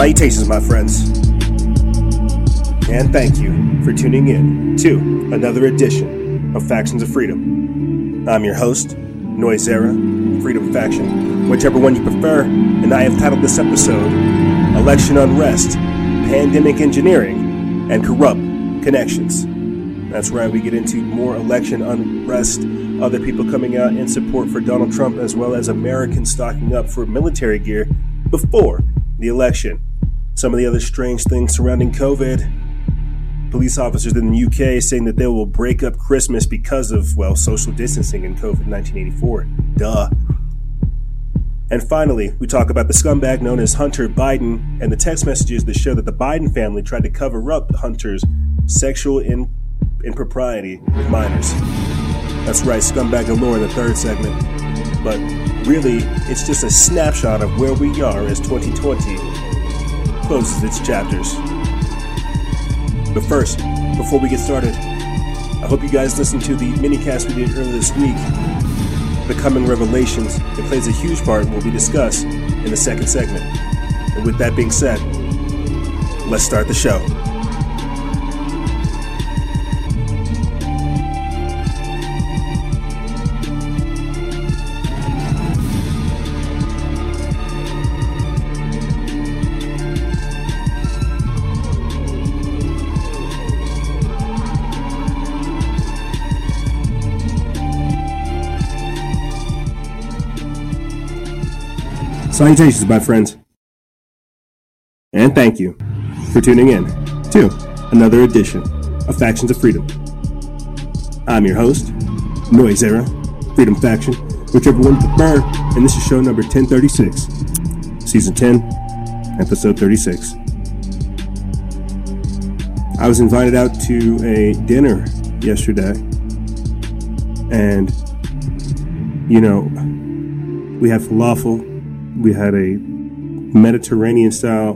Salutations, my friends. And thank you for tuning in to another edition of Factions of Freedom. I'm your host, Noisera, Freedom Faction, whichever one you prefer, and I have titled this episode Election Unrest, Pandemic Engineering, and Corrupt Connections. That's right, we get into more election unrest, other people coming out in support for Donald Trump, as well as Americans stocking up for military gear before the election. Some of the other strange things surrounding COVID. Police officers in the UK saying that they will break up Christmas because of, well, social distancing in COVID 1984. Duh. And finally, we talk about the scumbag known as Hunter Biden and the text messages that show that the Biden family tried to cover up Hunter's sexual in- impropriety with minors. That's right, scumbag galore in the third segment. But really, it's just a snapshot of where we are as 2020 closes its chapters. But first, before we get started, I hope you guys listened to the mini cast we did earlier this week, The Coming Revelations. that plays a huge part in what we discuss in the second segment. And with that being said, let's start the show. Salutations, my friends. And thank you for tuning in to another edition of Factions of Freedom. I'm your host, Noisera, Freedom Faction, whichever one you prefer, and this is show number 1036, season 10, episode 36. I was invited out to a dinner yesterday, and, you know, we had falafel we had a Mediterranean style,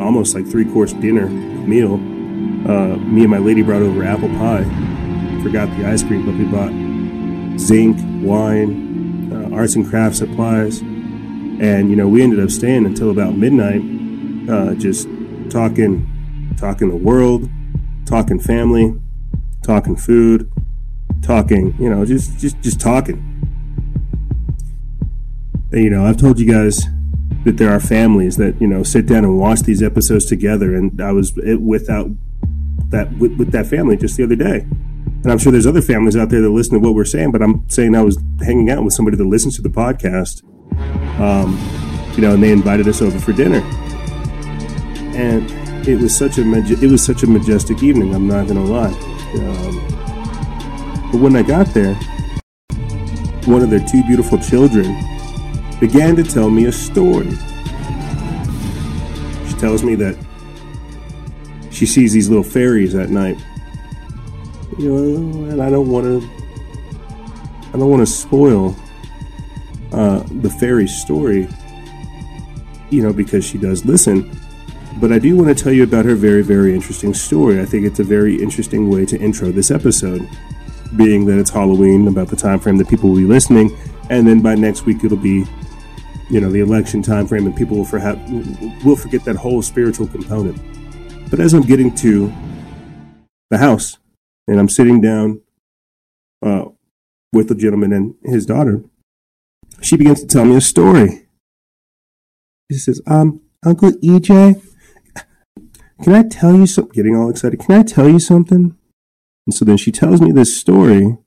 almost like three course dinner meal. Uh, me and my lady brought over apple pie. Forgot the ice cream, but we bought zinc, wine, uh, arts and crafts supplies, and you know we ended up staying until about midnight, uh, just talking, talking the world, talking family, talking food, talking, you know, just just just talking you know, I've told you guys that there are families that you know sit down and watch these episodes together, and I was without that with, with, that family just the other day. And I'm sure there's other families out there that listen to what we're saying, but I'm saying I was hanging out with somebody that listens to the podcast, um, you know, and they invited us over for dinner, and it was such a it was such a majestic evening. I'm not gonna lie, um, but when I got there, one of their two beautiful children began to tell me a story. She tells me that she sees these little fairies at night. You know, and I don't want to. I don't want to spoil uh, the fairy story. You know, because she does listen. But I do want to tell you about her very, very interesting story. I think it's a very interesting way to intro this episode, being that it's Halloween, about the time frame that people will be listening, and then by next week it'll be you know the election time frame and people will, forget will forget that whole spiritual component. But as i'm getting to the house and i'm sitting down uh, with the gentleman and his daughter she begins to tell me a story. She says um uncle ej can i tell you something getting all excited can i tell you something? And so then she tells me this story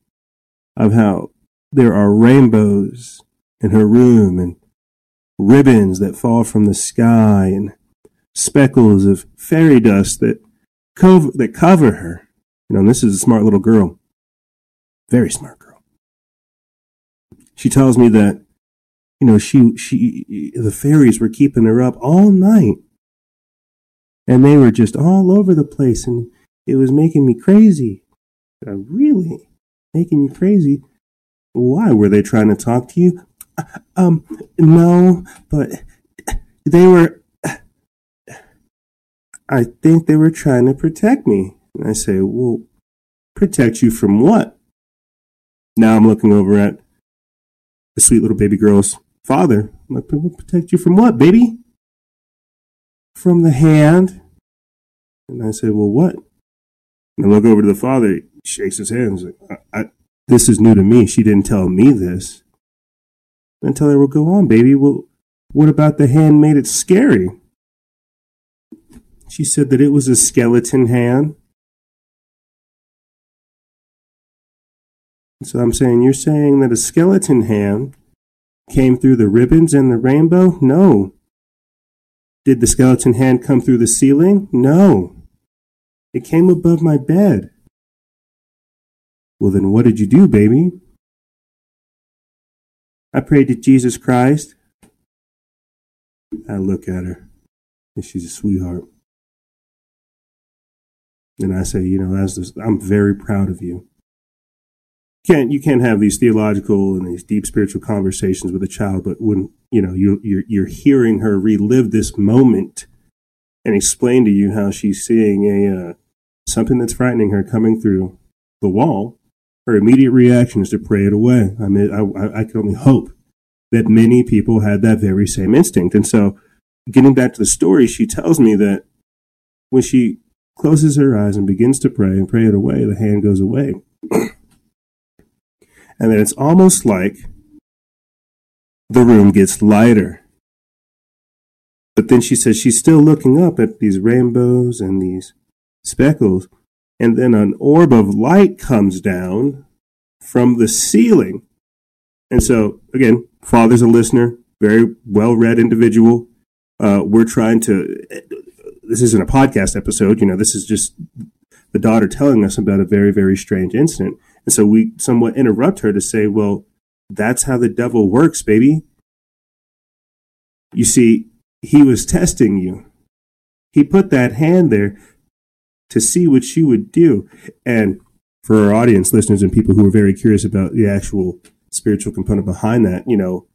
of how there are rainbows in her room and ribbons that fall from the sky and speckles of fairy dust that cover, that cover her. You know, this is a smart little girl. Very smart girl. She tells me that, you know, she, she, the fairies were keeping her up all night. And they were just all over the place and it was making me crazy. Uh, really? Making you crazy? Why? Were they trying to talk to you? Um, no, but they were. I think they were trying to protect me. And I say, well, protect you from what? Now I'm looking over at the sweet little baby girl's father. I'm like, protect you from what, baby? from the hand. And I say, Well, what? And I look over to the father, he shakes his hands. Like, I, I, this is new to me. She didn't tell me this. And tell her, Well, go on, baby. Well, what about the hand made it scary? She said that it was a skeleton hand. So I'm saying, You're saying that a skeleton hand came through the ribbons and the rainbow? No. Did the skeleton hand come through the ceiling? No. It came above my bed. Well, then what did you do, baby? I prayed to Jesus Christ. I look at her, and she's a sweetheart. And I say, you know, I'm very proud of you can't you can't have these theological and these deep spiritual conversations with a child, but when you know you you're you're hearing her relive this moment and explain to you how she's seeing a uh, something that's frightening her coming through the wall, her immediate reaction is to pray it away. I mean, I I can only hope that many people had that very same instinct. And so, getting back to the story, she tells me that when she closes her eyes and begins to pray and pray it away, the hand goes away. and then it's almost like the room gets lighter. But then she says she's still looking up at these rainbows and these speckles, and then an orb of light comes down from the ceiling. And so, again, father's a listener, very well read individual. Uh, we're trying to, this isn't a podcast episode, you know, this is just the daughter telling us about a very, very strange incident. And so we somewhat interrupt her to say, well, that's how the devil works, baby. You see, he was testing you. He put that hand there to see what you would do. And for our audience, listeners, and people who are very curious about the actual spiritual component behind that, you know,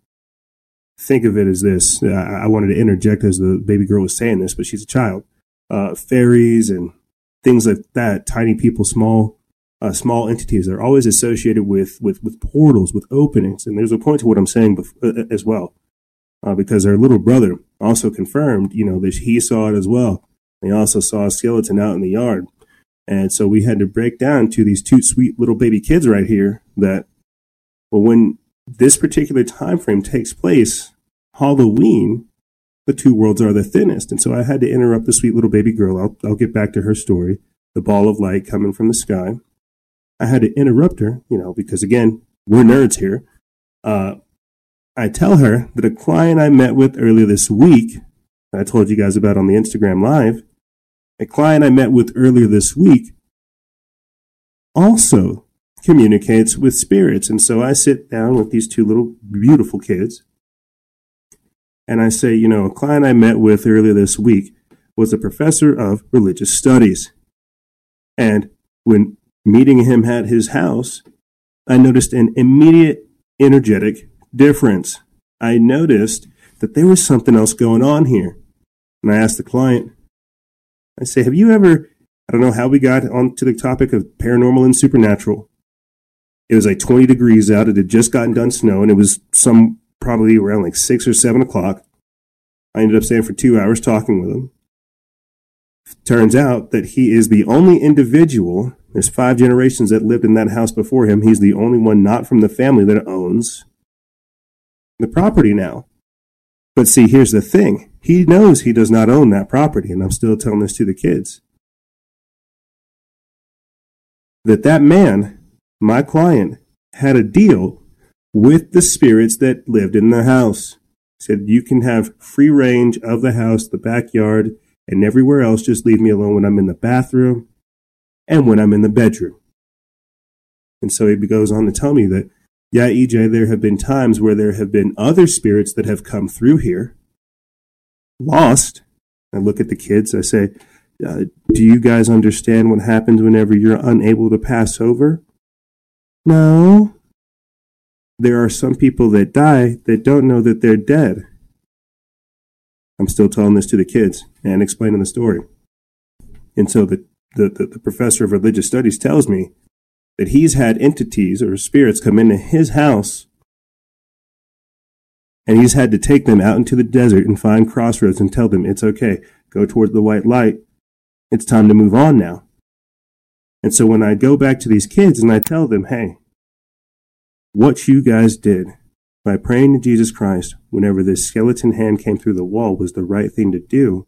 think of it as this. I, I wanted to interject as the baby girl was saying this, but she's a child. Uh, fairies and things like that, tiny people, small uh, small entities. They're always associated with, with, with portals, with openings. And there's a point to what I'm saying bef- uh, uh, as well, uh, because our little brother also confirmed, you know, that he saw it as well. He also saw a skeleton out in the yard. And so we had to break down to these two sweet little baby kids right here that, well, when this particular time frame takes place, Halloween, the two worlds are the thinnest. And so I had to interrupt the sweet little baby girl. I'll, I'll get back to her story. The ball of light coming from the sky. I had to interrupt her, you know, because again, we're nerds here. Uh, I tell her that a client I met with earlier this week, I told you guys about on the Instagram live, a client I met with earlier this week also communicates with spirits. And so I sit down with these two little beautiful kids and I say, you know, a client I met with earlier this week was a professor of religious studies. And when meeting him at his house, I noticed an immediate energetic difference. I noticed that there was something else going on here. And I asked the client, I say, have you ever, I don't know how we got onto the topic of paranormal and supernatural. It was like 20 degrees out. It had just gotten done snow and it was some probably around like six or seven o'clock. I ended up staying for two hours talking with him. Turns out that he is the only individual there's five generations that lived in that house before him. He's the only one not from the family that owns the property now. But see, here's the thing. He knows he does not own that property, and I'm still telling this to the kids. That that man, my client, had a deal with the spirits that lived in the house. He said, you can have free range of the house, the backyard, and everywhere else. Just leave me alone when I'm in the bathroom and when I'm in the bedroom. And so he goes on to tell me that, yeah, EJ, there have been times where there have been other spirits that have come through here, lost. I look at the kids, I say, uh, do you guys understand what happens whenever you're unable to pass over? No. There are some people that die that don't know that they're dead. I'm still telling this to the kids and explaining the story. And so the the, the, the professor of religious studies tells me that he's had entities or spirits come into his house And he's had to take them out into the desert and find crossroads and tell them it's okay. Go towards the white light. It's time to move on now. And so when I go back to these kids and I tell them, hey, what you guys did by praying to Jesus Christ whenever this skeleton hand came through the wall was the right thing to do.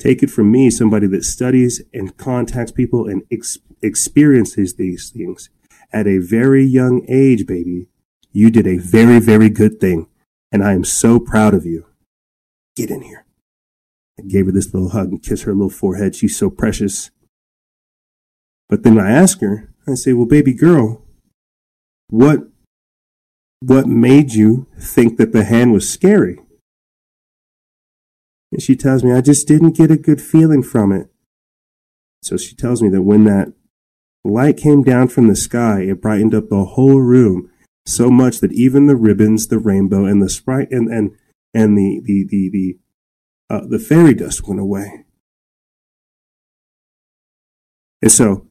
Take it from me, somebody that studies and contacts people and ex- experiences these things at a very young age, baby. You did a very, very good thing. And I am so proud of you. Get in here. I gave her this little hug and kissed her little forehead. She's so precious. But then I ask her, I say, well, baby girl, what, what made you think that the hand was scary? And she tells me, I just didn't get a good feeling from it. So she tells me that when that light came down from the sky, it brightened up the whole room so much that even the ribbons, the rainbow, and the sprite and and and the the the the uh, the fairy dust went away. And so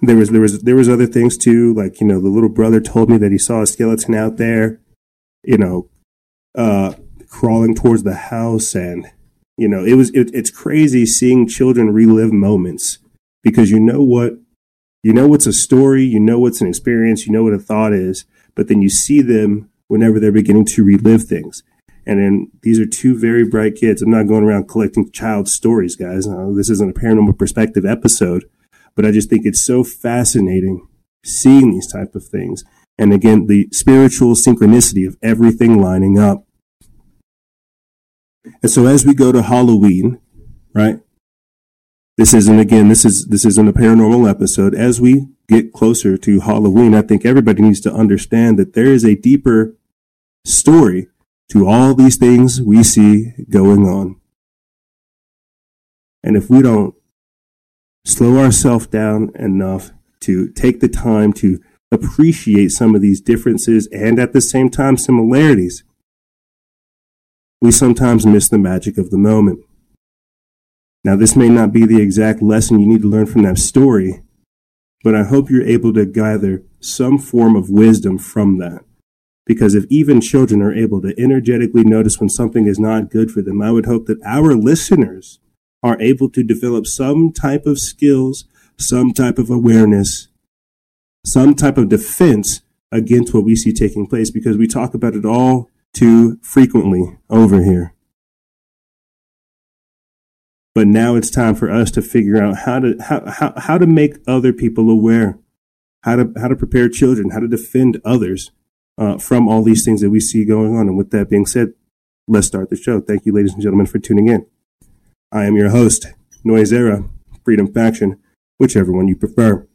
there was there was there was other things too, like you know the little brother told me that he saw a skeleton out there, you know, uh, crawling towards the house, and you know it was it, it's crazy seeing children relive moments because you know what you know what's a story, you know what's an experience, you know what a thought is, but then you see them whenever they're beginning to relive things. And then these are two very bright kids. I'm not going around collecting child stories, guys. Uh, this isn't a paranormal perspective episode but I just think it's so fascinating seeing these type of things. And again, the spiritual synchronicity of everything lining up. And so as we go to Halloween, right? This isn't again, this is this isn't a paranormal episode. As we get closer to Halloween, I think everybody needs to understand that there is a deeper story to all these things we see going on. And if we don't slow ourselves down enough to take the time to appreciate some of these differences and at the same time similarities, we sometimes miss the magic of the moment. Now, this may not be the exact lesson you need to learn from that story, but I hope you're able to gather some form of wisdom from that. Because if even children are able to energetically notice when something is not good for them, I would hope that our listeners are able to develop some type of skills, some type of awareness, some type of defense against what we see taking place because we talk about it all too frequently over here. But now it's time for us to figure out how to how, how, how to make other people aware, how to how to prepare children, how to defend others uh, from all these things that we see going on. And with that being said, let's start the show. Thank you, ladies and gentlemen, for tuning in. I am your host, Noisera, Freedom Faction, whichever one you prefer.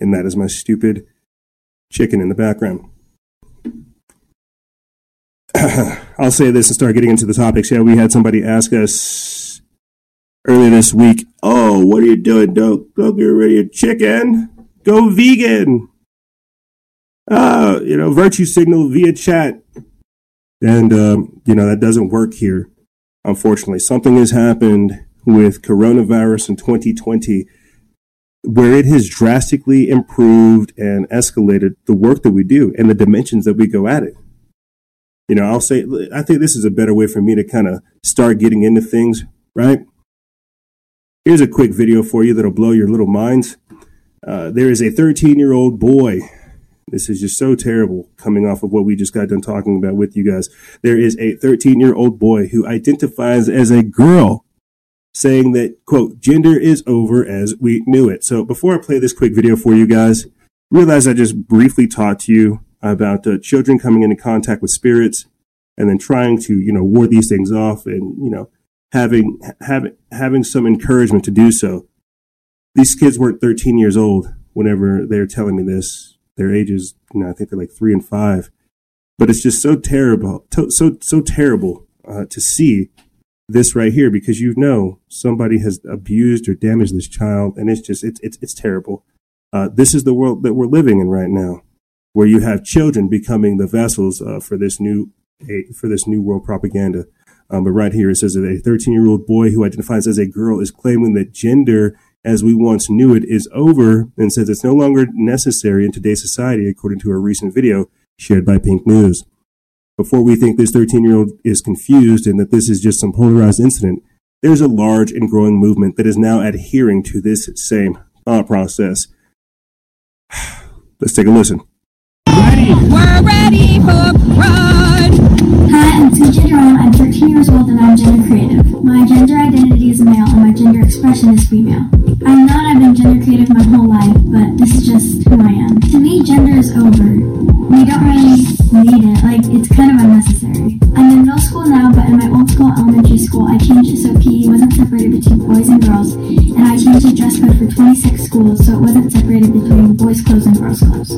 And that is my stupid chicken in the background. I'll say this and start getting into the topics. Yeah, we had somebody ask us earlier this week, Oh, what are you doing? Don't, don't get rid of your chicken. Go vegan. Uh, you know, virtue signal via chat. And, um, you know, that doesn't work here, unfortunately. Something has happened with coronavirus in 2020 where it has drastically improved and escalated the work that we do and the dimensions that we go at it. You know, I'll say, I think this is a better way for me to kind of start getting into things, right? Here's a quick video for you that'll blow your little minds. Uh, there is a 13 year old boy this is just so terrible coming off of what we just got done talking about with you guys. There is a 13 year old boy who identifies as a girl saying that, quote, gender is over as we knew it. So before I play this quick video for you guys, realize I just briefly talked to you about uh, children coming into contact with spirits and then trying to, you know, ward these things off and, you know, having, having, having some encouragement to do so. These kids weren't 13 years old whenever they're telling me this their ages, you know, I think they're like three and five. But it's just so terrible, so so terrible uh, to see this right here because you know somebody has abused or damaged this child, and it's just it's it's it's terrible. Uh, this is the world that we're living in right now, where you have children becoming the vessels uh, for this new for this new world propaganda. Um, but right here it says that a 13 year old boy who identifies as a girl is claiming that gender as we once knew it is over and says it's no longer necessary in today's society, according to a recent video shared by Pink News. Before we think this 13 year old is confused and that this is just some polarized incident, there's a large and growing movement that is now adhering to this same thought process. Let's take a listen. Ready. We're ready for run. Hi, I'm Suji Jerome. I'm 13 years old and I'm gender creative. My gender identity is male and my gender expression is female. I'm not, I've been gender creative my whole life, but this is just who I am. To me, gender is over. We don't really need it, like, it's kind of unnecessary. I'm in middle school now, but in my old school, elementary school, I changed it so PE wasn't separated between boys and girls, and I changed the dress code for 26 schools so it wasn't separated between boys' clothes and girls' clothes.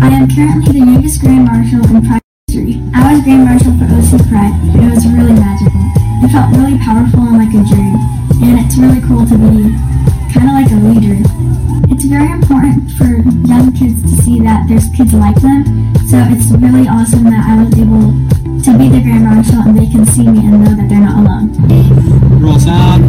I am currently the youngest Grand Marshal in Pride history. I was Grand Marshal for OC Pride, and it was really magical. It felt really powerful and like a dream, and it's really cool to be kind of like a leader. It's very important for young kids to see that there's kids like them, so it's really awesome that I was able to be the Grand Marshal and they can see me and know that they're not alone. Roll sound.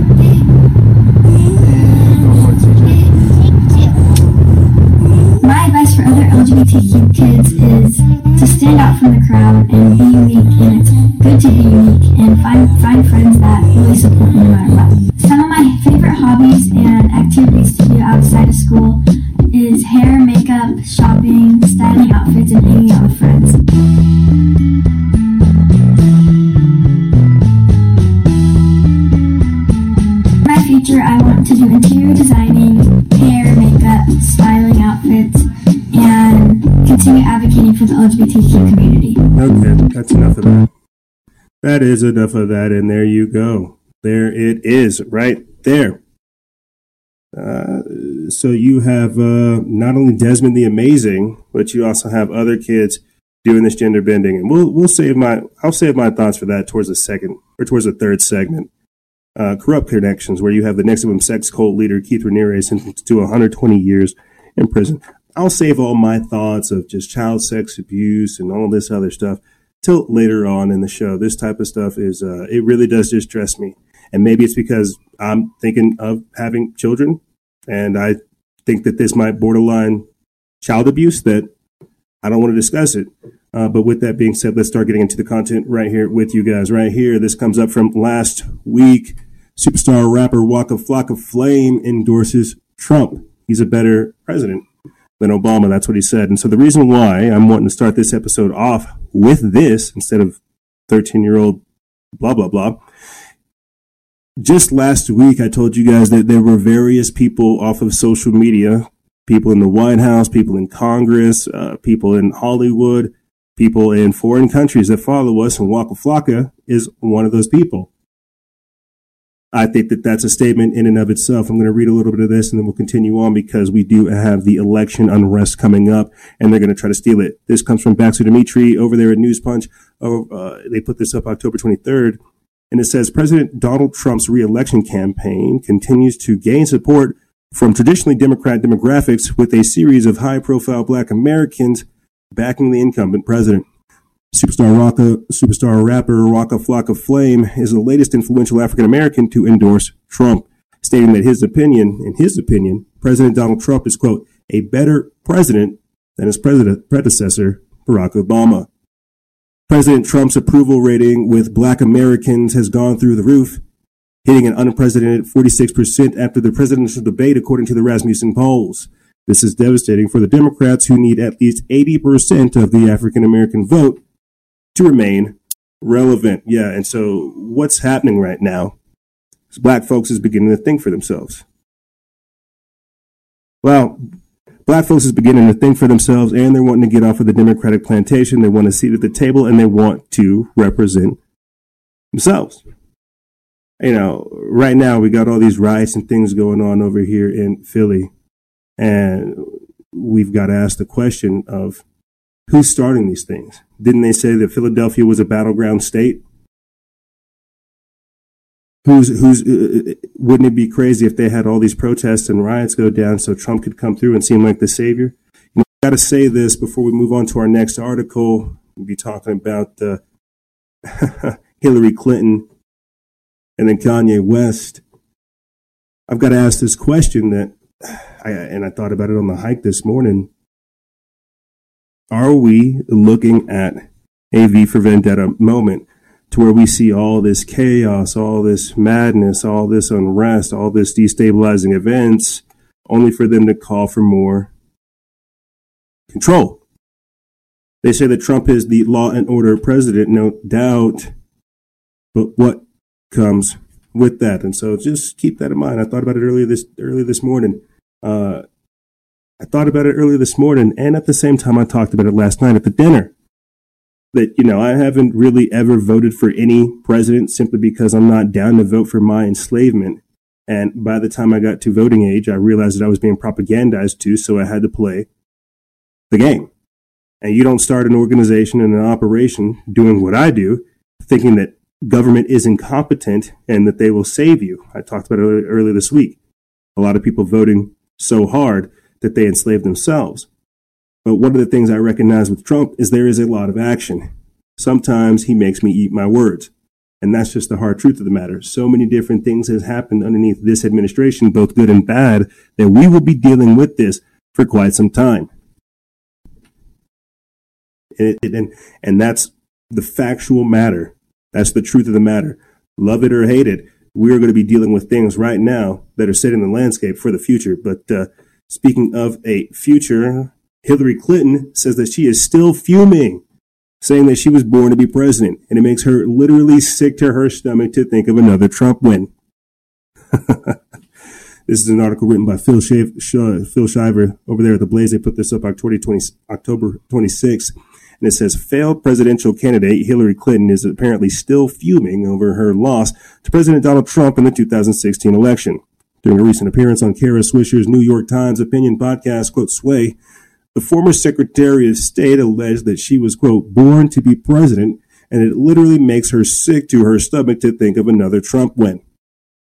My advice for other LGBTQ kids is to stand out from the crowd and be unique, and it's good to be unique and find find friends that really support you no matter what. Some of my favorite hobbies and activities to do outside of school is hair, makeup, shopping, styling outfits, and hanging out with friends. My future, I want to do interior designing, hair, makeup, styling outfits, and continue advocating for the LGBTQ community. Okay, that's enough of that. That is enough of that, and there you go. There it is, right there. Uh, so you have uh, not only Desmond the Amazing, but you also have other kids doing this gender bending, and we'll we'll save my I'll save my thoughts for that towards the second or towards the third segment. Uh, corrupt connections, where you have the NXIVM sex cult leader Keith Raniere sentenced to 120 years in prison. I'll save all my thoughts of just child sex abuse and all this other stuff till later on in the show. This type of stuff is uh, it really does just stress me, and maybe it's because I'm thinking of having children, and I think that this might borderline child abuse that I don't want to discuss it. Uh, but with that being said, let's start getting into the content right here with you guys. Right here, this comes up from last week. Superstar rapper Waka Flocka Flame endorses Trump. He's a better president than Obama. That's what he said. And so the reason why I'm wanting to start this episode off with this instead of 13 year old blah, blah, blah. Just last week, I told you guys that there were various people off of social media, people in the White House, people in Congress, uh, people in Hollywood, people in foreign countries that follow us, and Waka Flocka is one of those people. I think that that's a statement in and of itself. I'm going to read a little bit of this and then we'll continue on because we do have the election unrest coming up and they're going to try to steal it. This comes from Baxter Dmitry over there at News Punch. Oh, uh, they put this up October 23rd and it says President Donald Trump's reelection campaign continues to gain support from traditionally Democrat demographics with a series of high profile black Americans backing the incumbent president. Superstar Rocka, superstar rapper Waka Flocka Flame is the latest influential African American to endorse Trump, stating that his opinion, in his opinion, President Donald Trump is quote a better president than his president predecessor Barack Obama. President Trump's approval rating with Black Americans has gone through the roof, hitting an unprecedented 46% after the presidential debate, according to the Rasmussen polls. This is devastating for the Democrats who need at least 80% of the African American vote to remain relevant. Yeah, and so what's happening right now is black folks is beginning to think for themselves. Well, black folks is beginning to think for themselves and they're wanting to get off of the Democratic plantation. They want a seat at the table and they want to represent themselves. You know, right now we got all these riots and things going on over here in Philly. And we've got to ask the question of who's starting these things? Didn't they say that Philadelphia was a battleground state? Who's who's? Uh, wouldn't it be crazy if they had all these protests and riots go down so Trump could come through and seem like the savior? You know, got to say this before we move on to our next article. We'll be talking about uh, Hillary Clinton and then Kanye West. I've got to ask this question that, I, and I thought about it on the hike this morning. Are we looking at a V for Vendetta moment to where we see all this chaos, all this madness, all this unrest, all this destabilizing events, only for them to call for more control? They say that Trump is the law and order president, no doubt. But what comes with that? And so just keep that in mind. I thought about it earlier this earlier this morning. Uh, I thought about it earlier this morning, and at the same time, I talked about it last night at the dinner. That you know, I haven't really ever voted for any president simply because I'm not down to vote for my enslavement. And by the time I got to voting age, I realized that I was being propagandized to, so I had to play the game. And you don't start an organization and an operation doing what I do, thinking that government is incompetent and that they will save you. I talked about it earlier this week. A lot of people voting so hard that they enslave themselves. But one of the things I recognize with Trump is there is a lot of action. Sometimes he makes me eat my words. And that's just the hard truth of the matter. So many different things has happened underneath this administration, both good and bad, that we will be dealing with this for quite some time. And, and, and that's the factual matter. That's the truth of the matter. Love it or hate it, we're going to be dealing with things right now that are setting the landscape for the future. But uh, speaking of a future, Hillary Clinton says that she is still fuming, saying that she was born to be president, and it makes her literally sick to her stomach to think of another Trump win. this is an article written by Phil, Phil Shiver over there at the Blaze. They put this up October 20, October 26th. And it says failed presidential candidate Hillary Clinton is apparently still fuming over her loss to President Donald Trump in the 2016 election. During a recent appearance on Kara Swisher's New York Times opinion podcast, quote, Sway, the former Secretary of State alleged that she was, quote, born to be president, and it literally makes her sick to her stomach to think of another Trump win.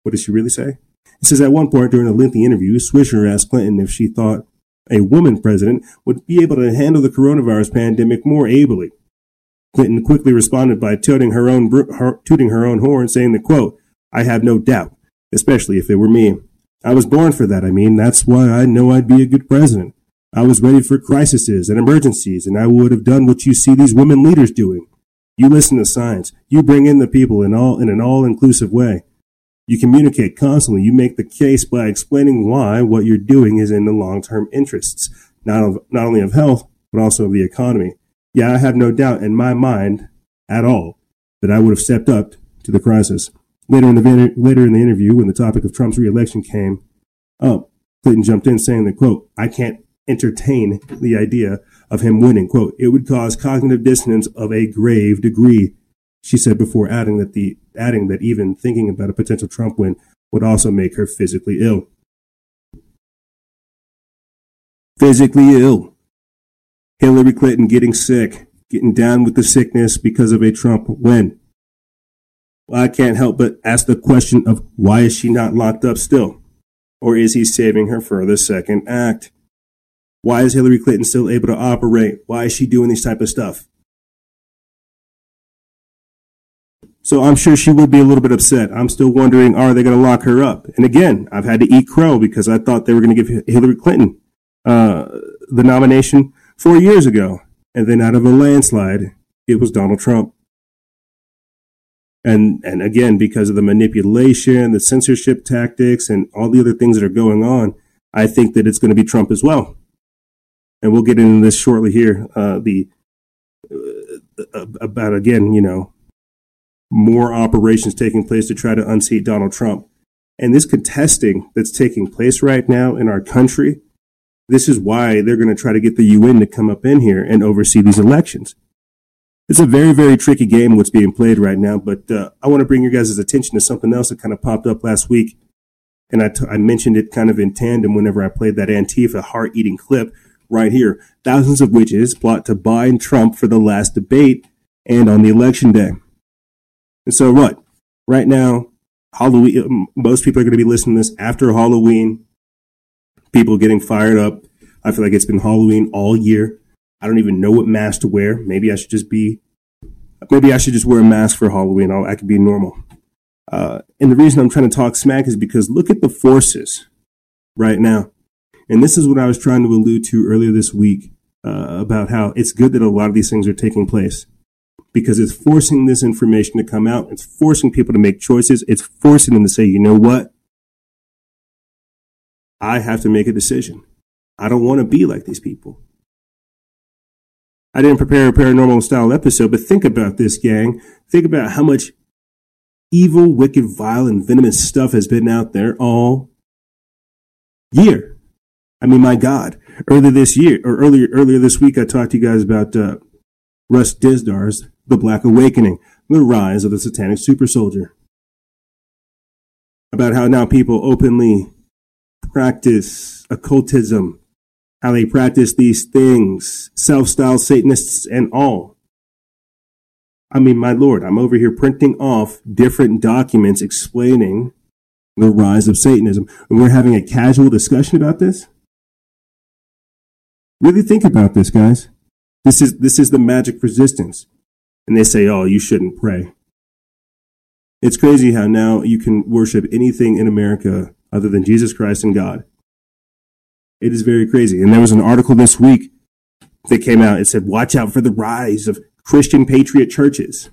What did she really say? It says at one point during a lengthy interview, Swisher asked Clinton if she thought a woman president would be able to handle the coronavirus pandemic more ably. Clinton quickly responded by tooting her own, her, tooting her own horn, saying that, quote, I have no doubt, especially if it were me. I was born for that. I mean, that's why I know I'd be a good president. I was ready for crises and emergencies, and I would have done what you see these women leaders doing. You listen to science. You bring in the people in all in an all-inclusive way. You communicate constantly. You make the case by explaining why what you're doing is in the long-term interests, not of, not only of health, but also of the economy. Yeah, I have no doubt in my mind at all that I would have stepped up to the crisis. Later in the, later in the interview, when the topic of Trump's reelection came up, Clinton jumped in saying that, quote, I can't entertain the idea of him winning. Quote, it would cause cognitive dissonance of a grave degree she said before adding that the adding that even thinking about a potential Trump win would also make her physically ill. Physically ill. Hillary Clinton getting sick, getting down with the sickness because of a Trump win. Well, I can't help but ask the question of why is she not locked up still? Or is he saving her for the second act? Why is Hillary Clinton still able to operate? Why is she doing this type of stuff? So I'm sure she would be a little bit upset. I'm still wondering, are they going to lock her up? And again, I've had to eat crow because I thought they were going to give Hillary Clinton uh, the nomination four years ago. And then out of a landslide, it was Donald Trump. And, and again, because of the manipulation, the censorship tactics, and all the other things that are going on, I think that it's going to be Trump as well. And we'll get into this shortly here. Uh, the uh, about again, you know, more operations taking place to try to unseat Donald Trump. And this contesting that's taking place right now in our country, this is why they're going to try to get the UN to come up in here and oversee these elections. It's a very, very tricky game what's being played right now, but uh, I want to bring your guys' attention to something else that kind of popped up last week. And I, t- I mentioned it kind of in tandem whenever I played that Antifa heart eating clip right here. Thousands of witches plot to bind Trump for the last debate and on the election day. And so what? Right now, Halloween, um, most people are going to be listening to this after Halloween. People getting fired up. I feel like it's been Halloween all year. I don't even know what mask to wear. Maybe I should just be, maybe I should just wear a mask for Halloween. I'll, I could be normal. Uh, and the reason I'm trying to talk smack is because look at the forces right now. And this is what I was trying to allude to earlier this week uh, about how it's good that a lot of these things are taking place because it's forcing this information to come out. It's forcing people to make choices. It's forcing them to say, you know what? I have to make a decision. I don't want to be like these people. I didn't prepare a paranormal style episode, but think about this, gang. Think about how much evil, wicked, vile, and venomous stuff has been out there all year. I mean, my God. Earlier this year, or earlier earlier this week, I talked to you guys about uh, Russ Dizdar,'s The Black Awakening, the rise of the satanic super soldier. About how now people openly practice occultism, how they practice these things, self-styled Satanists and all. I mean, my lord, I'm over here printing off different documents explaining the rise of Satanism, and we're having a casual discussion about this. Really think about this, guys. This is this is the magic resistance, and they say, "Oh, you shouldn't pray." It's crazy how now you can worship anything in America other than Jesus Christ and God. It is very crazy. And there was an article this week that came out. It said, "Watch out for the rise of Christian patriot churches."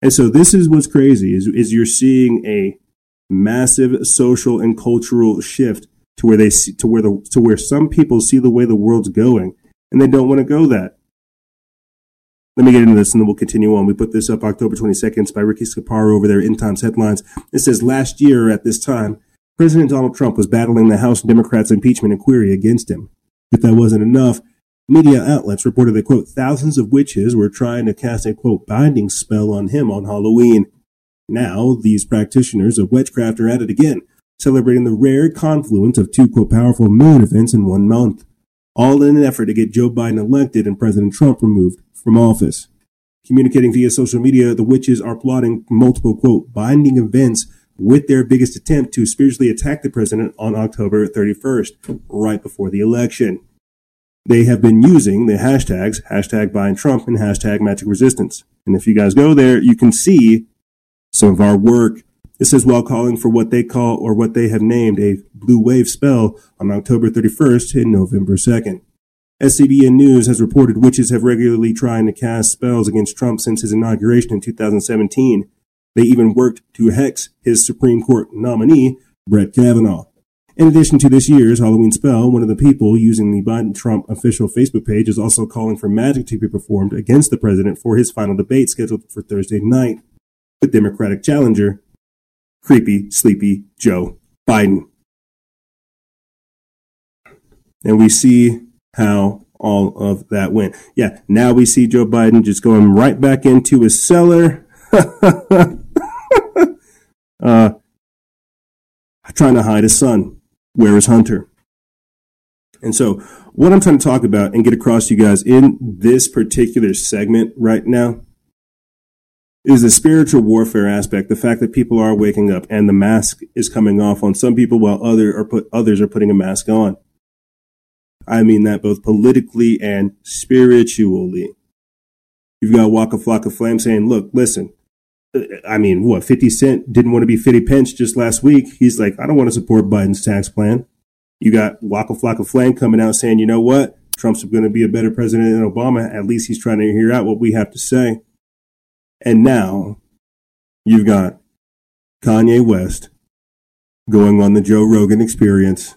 And so this is what's crazy is, is you're seeing a massive social and cultural shift to where they see, to where the to where some people see the way the world's going and they don't want to go that. Let me get into this and then we'll continue on. We put this up October 22nd. By Ricky Scaparo over there in Times Headlines. It says last year at this time, President Donald Trump was battling the House Democrats' impeachment inquiry against him. If that wasn't enough, media outlets reported that, quote, thousands of witches were trying to cast a, quote, binding spell on him on Halloween. Now, these practitioners of witchcraft are at it again, celebrating the rare confluence of two, quote, powerful moon events in one month, all in an effort to get Joe Biden elected and President Trump removed from office. Communicating via social media, the witches are plotting multiple, quote, binding events with their biggest attempt to spiritually attack the president on October 31st, right before the election. They have been using the hashtags, hashtag Bind Trump and hashtag Magic Resistance. And if you guys go there, you can see some of our work. This is while calling for what they call or what they have named a blue wave spell on October 31st and November 2nd. As CBN News has reported witches have regularly tried to cast spells against Trump since his inauguration in 2017. They even worked to hex his Supreme Court nominee, Brett Kavanaugh. In addition to this year's Halloween spell, one of the people using the Bind Trump official Facebook page is also calling for magic to be performed against the president for his final debate scheduled for Thursday night with Democratic challenger, creepy, sleepy Joe Biden. And we see how all of that went. Yeah, now we see Joe Biden just going right back into his cellar. uh, trying to hide his son. Where is Hunter? And so, what I'm trying to talk about and get across to you guys in this particular segment right now is the spiritual warfare aspect. The fact that people are waking up and the mask is coming off on some people while other are put, others are putting a mask on. I mean that both politically and spiritually. You've got Waka Flocka Flame saying, look, listen, I mean, what, 50 Cent didn't want to be 50 Pence just last week. He's like, I don't want to support Biden's tax plan. You got Waka Flocka Flame coming out saying, you know what? Trump's going to be a better president than Obama. At least he's trying to hear out what we have to say. And now you've got Kanye West going on the Joe Rogan experience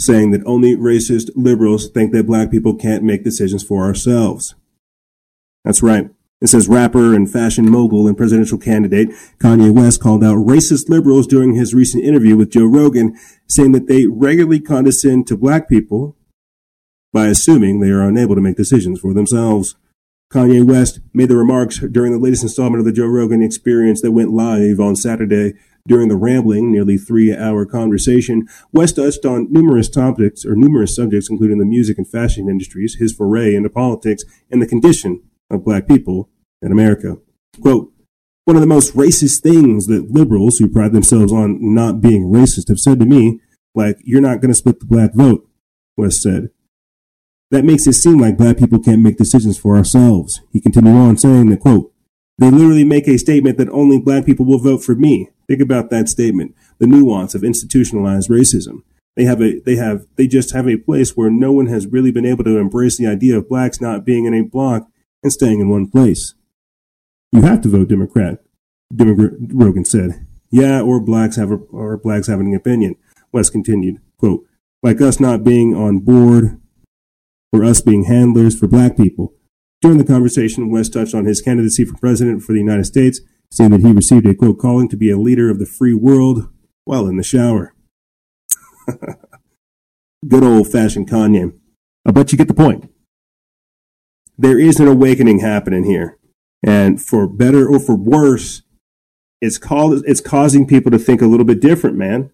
saying that only racist liberals think that black people can't make decisions for ourselves. That's right. It says rapper and fashion mogul and presidential candidate Kanye West called out racist liberals during his recent interview with Joe Rogan, saying that they regularly condescend to black people by assuming they are unable to make decisions for themselves. Kanye West made the remarks during the latest installment of the Joe Rogan experience that went live on Saturday during the rambling, nearly three hour conversation, West touched on numerous topics or numerous subjects, including the music and fashion industries, his foray into politics, and the condition of black people in America. Quote, one of the most racist things that liberals who pride themselves on not being racist have said to me, like, you're not going to split the black vote, West said. That makes it seem like black people can't make decisions for ourselves. He continued on saying that, quote, They literally make a statement that only black people will vote for me. Think about that statement. The nuance of institutionalized racism. They have a, they have, they just have a place where no one has really been able to embrace the idea of blacks not being in a block and staying in one place. You have to vote Democrat, Rogan said. Yeah, or blacks have a, or blacks having an opinion. West continued, quote, like us not being on board or us being handlers for black people. During the conversation, West touched on his candidacy for president for the United States, saying that he received a quote calling to be a leader of the free world while in the shower. Good old fashioned Kanye. I bet you get the point. There is an awakening happening here. And for better or for worse, it's, called, it's causing people to think a little bit different, man.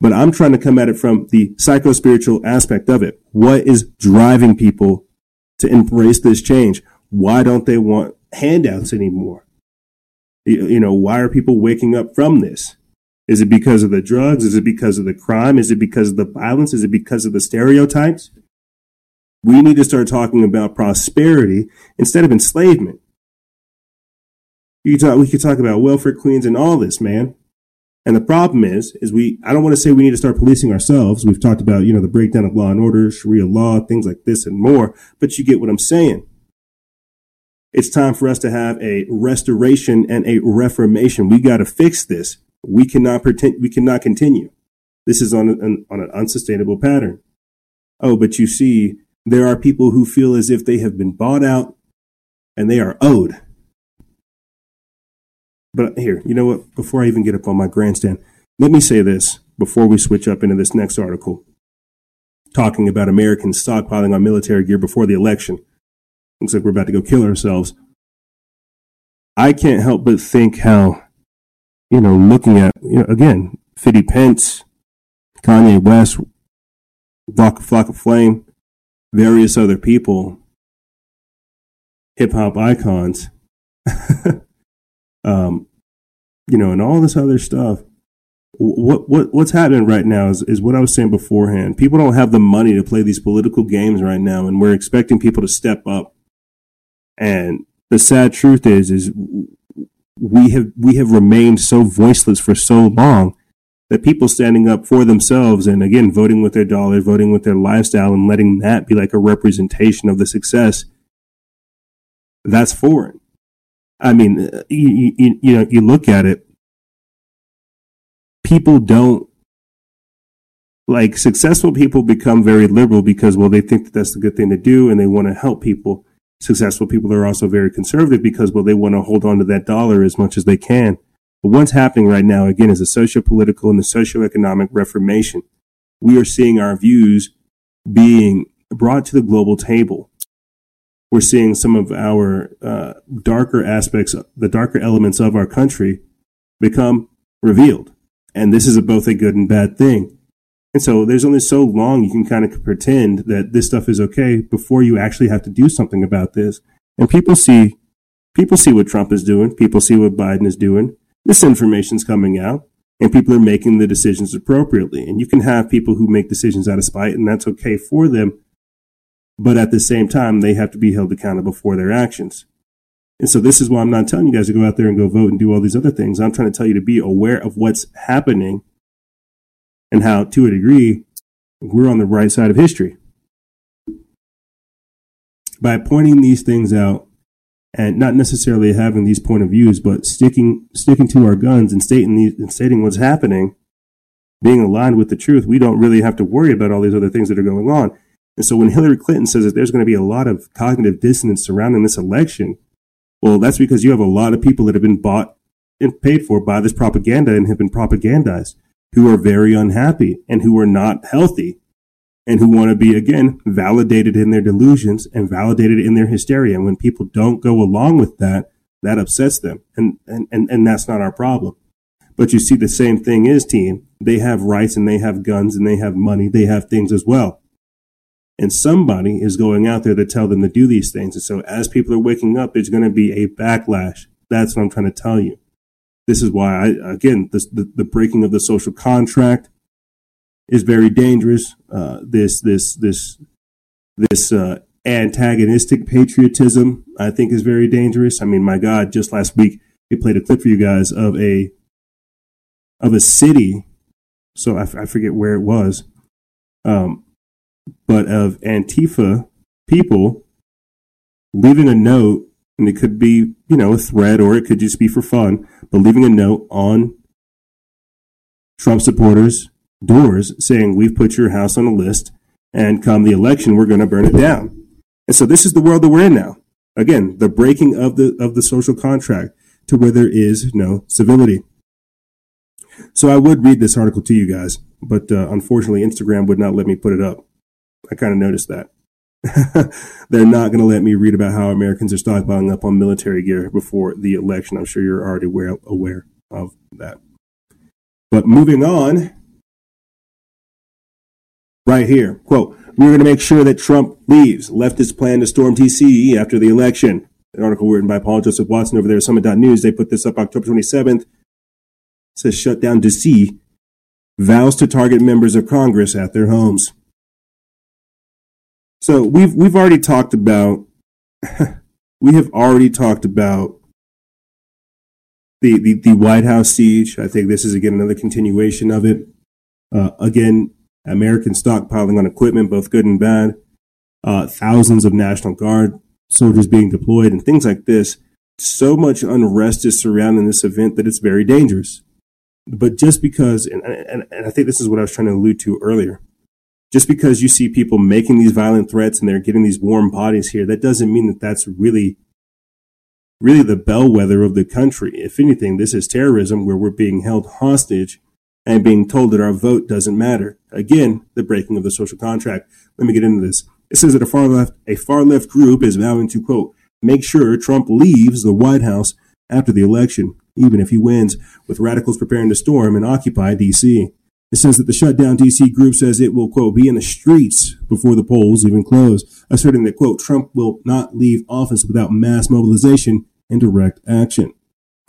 But I'm trying to come at it from the psycho spiritual aspect of it. What is driving people to embrace this change? Why don't they want handouts anymore? You know, why are people waking up from this? Is it because of the drugs? Is it because of the crime? Is it because of the violence? Is it because of the stereotypes? We need to start talking about prosperity instead of enslavement. You talk, we could talk about welfare queens and all this, man. And the problem is, is we, I don't want to say we need to start policing ourselves. We've talked about, you know, the breakdown of law and order, Sharia law, things like this and more, but you get what I'm saying. It's time for us to have a restoration and a reformation. We got to fix this. We cannot pretend, we cannot continue. This is on an, on an unsustainable pattern. Oh, but you see, there are people who feel as if they have been bought out and they are owed. But here, you know what? Before I even get up on my grandstand, let me say this before we switch up into this next article, talking about Americans stockpiling on military gear before the election. Looks like we're about to go kill ourselves. I can't help but think how, you know, looking at, you know, again, Fiddy Cent, Kanye West, Flock, Flocka Flame, various other people, hip hop icons, um, you know, and all this other stuff. What what what's happening right now is, is what I was saying beforehand. People don't have the money to play these political games right now, and we're expecting people to step up. And the sad truth is, is we have we have remained so voiceless for so long that people standing up for themselves and again voting with their dollar, voting with their lifestyle, and letting that be like a representation of the success. That's foreign. I mean, uh, you, you, you know, you look at it, people don't like successful people become very liberal because, well, they think that that's the good thing to do and they want to help people. Successful people are also very conservative because, well, they want to hold on to that dollar as much as they can. But what's happening right now, again, is a socio-political and the socio-economic reformation. We are seeing our views being brought to the global table we're seeing some of our uh, darker aspects, the darker elements of our country become revealed. And this is both a good and bad thing. And so there's only so long you can kind of pretend that this stuff is okay before you actually have to do something about this. And people see, people see what Trump is doing. People see what Biden is doing. This information's coming out and people are making the decisions appropriately. And you can have people who make decisions out of spite and that's okay for them but at the same time, they have to be held accountable for their actions. And so this is why I'm not telling you guys to go out there and go vote and do all these other things. I'm trying to tell you to be aware of what's happening and how, to a degree, we're on the right side of history. By pointing these things out and not necessarily having these point of views, but sticking sticking to our guns and stating these and stating what's happening, being aligned with the truth, we don't really have to worry about all these other things that are going on. And so when Hillary Clinton says that there's going to be a lot of cognitive dissonance surrounding this election, well, that's because you have a lot of people that have been bought and paid for by this propaganda and have been propagandized who are very unhappy and who are not healthy and who want to be, again, validated in their delusions and validated in their hysteria. And when people don't go along with that, that upsets them. And, and, and, and that's not our problem. But you see, the same thing is, team. They have rights and they have guns and they have money. They have things as well. And somebody is going out there to tell them to do these things. And so as people are waking up, there's going to be a backlash. That's what I'm trying to tell you. This is why I, again, this, the, the breaking of the social contract is very dangerous. Uh, this, this, this, this, uh, antagonistic patriotism, I think is very dangerous. I mean, my God, just last week we played a clip for you guys of a of a city. So I, I forget where it was, um, but of Antifa people leaving a note, and it could be you know a threat or it could just be for fun, but leaving a note on Trump supporters' doors saying, "We've put your house on a list, and come the election, we're going to burn it down." And so this is the world that we're in now. Again, the breaking of the of the social contract to where there is no civility. So I would read this article to you guys, but uh, unfortunately, Instagram would not let me put it up. I kind of noticed that. They're not going to let me read about how Americans are stockpiling up on military gear before the election. I'm sure you're already aware, aware of that. But moving on, right here, quote, we're going to make sure that Trump leaves. Leftist plan to storm DC after the election. An article written by Paul Joseph Watson over there at Summit.news. They put this up October 27th. It says shut down DC. Vows to target members of Congress at their homes. So we've we've already talked about we have already talked about the, the, the White House siege. I think this is again another continuation of it. Uh, again, American stockpiling on equipment, both good and bad. Uh, thousands of National Guard soldiers being deployed and things like this. So much unrest is surrounding this event that it's very dangerous. But just because, and, and, and I think this is what I was trying to allude to earlier, just because you see people making these violent threats and they're getting these warm bodies here, that doesn't mean that that's really, really the bellwether of the country. If anything, this is terrorism where we're being held hostage and being told that our vote doesn't matter. Again, the breaking of the social contract. Let me get into this. It says that a far left, a far left group is vowing to quote, make sure Trump leaves the White House after the election, even if he wins, with radicals preparing to storm and occupy D.C. It says that the shutdown DC group says it will, quote, be in the streets before the polls even close, asserting that, quote, Trump will not leave office without mass mobilization and direct action.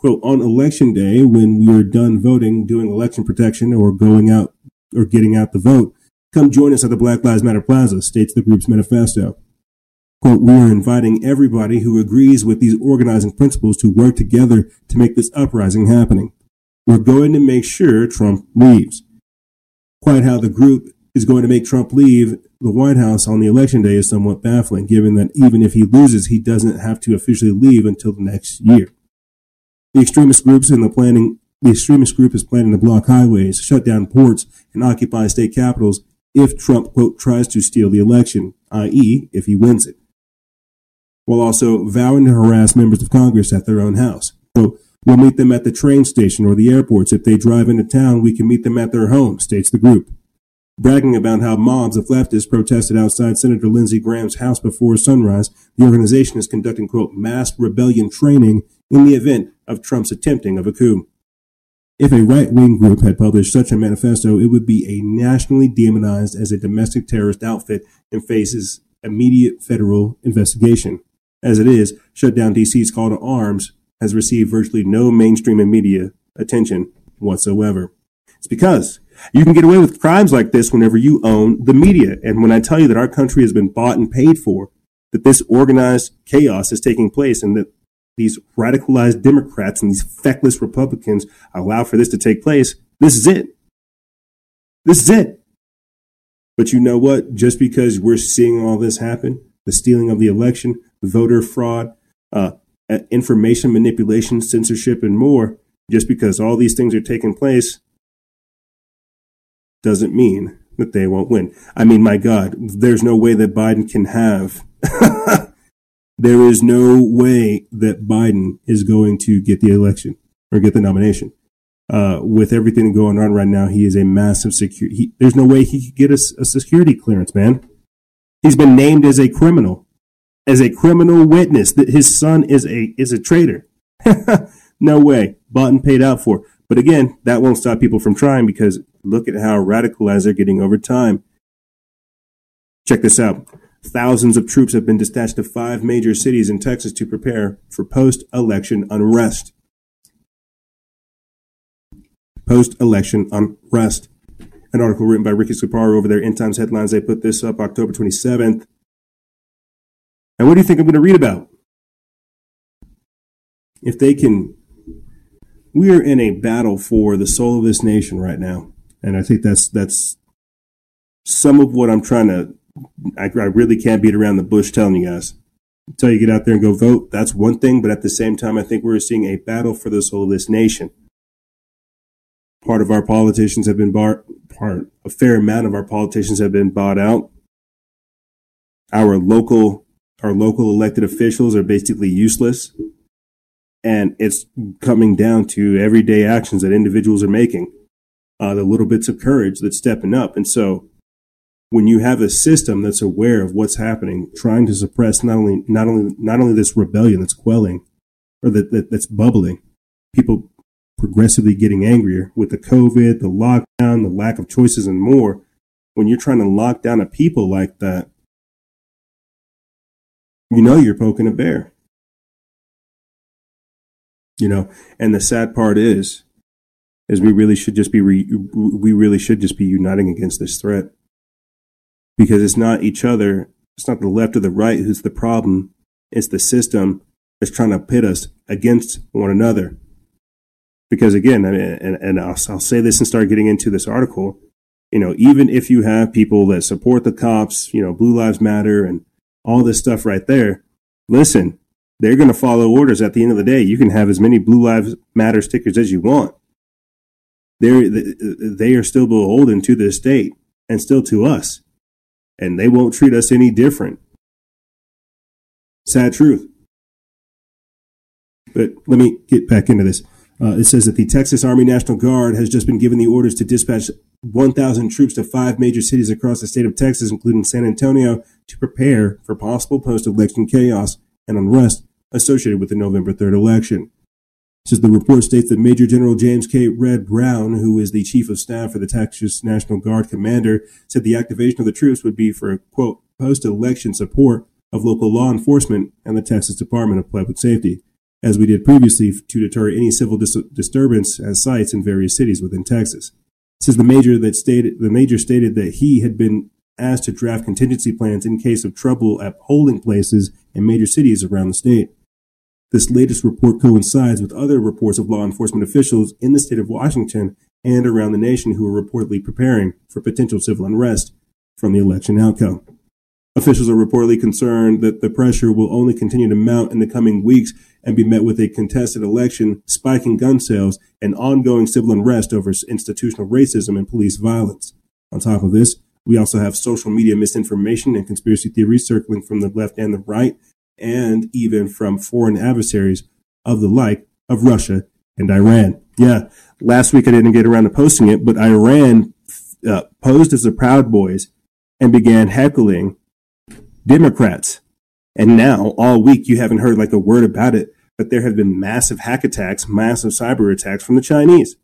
Quote, on election day, when we are done voting, doing election protection, or going out or getting out the vote, come join us at the Black Lives Matter Plaza, states the group's manifesto. Quote, we are inviting everybody who agrees with these organizing principles to work together to make this uprising happening. We're going to make sure Trump leaves. Quite how the group is going to make Trump leave the White House on the election day is somewhat baffling, given that even if he loses, he doesn't have to officially leave until the next year. The extremist groups in the planning, the extremist group is planning to block highways, shut down ports, and occupy state capitals if Trump, quote, tries to steal the election, i.e., if he wins it, while also vowing to harass members of Congress at their own house. Quote, We'll meet them at the train station or the airports. If they drive into town, we can meet them at their home, states the group. Bragging about how mobs of leftists protested outside Senator Lindsey Graham's house before sunrise, the organization is conducting, quote, mass rebellion training in the event of Trump's attempting of a coup. If a right wing group had published such a manifesto, it would be a nationally demonized as a domestic terrorist outfit and faces immediate federal investigation. As it is, shut down DC's call to arms has received virtually no mainstream and media attention whatsoever. It's because you can get away with crimes like this whenever you own the media. And when I tell you that our country has been bought and paid for, that this organized chaos is taking place and that these radicalized Democrats and these feckless Republicans allow for this to take place, this is it. This is it. But you know what? Just because we're seeing all this happen, the stealing of the election, voter fraud, uh, information manipulation, censorship, and more, just because all these things are taking place doesn't mean that they won't win. I mean, my God, there's no way that Biden can have. there is no way that Biden is going to get the election or get the nomination. Uh, with everything going on right now, he is a massive security. There's no way he could get a, a security clearance, man. He's been named as a criminal as a criminal witness that his son is a is a traitor. no way. Bought and paid out for. But again, that won't stop people from trying because look at how radicalized they're getting over time. Check this out. Thousands of troops have been dispatched to five major cities in Texas to prepare for post election unrest. Post election unrest. An article written by Ricky Scaparo over there, End Times Headlines. They put this up October 27th. And what do you think I'm going to read about? If they can, we are in a battle for the soul of this nation right now, and I think that's that's some of what I'm trying to. I, I really can't beat around the bush telling you guys. Until you get out there and go vote, that's one thing. But at the same time, I think we're seeing a battle for the soul of this nation. Part of our politicians have been bought, part, a fair amount of our politicians have been bought out. Our local, our local elected officials are basically useless. And it's coming down to everyday actions that individuals are making, uh, the little bits of courage that's stepping up. And so when you have a system that's aware of what's happening, trying to suppress not only not only not only this rebellion that's quelling or that, that that's bubbling, people progressively getting angrier with the COVID, the lockdown, the lack of choices, and more. When you're trying to lock down a people like that, you know you're poking a bear. You know, and the sad part is, is we really should just be re- we really should just be uniting against this threat because it's not each other, it's not the left or the right who's the problem. It's the system that's trying to pit us against one another. Because again, I mean, and, and I'll, I'll say this and start getting into this article. You know, even if you have people that support the cops, you know, Blue Lives Matter and all this stuff right there, listen, they're going to follow orders at the end of the day. You can have as many Blue Lives Matter stickers as you want. They're, they are still beholden to the state and still to us and they won't treat us any different. Sad truth. But let me get back into this. Uh, it says that the Texas Army National Guard has just been given the orders to dispatch 1,000 troops to five major cities across the state of Texas, including San Antonio, to prepare for possible post election chaos and unrest associated with the November 3rd election. Says the report states that Major General James K. Red Brown, who is the chief of staff for the Texas National Guard commander, said the activation of the troops would be for, quote, post-election support of local law enforcement and the Texas Department of Public Safety, as we did previously to deter any civil dis- disturbance at sites in various cities within Texas. Says the major that stated the major stated that he had been asked to draft contingency plans in case of trouble at polling places in major cities around the state. This latest report coincides with other reports of law enforcement officials in the state of Washington and around the nation who are reportedly preparing for potential civil unrest from the election outcome. Officials are reportedly concerned that the pressure will only continue to mount in the coming weeks and be met with a contested election, spiking gun sales, and ongoing civil unrest over institutional racism and police violence. On top of this, we also have social media misinformation and conspiracy theories circling from the left and the right and even from foreign adversaries of the like of Russia and Iran. Yeah, last week I didn't get around to posting it, but Iran uh, posed as the Proud Boys and began heckling Democrats. And now, all week, you haven't heard like a word about it, but there have been massive hack attacks, massive cyber attacks from the Chinese.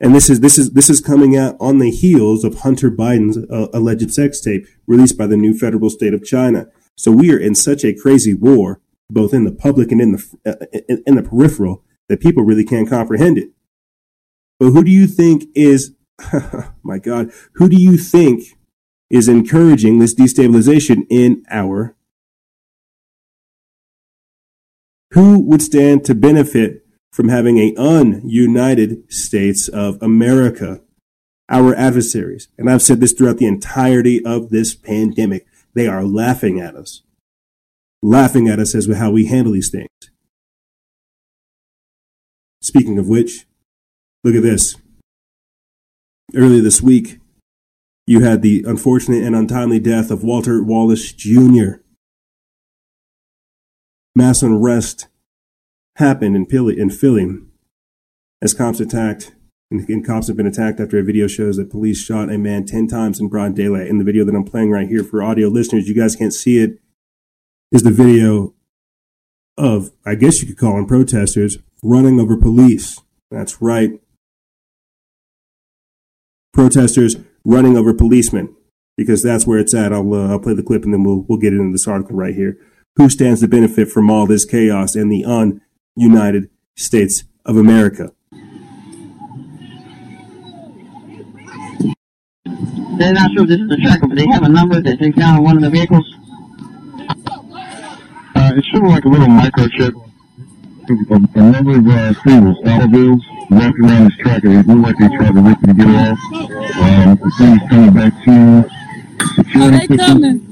And this is this is this is coming out on the heels of Hunter Biden's uh, alleged sex tape released by the new federal state of China. So we are in such a crazy war, both in the public and in the uh, in the peripheral, that people really can't comprehend it. But who do you think is, my God, who do you think is encouraging this destabilization in our? Who would stand to benefit from having a ununited states of America? Our adversaries. And I've said this throughout the entirety of this pandemic. They are laughing at us, laughing at us as how we handle these things. Speaking of which, look at this. Earlier this week, you had the unfortunate and untimely death of Walter Wallace Jr. Mass unrest happened in Philly, in Philly as cops attacked and, and cops have been attacked after a video shows that police shot a man 10 times in broad daylight. In the video that I'm playing right here for audio listeners, you guys can't see it, is the video of, I guess you could call them protesters, running over police. That's right. Protesters running over policemen, because that's where it's at. I'll, uh, I'll play the clip and then we'll, we'll get into this article right here. Who stands to benefit from all this chaos and the ununited states of America? They're not sure if this is a tracker, but they have a number that they found on one of the vehicles. Uh, it showed like a little microchip. A, a number of uh, singles, automobiles, walking around this track, and it looked like they tried to rip it to get off. Um, the thing is coming back to you. security They system. coming.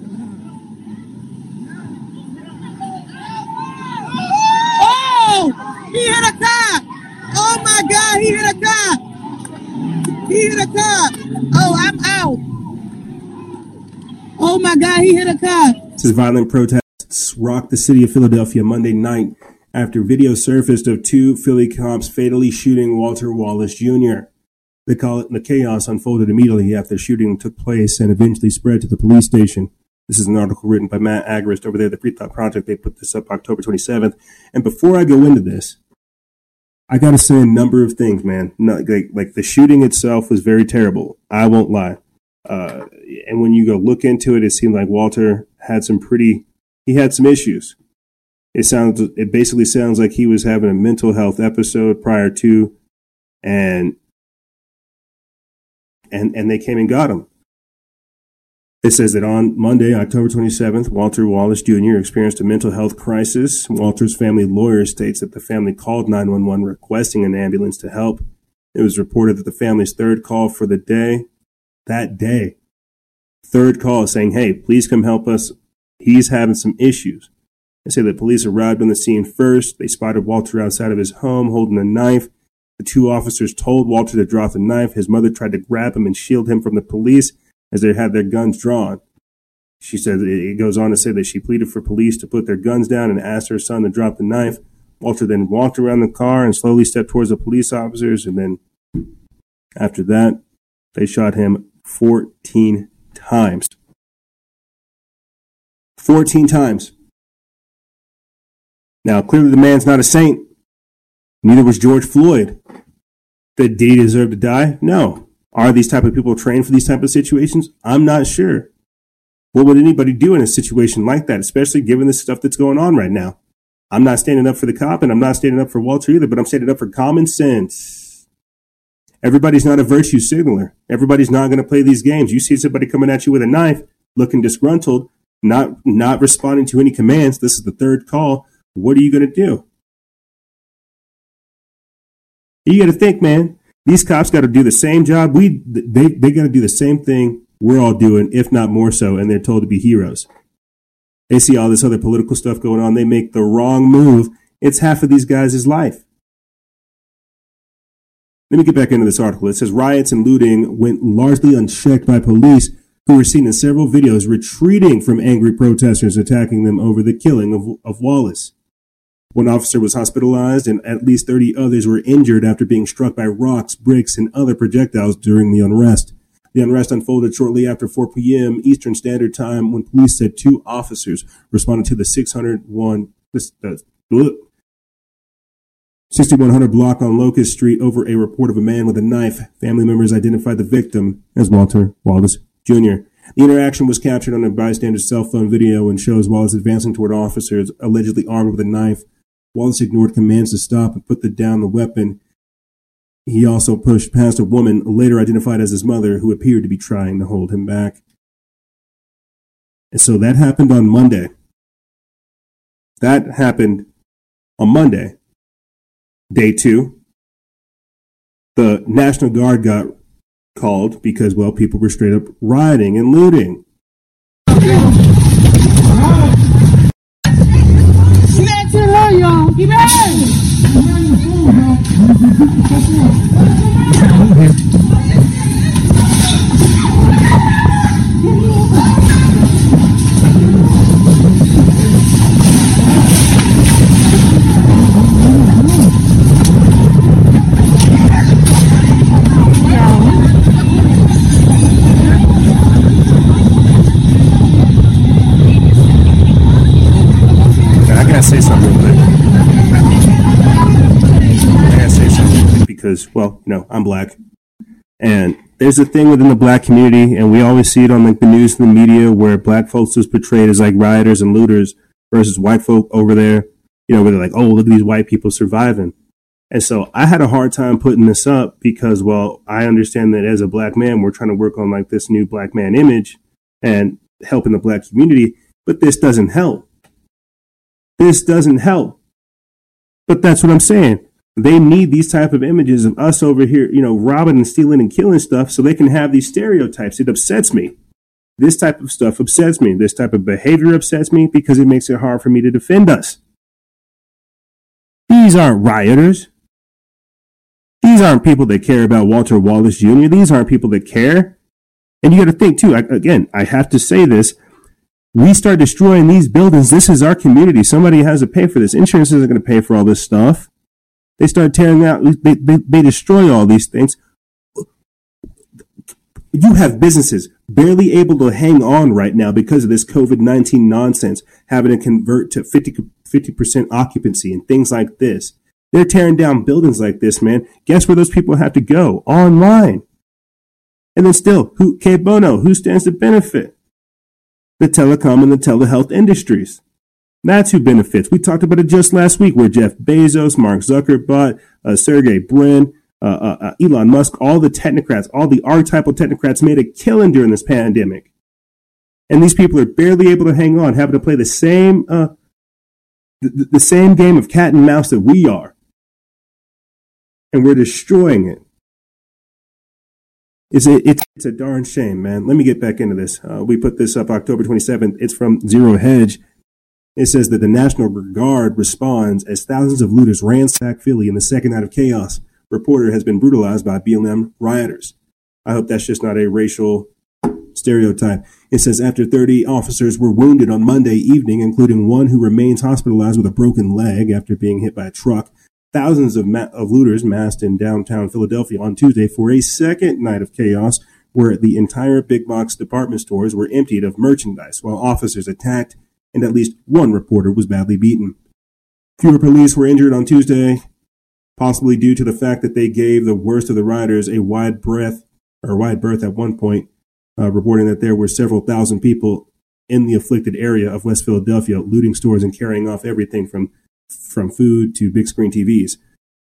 Oh! He hit a car! Oh my God! He hit a car! He hit a car! Oh, I'm out! Oh my God! He hit a car! Says violent protests rocked the city of Philadelphia Monday night after video surfaced of two Philly cops fatally shooting Walter Wallace Jr. The chaos unfolded immediately after the shooting took place and eventually spread to the police station. This is an article written by Matt Agorist over there, at the Free Thought Project. They put this up October 27th. And before I go into this, I got to say a number of things, man. No, like, like the shooting itself was very terrible. I won't lie. Uh, and when you go look into it, it seemed like Walter had some pretty, he had some issues. It sounds, it basically sounds like he was having a mental health episode prior to, and, and, and they came and got him. It says that on Monday, October 27th, Walter Wallace Jr. experienced a mental health crisis. Walter's family lawyer states that the family called 911 requesting an ambulance to help. It was reported that the family's third call for the day, that day, third call saying, hey, please come help us. He's having some issues. They say that police arrived on the scene first. They spotted Walter outside of his home holding a knife. The two officers told Walter to drop the knife. His mother tried to grab him and shield him from the police as they had their guns drawn. She said it goes on to say that she pleaded for police to put their guns down and asked her son to drop the knife. Walter then walked around the car and slowly stepped towards the police officers. And then after that, they shot him 14 times. 14 times. Now, clearly the man's not a saint. Neither was George Floyd. Did he deserve to die? No. Are these type of people trained for these type of situations? I'm not sure. What would anybody do in a situation like that, especially given the stuff that's going on right now? I'm not standing up for the cop and I'm not standing up for Walter either, but I'm standing up for common sense. Everybody's not a virtue signaler. Everybody's not going to play these games. You see somebody coming at you with a knife, looking disgruntled, not not responding to any commands. This is the third call. What are you going to do? You got to think, man. These cops got to do the same job. We they they got to do the same thing we're all doing, if not more so, and they're told to be heroes. They see all this other political stuff going on. They make the wrong move. It's half of these guys' life. Let me get back into this article. It says riots and looting went largely unchecked by police, who were seen in several videos retreating from angry protesters attacking them over the killing of, of Wallace. One officer was hospitalized, and at least 30 others were injured after being struck by rocks, bricks, and other projectiles during the unrest. The unrest unfolded shortly after 4 p.m. Eastern Standard Time when police said two officers responded to the 601 this, uh, 6100 block on Locust Street over a report of a man with a knife. Family members identified the victim as Walter Wallace Jr. The interaction was captured on a bystander's cell phone video and shows Wallace advancing toward officers allegedly armed with a knife. Wallace ignored commands to stop and put the, down the weapon. He also pushed past a woman, later identified as his mother, who appeared to be trying to hold him back. And so that happened on Monday. That happened on Monday, day two. The National Guard got called because, well, people were straight up rioting and looting. Low, because, well, you know, I'm black, and there's a thing within the black community, and we always see it on like the news and the media where black folks is portrayed as like rioters and looters versus white folk over there. You know, where they're like, "Oh, look at these white people surviving." And so I had a hard time putting this up because, well, I understand that as a black man, we're trying to work on like this new black man image and helping the black community, but this doesn't help This doesn't help. But that's what I'm saying. They need these type of images of us over here, you know, robbing and stealing and killing stuff so they can have these stereotypes. It upsets me. This type of stuff upsets me. This type of behavior upsets me because it makes it hard for me to defend us. These aren't rioters. These aren't people that care about Walter Wallace Jr. These aren't people that care. And you got to think too, I, again, I have to say this. We start destroying these buildings. This is our community. Somebody has to pay for this. Insurance isn't going to pay for all this stuff. They start tearing out, they, they, they destroy all these things. You have businesses barely able to hang on right now because of this COVID 19 nonsense, having to convert to 50, 50% occupancy and things like this. They're tearing down buildings like this, man. Guess where those people have to go? Online. And then still, who, cui bono, who stands to benefit? The telecom and the telehealth industries. That's who benefits. We talked about it just last week where Jeff Bezos, Mark Zuckerberg, uh, Sergey Brin, uh, uh, uh, Elon Musk, all the technocrats, all the archetypal technocrats made a killing during this pandemic. And these people are barely able to hang on, having to play the same, uh, the, the same game of cat and mouse that we are. And we're destroying it. It's a, it's, a darn shame, man. Let me get back into this. Uh, we put this up October 27th. It's from Zero Hedge. It says that the National Guard responds as thousands of looters ransack Philly in the second night of chaos. Reporter has been brutalized by BLM rioters. I hope that's just not a racial stereotype. It says after 30 officers were wounded on Monday evening, including one who remains hospitalized with a broken leg after being hit by a truck. Thousands of, ma- of looters massed in downtown Philadelphia on Tuesday for a second night of chaos where the entire big box department stores were emptied of merchandise while officers attacked and at least one reporter was badly beaten. Fewer police were injured on Tuesday, possibly due to the fact that they gave the worst of the rioters a wide breath or wide berth at one point, uh, reporting that there were several thousand people in the afflicted area of West Philadelphia looting stores and carrying off everything from from food to big screen TVs.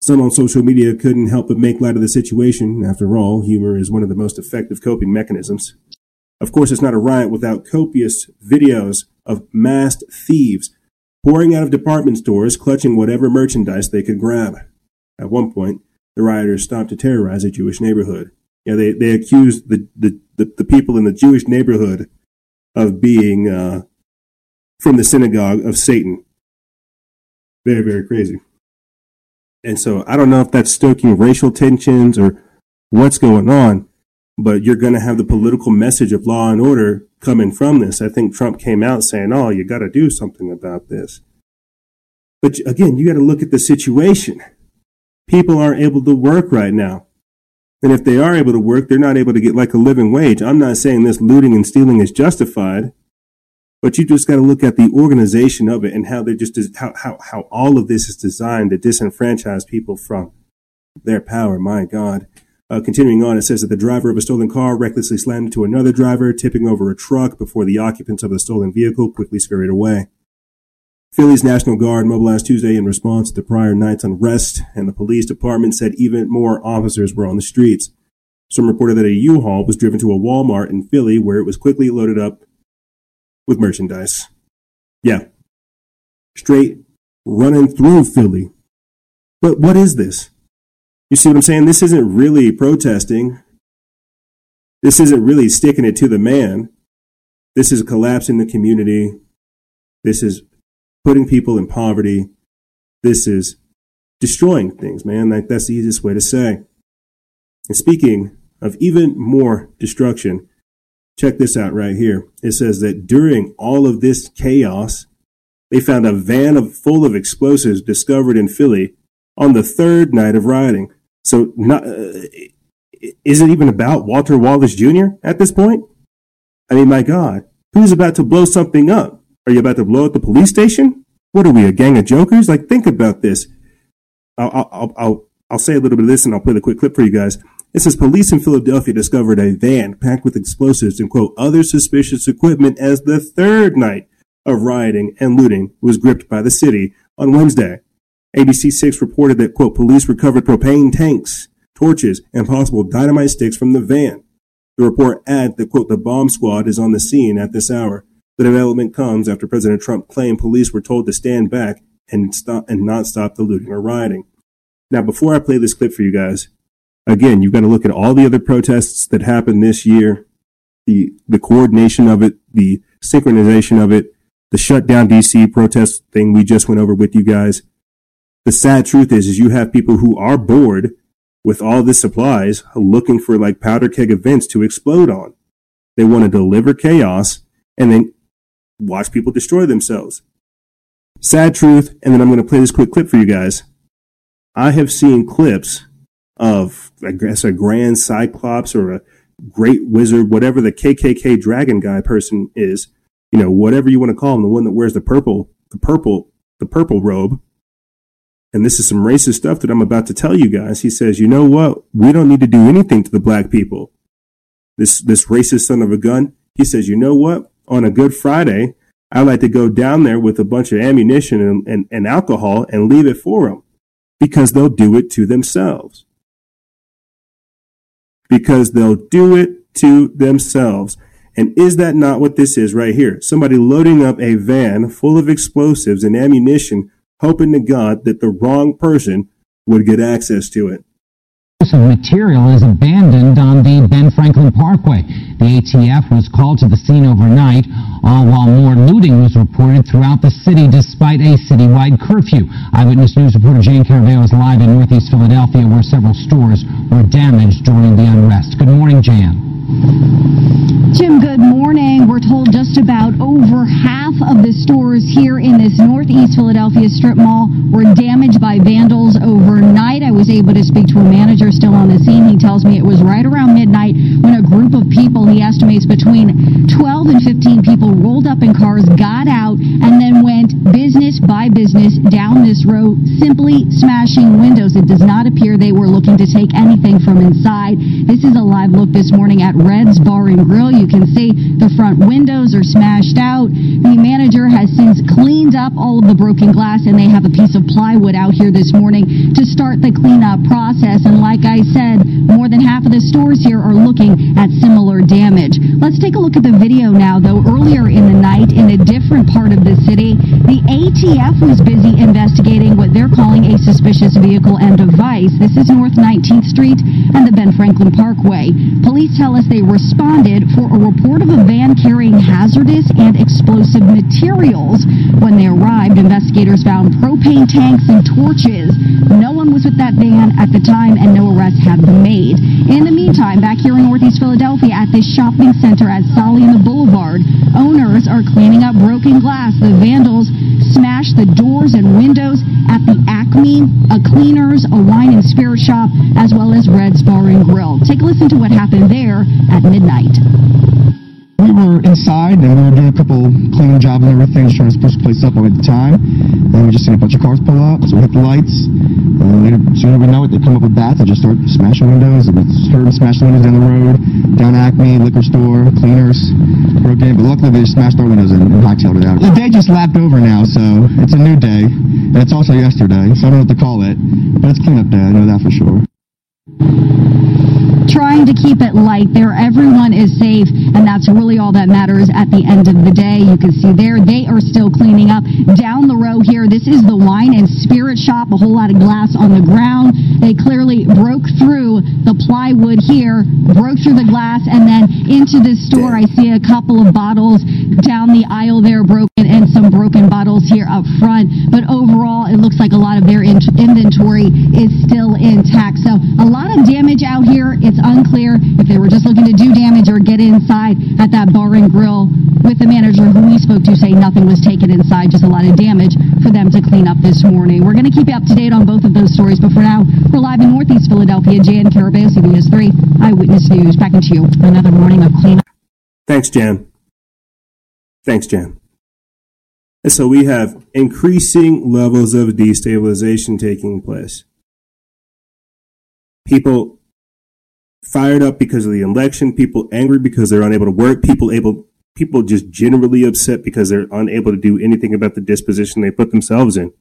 Some on social media couldn't help but make light of the situation. After all, humor is one of the most effective coping mechanisms. Of course, it's not a riot without copious videos of masked thieves pouring out of department stores, clutching whatever merchandise they could grab. At one point, the rioters stopped to terrorize a Jewish neighborhood. Yeah, they, they accused the, the, the, the people in the Jewish neighborhood of being uh, from the synagogue of Satan. Very, very crazy. And so I don't know if that's stoking racial tensions or what's going on, but you're going to have the political message of law and order coming from this. I think Trump came out saying, oh, you got to do something about this. But again, you got to look at the situation. People aren't able to work right now. And if they are able to work, they're not able to get like a living wage. I'm not saying this looting and stealing is justified, but you just got to look at the organization of it and how they're just, how, how, how all of this is designed to disenfranchise people from their power. My God. Uh, continuing on, it says that the driver of a stolen car recklessly slammed into another driver, tipping over a truck before the occupants of the stolen vehicle quickly scurried away. Philly's National Guard mobilized Tuesday in response to the prior night's unrest, and the police department said even more officers were on the streets. Some reported that a U-Haul was driven to a Walmart in Philly where it was quickly loaded up with merchandise. Yeah. Straight running through Philly. But what is this? You see what I'm saying? This isn't really protesting. This isn't really sticking it to the man. This is collapsing the community. This is putting people in poverty. This is destroying things, man. Like that's the easiest way to say. And speaking of even more destruction, check this out right here. It says that during all of this chaos, they found a van of, full of explosives discovered in Philly on the third night of rioting. So, not, uh, is it even about Walter Wallace Jr. at this point? I mean, my God, who's about to blow something up? Are you about to blow up the police station? What are we, a gang of jokers? Like, think about this. I'll, I'll, I'll, I'll say a little bit of this and I'll play the quick clip for you guys. It says police in Philadelphia discovered a van packed with explosives and quote other suspicious equipment as the third night of rioting and looting was gripped by the city on Wednesday. ABC6 reported that, quote, police recovered propane tanks, torches, and possible dynamite sticks from the van. The report adds that, quote, the bomb squad is on the scene at this hour. The development comes after President Trump claimed police were told to stand back and stop and not stop the looting or rioting. Now, before I play this clip for you guys, again, you've got to look at all the other protests that happened this year, the the coordination of it, the synchronization of it, the shutdown DC protest thing we just went over with you guys. The sad truth is, is you have people who are bored with all this supplies looking for like powder keg events to explode on. They want to deliver chaos and then watch people destroy themselves. Sad truth, and then I'm going to play this quick clip for you guys. I have seen clips of, I guess, a grand cyclops or a great wizard, whatever the KKK dragon guy person is, you know, whatever you want to call him, the one that wears the purple, the purple, the purple robe. And this is some racist stuff that I'm about to tell you guys. He says, you know what? We don't need to do anything to the black people. This, this racist son of a gun. He says, you know what? On a good Friday, I like to go down there with a bunch of ammunition and, and, and alcohol and leave it for them because they'll do it to themselves. Because they'll do it to themselves. And is that not what this is right here? Somebody loading up a van full of explosives and ammunition, hoping to God that the wrong person would get access to it of material is abandoned on the Ben Franklin Parkway. The ATF was called to the scene overnight, all while more looting was reported throughout the city despite a citywide curfew. Eyewitness News reporter Jan Carabeo is live in Northeast Philadelphia where several stores were damaged during the unrest. Good morning, Jan. Jim, good morning. We're told just about over half of the stores here in this Northeast Philadelphia strip mall were damaged by vandals overnight. I was able to speak to a manager still on the scene. He tells me it was right around midnight when a group of people, he estimates between 12 and 15 people, rolled up in cars, got out, and then went business by business down this row, simply smashing windows. It does not appear they were looking to take anything from inside. This is a live look this morning at Red's Bar and Grill. You can see the front windows are smashed out. The manager has since cleaned up all of the broken glass, and they have a piece of plywood out here this morning to start the cleanup process. And like I said, more than half of the stores here are looking at similar damage. Let's take a look at the video now, though. Earlier in the night, in a different part of the city, the ATF was busy investigating what they're calling a suspicious vehicle and device. This is North 19th Street and the Ben Franklin Parkway. Police tell us they responded for a report of a van carrying hazardous and explosive materials. When they arrived, investigators found propane tanks and torches. No one was with that van at the time and no arrests have been made. In the meantime, back here in Northeast Philadelphia at this shopping center at Solly and the Boulevard, owners are cleaning up broken glass. The vandals smashed the doors and windows at the Acme, a cleaners, a wine and spirit shop, as well as Red's Bar and Grill. Take a listen to what happened there at midnight. We were inside and we were doing a couple cleaning jobs and everything, trying to spruce the place up at the time. And we just seen a bunch of cars pull up, so we hit the lights. And later, sooner we know it, they come up with bats and just start smashing windows. And we heard them smash windows down the road, down Acme, liquor store, cleaners, broke in. But luckily they just smashed our windows and, and hightailed it out. The day just lapped over now, so it's a new day. And it's also yesterday, so I don't know what to call it. But it's cleanup day, I know that for sure trying to keep it light there. Everyone is safe, and that's really all that matters at the end of the day. You can see there, they are still cleaning up. Down the row here, this is the wine and spirit shop, a whole lot of glass on the ground. They clearly broke through the plywood here, broke through the glass, and then into this store. I see a couple of bottles down the aisle there broken and some broken bottles here up front. But overall, it looks like a lot of their in inventory is still intact. So a lot of damage out here. It's it's unclear if they were just looking to do damage or get inside at that bar and grill with the manager who we spoke to say nothing was taken inside, just a lot of damage for them to clean up this morning. We're going to keep you up to date on both of those stories, but for now, we're live in Northeast Philadelphia. Jan Carabeo, CBS 3 Eyewitness News. Back into you. Another morning of cleanup. Thanks, Jan. Thanks, Jan. And so we have increasing levels of destabilization taking place. People fired up because of the election, people angry because they're unable to work, people able people just generally upset because they're unable to do anything about the disposition they put themselves in.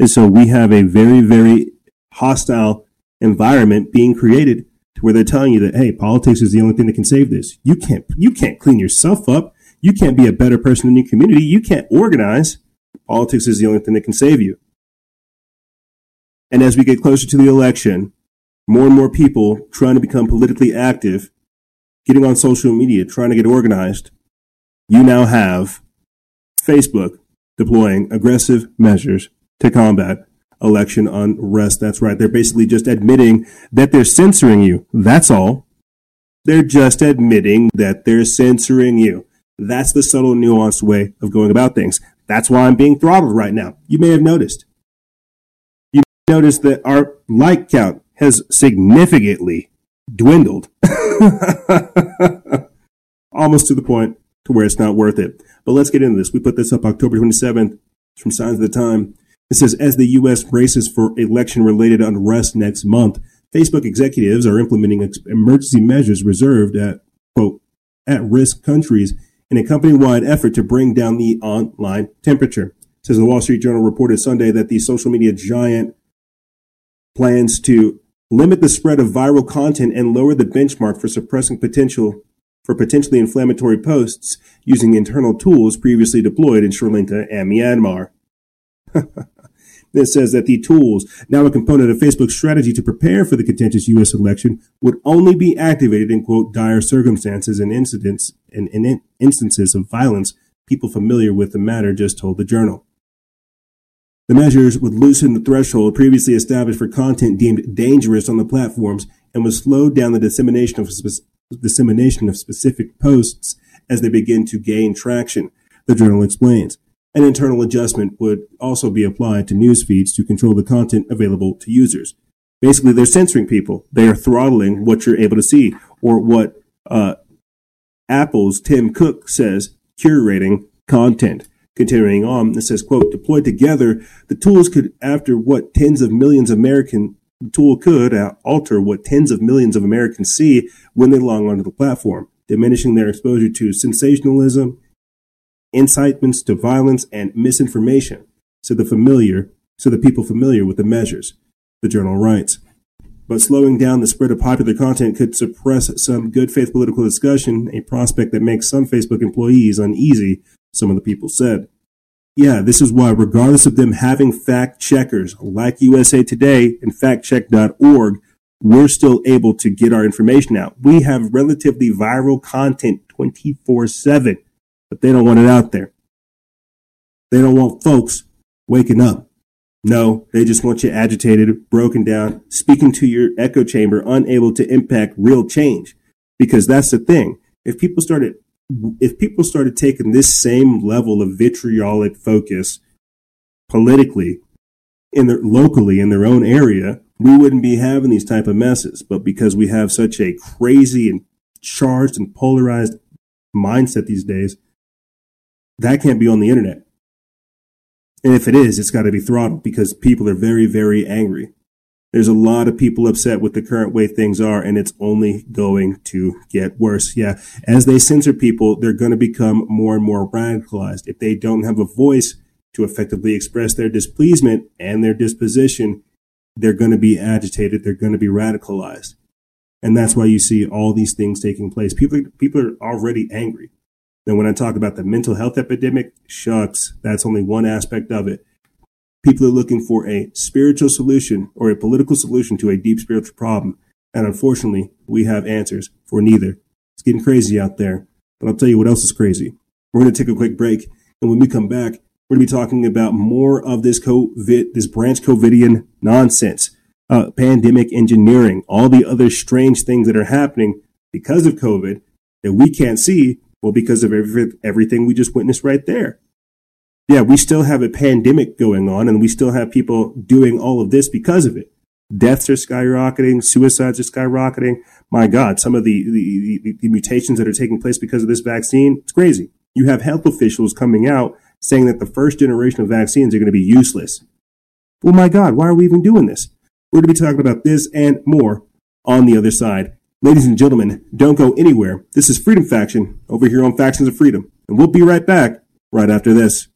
And so we have a very, very hostile environment being created to where they're telling you that, hey, politics is the only thing that can save this. You can't, you can't clean yourself up. You can't be a better person in your community. You can't organize. Politics is the only thing that can save you. And as we get closer to the election, more and more people trying to become politically active, getting on social media, trying to get organized, you now have Facebook deploying aggressive measures to combat election unrest. That's right. They're basically just admitting that they're censoring you. That's all. They're just admitting that they're censoring you. That's the subtle, nuanced way of going about things. That's why I'm being throttled right now. You may have noticed. You noticed that our like count has significantly dwindled. Almost to the point to where it's not worth it. But let's get into this. We put this up October 27th from Signs of the Time. It says, as the U.S. braces for election related unrest next month, Facebook executives are implementing ex- emergency measures reserved at, quote, at risk countries in a company wide effort to bring down the online temperature. It says the Wall Street Journal reported Sunday that the social media giant plans to limit the spread of viral content and lower the benchmark for suppressing potential for potentially inflammatory posts using internal tools previously deployed in Sri Lanka and Myanmar. this says that the tools, now a component of Facebook's strategy to prepare for the contentious U.S. election, would only be activated in quote dire circumstances and incidents and, and instances of violence. People familiar with the matter just told the journal. The measures would loosen the threshold previously established for content deemed dangerous on the platforms and would slow down the dissemination of, spe- dissemination of specific posts as they begin to gain traction, the journal explains. An internal adjustment would also be applied to news feeds to control the content available to users. Basically, they're censoring people. They are throttling what you're able to see, or what uh, Apple's Tim Cook says, curating content. Continuing on, it says, quote, deployed together, the tools could, after what tens of millions of American, tool could uh, alter what tens of millions of Americans see when they log onto the platform, diminishing their exposure to sensationalism, incitements to violence, and misinformation, so the familiar, so the people familiar with the measures, the journal writes. But slowing down the spread of popular content could suppress some good faith political discussion, a prospect that makes some Facebook employees uneasy, some of the people said. Yeah, this is why, regardless of them having fact checkers like USA Today and factcheck.org, we're still able to get our information out. We have relatively viral content 24 7 but they don't want it out there. They don't want folks waking up. No, they just want you agitated, broken down, speaking to your echo chamber, unable to impact real change. Because that's the thing. If people started, if people started taking this same level of vitriolic focus politically in their locally in their own area, we wouldn't be having these type of messes. But because we have such a crazy and charged and polarized mindset these days, that can't be on the internet. And if it is, it's got to be throttled because people are very, very angry. There's a lot of people upset with the current way things are, and it's only going to get worse. Yeah. As they censor people, they're going to become more and more radicalized. If they don't have a voice to effectively express their displeasement and their disposition, they're going to be agitated. They're going to be radicalized. And that's why you see all these things taking place. People, people are already angry. Then when I talk about the mental health epidemic, shucks, that's only one aspect of it. People are looking for a spiritual solution or a political solution to a deep spiritual problem. And unfortunately, we have answers for neither. It's getting crazy out there. But I'll tell you what else is crazy. We're going to take a quick break. And when we come back, we're going to be talking about more of this COVID, this branch COVIDian nonsense, uh, pandemic engineering, all the other strange things that are happening because of COVID that we can't see, well, because of every, everything we just witnessed right there. Yeah, we still have a pandemic going on and we still have people doing all of this because of it. Deaths are skyrocketing, suicides are skyrocketing. My God, some of the, the, the, the mutations that are taking place because of this vaccine, it's crazy. You have health officials coming out saying that the first generation of vaccines are going to be useless. Well, my God, why are we even doing this? We're going to be talking about this and more on the other side. Ladies and gentlemen, don't go anywhere. This is Freedom Faction over here on Factions of Freedom, and we'll be right back right after this.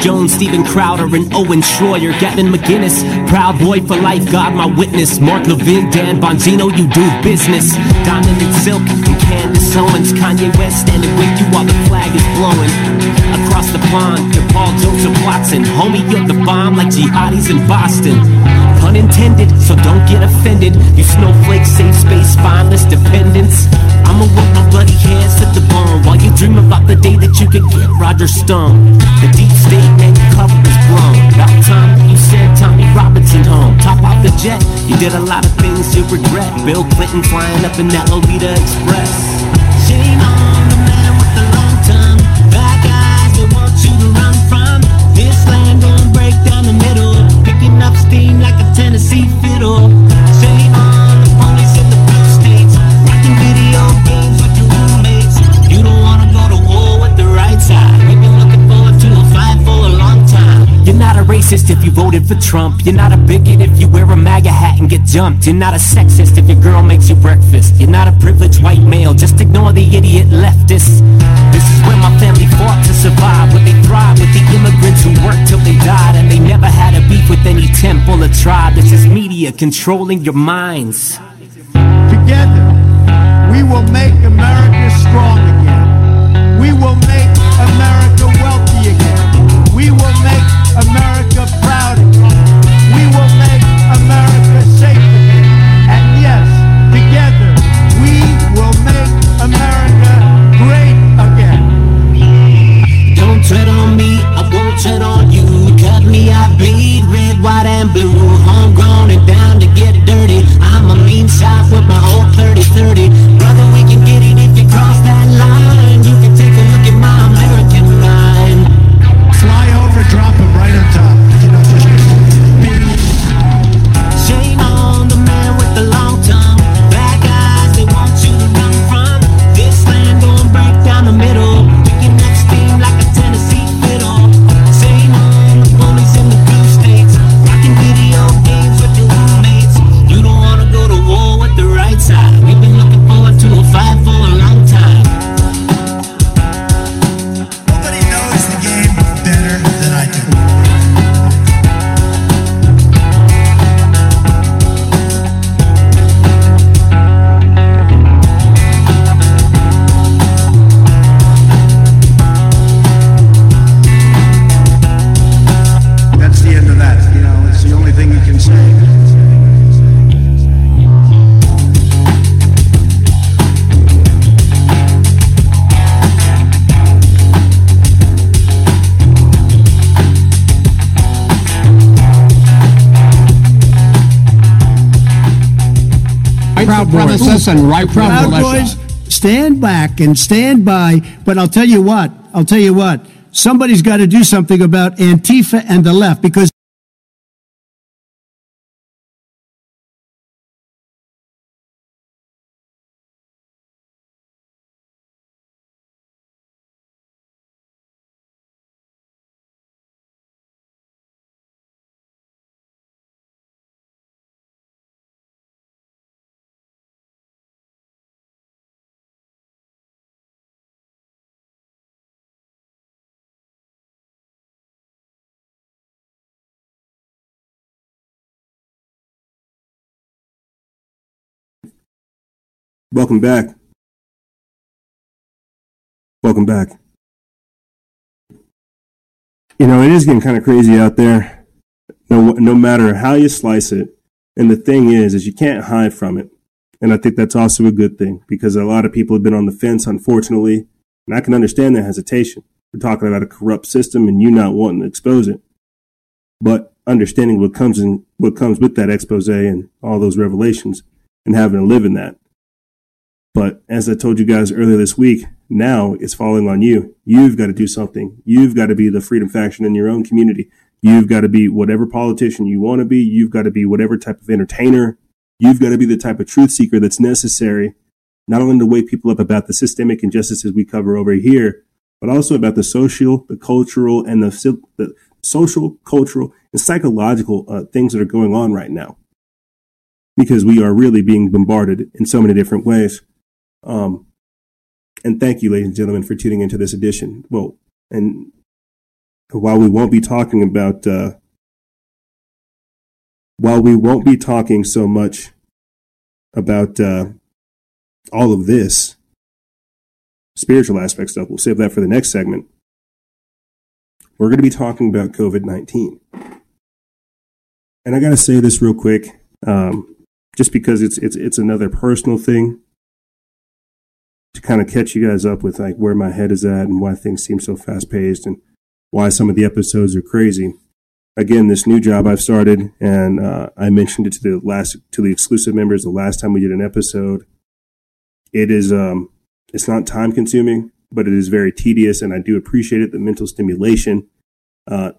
Jones, Steven Crowder, and Owen Schroyer, Gavin McInnes, Proud Boy for Life, God my witness, Mark Levin, Dan Bongino, you do business. Diamond and Silk, and Candace Owens, Kanye West standing with you while the flag is blowing. Across the pond, to Paul Joseph Watson, homie, you're the bomb like jihadis in Boston. Pun intended, so don't get offended. You snowflakes, safe space, spineless dependents. I'ma work my bloody hands to the bone while you dream about the day that you could get Roger Stone. The deep state man cover is blown. About time you said Tommy Robinson home. Top off the jet, you did a lot of things you regret. Bill Clinton flying up in that Lolita Express. Shame on the man with the long tongue. Bad guys that want you to run from. This land gon' break down the middle. Picking up steam Tennessee fiddle. Shame on the police in the blue states. Rocking video games with your roommates. You don't wanna go to war with the right side. We've been looking forward to a fight for a long time. You're not a racist if you voted for Trump. You're not a bigot if you wear a MAGA hat and get jumped. You're not a sexist if your girl makes you breakfast. You're not a privileged white male. Just ignore the idiot leftists. My family fought to survive. Where they thrive with the immigrants who worked till they died. And they never had a beef with any temple or tribe. This is media controlling your minds. Together, we will make America strong again. We will make America wealthy again. We will make America I bleed red, white, and blue. Homegrown and down to get dirty. I'm a mean south with my whole 30-30. Brother, we can get it if you cross that Proud supremacists and right Proud Boys, stand back and stand by. But I'll tell you what, I'll tell you what, somebody's got to do something about Antifa and the left because Welcome back. Welcome back. You know, it is getting kind of crazy out there. No, no matter how you slice it. And the thing is, is you can't hide from it. And I think that's also a good thing because a lot of people have been on the fence, unfortunately. And I can understand their hesitation. We're talking about a corrupt system and you not wanting to expose it. But understanding what comes in, what comes with that expose and all those revelations and having to live in that. But as I told you guys earlier this week, now it's falling on you. You've got to do something. You've got to be the freedom faction in your own community. You've got to be whatever politician you want to be. You've got to be whatever type of entertainer. You've got to be the type of truth seeker that's necessary, not only to wake people up about the systemic injustices we cover over here, but also about the social, the cultural, and the, the social, cultural, and psychological uh, things that are going on right now. Because we are really being bombarded in so many different ways. Um, And thank you, ladies and gentlemen, for tuning into this edition. Well, and while we won't be talking about, uh, while we won't be talking so much about uh, all of this spiritual aspect stuff, we'll save that for the next segment. We're going to be talking about COVID 19. And I got to say this real quick, um, just because it's, it's, it's another personal thing to kind of catch you guys up with like where my head is at and why things seem so fast paced and why some of the episodes are crazy. Again, this new job I've started, and uh, I mentioned it to the last to the exclusive members the last time we did an episode. It is um, it's not time consuming, but it is very tedious, and I do appreciate it. The mental stimulation, uh,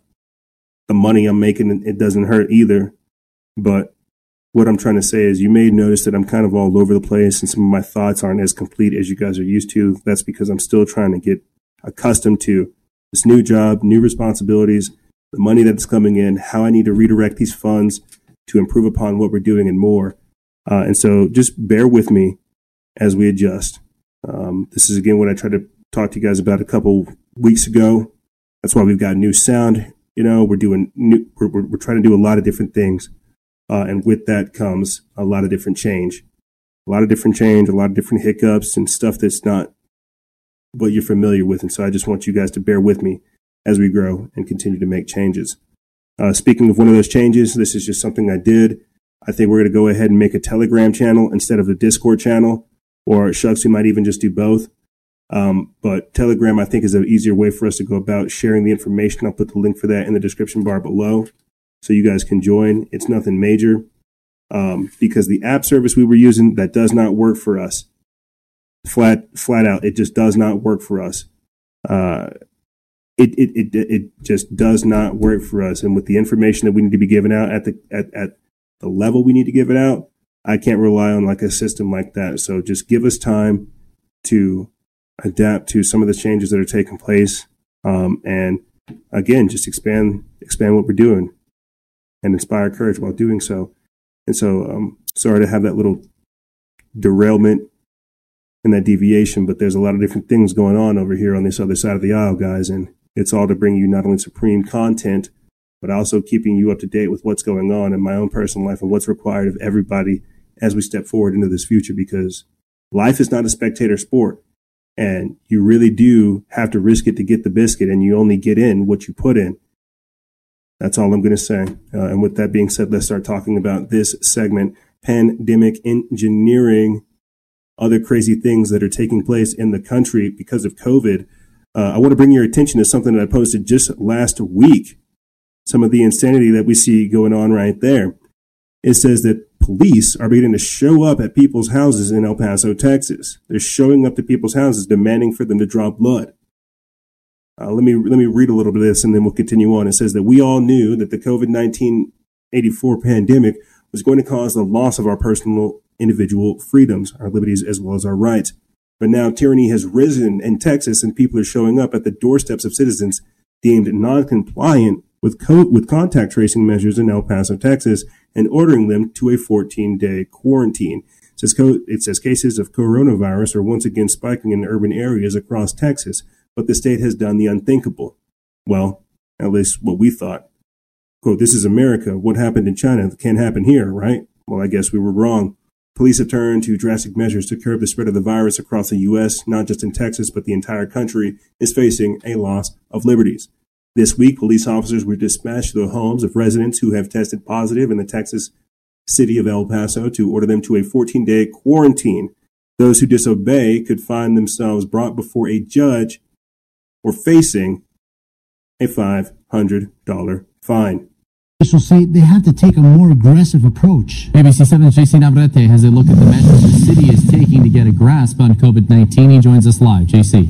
the money I'm making, it doesn't hurt either. But what I'm trying to say is you may notice that I'm kind of all over the place and some of my thoughts aren't as complete as you guys are used to. That's because I'm still trying to get accustomed to this new job, new responsibilities, the money that's coming in, how I need to redirect these funds to improve upon what we're doing and more. Uh, and so just bear with me as we adjust. Um, this is again what I tried to talk to you guys about a couple weeks ago. That's why we've got new sound. You know, we're doing new, we're, we're, we're trying to do a lot of different things. Uh, and with that comes a lot of different change, a lot of different change, a lot of different hiccups and stuff that's not what you're familiar with. And so I just want you guys to bear with me as we grow and continue to make changes. Uh, speaking of one of those changes, this is just something I did. I think we're going to go ahead and make a Telegram channel instead of the Discord channel, or shucks, we might even just do both. Um, but Telegram, I think, is an easier way for us to go about sharing the information. I'll put the link for that in the description bar below so you guys can join. It's nothing major um, because the app service we were using that does not work for us. Flat, flat out, it just does not work for us. Uh, it, it, it, it just does not work for us. And with the information that we need to be giving out at the, at, at the level we need to give it out, I can't rely on like a system like that. So just give us time to adapt to some of the changes that are taking place. Um, and again, just expand, expand what we're doing and inspire courage while doing so. And so, um, sorry to have that little derailment and that deviation, but there's a lot of different things going on over here on this other side of the aisle, guys. And it's all to bring you not only supreme content, but also keeping you up to date with what's going on in my own personal life and what's required of everybody as we step forward into this future because life is not a spectator sport. And you really do have to risk it to get the biscuit, and you only get in what you put in. That's all I'm going to say. Uh, and with that being said, let's start talking about this segment pandemic engineering, other crazy things that are taking place in the country because of COVID. Uh, I want to bring your attention to something that I posted just last week. Some of the insanity that we see going on right there. It says that police are beginning to show up at people's houses in El Paso, Texas. They're showing up to people's houses demanding for them to draw blood. Uh, let me let me read a little bit of this, and then we'll continue on. It says that we all knew that the COVID nineteen eighty four pandemic was going to cause the loss of our personal individual freedoms, our liberties, as well as our rights. But now tyranny has risen in Texas, and people are showing up at the doorsteps of citizens deemed non-compliant with co- with contact tracing measures in El Paso, Texas, and ordering them to a 14-day quarantine. It says, co- it says cases of coronavirus are once again spiking in urban areas across Texas but the state has done the unthinkable. Well, at least what we thought. Quote, this is America. What happened in China can't happen here, right? Well, I guess we were wrong. Police have turned to drastic measures to curb the spread of the virus across the U.S., not just in Texas, but the entire country is facing a loss of liberties. This week, police officers were dispatched to the homes of residents who have tested positive in the Texas city of El Paso to order them to a 14 day quarantine. Those who disobey could find themselves brought before a judge or facing a $500 fine. Officials say they have to take a more aggressive approach. ABC 7's JC Navarrete has a look at the measures the city is taking to get a grasp on COVID 19. He joins us live. JC.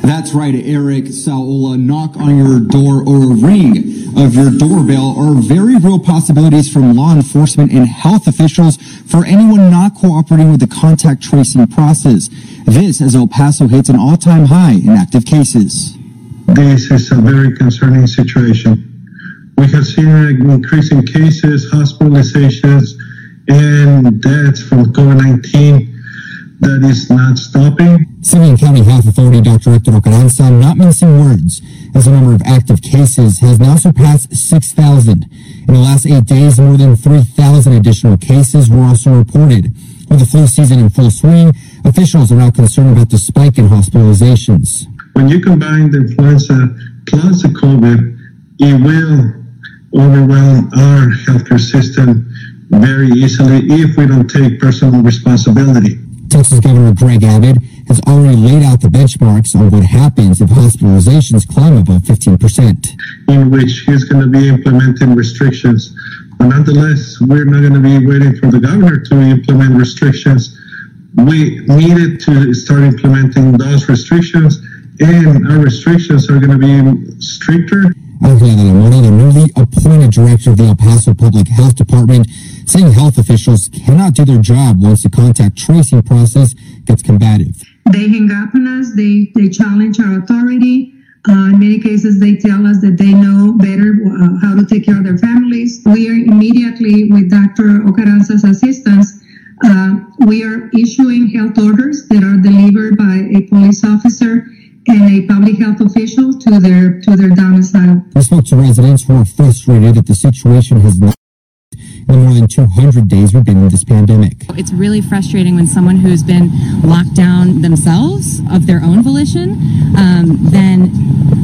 That's right, Eric Saola. Knock on your door or ring of your doorbell are very real possibilities from law enforcement and health officials for anyone not cooperating with the contact tracing process. This as El Paso hits an all-time high in active cases. This is a very concerning situation. We have seen an increase in cases, hospitalizations, and deaths from COVID-19. that is not stopping. City-County Health Authority Dr. Hector Ocaranza not mincing words as the number of active cases has now surpassed 6,000. In the last eight days, more than 3,000 additional cases were also reported. With the flu season in full swing, officials are now concerned about the spike in hospitalizations. When you combine the influenza plus the COVID, it will overwhelm our healthcare system very easily if we don't take personal responsibility. Texas Governor Greg Abbott has already laid out the benchmarks on what happens if hospitalizations climb above 15%. in which he's going to be implementing restrictions. But nonetheless, we're not going to be waiting for the governor to implement restrictions. We needed to start implementing those restrictions, and our restrictions are going to be stricter. Angela de la the newly appointed director of the El Paso Public Health Department, saying health officials cannot do their job once the contact tracing process gets combative. They hang up on us. They they challenge our authority. Uh, in many cases, they tell us that they know better uh, how to take care of their families. We are immediately, with Dr. Ocaranza's assistance, uh, we are issuing health orders that are delivered by a police officer and a public health official to their to their domicile. We spoke to residents who are frustrated that the situation has not the more than 200 days we've been in this pandemic. It's really frustrating when someone who's been locked down themselves of their own volition, um, then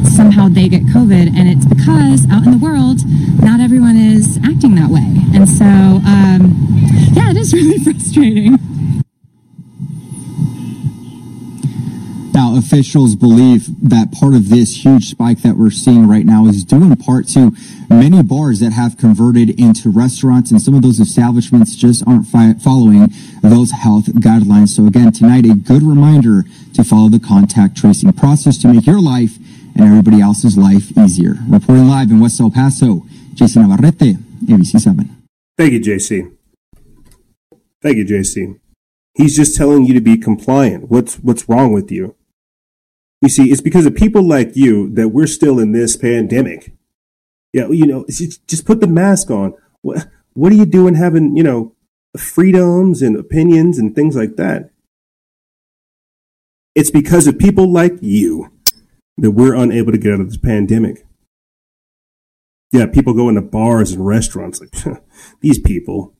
somehow they get COVID, and it's because out in the world, not everyone is acting that way. And so, um, yeah, it is really frustrating. Now, officials believe that part of this huge spike that we're seeing right now is due in part to many bars that have converted into restaurants, and some of those establishments just aren't fi- following those health guidelines. So, again, tonight, a good reminder to follow the contact tracing process to make your life and everybody else's life easier. Reporting live in West El Paso, Jason Navarrete, ABC7. Thank you, JC. Thank you, JC. He's just telling you to be compliant. What's what's wrong with you? You see, it's because of people like you that we're still in this pandemic. Yeah, you know, just put the mask on. What what are you doing having, you know, freedoms and opinions and things like that? It's because of people like you that we're unable to get out of this pandemic. Yeah, people go into bars and restaurants like these people.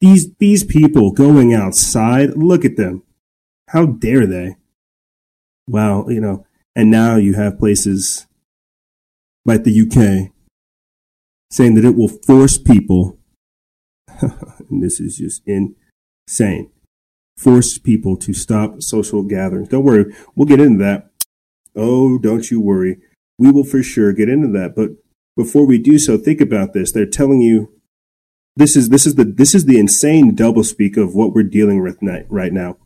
These these people going outside, look at them. How dare they? Wow, you know, and now you have places like the UK saying that it will force people and this is just insane. Force people to stop social gatherings. Don't worry, we'll get into that. Oh, don't you worry. We will for sure get into that. But before we do so, think about this. They're telling you this is this is the this is the insane doublespeak of what we're dealing with right now.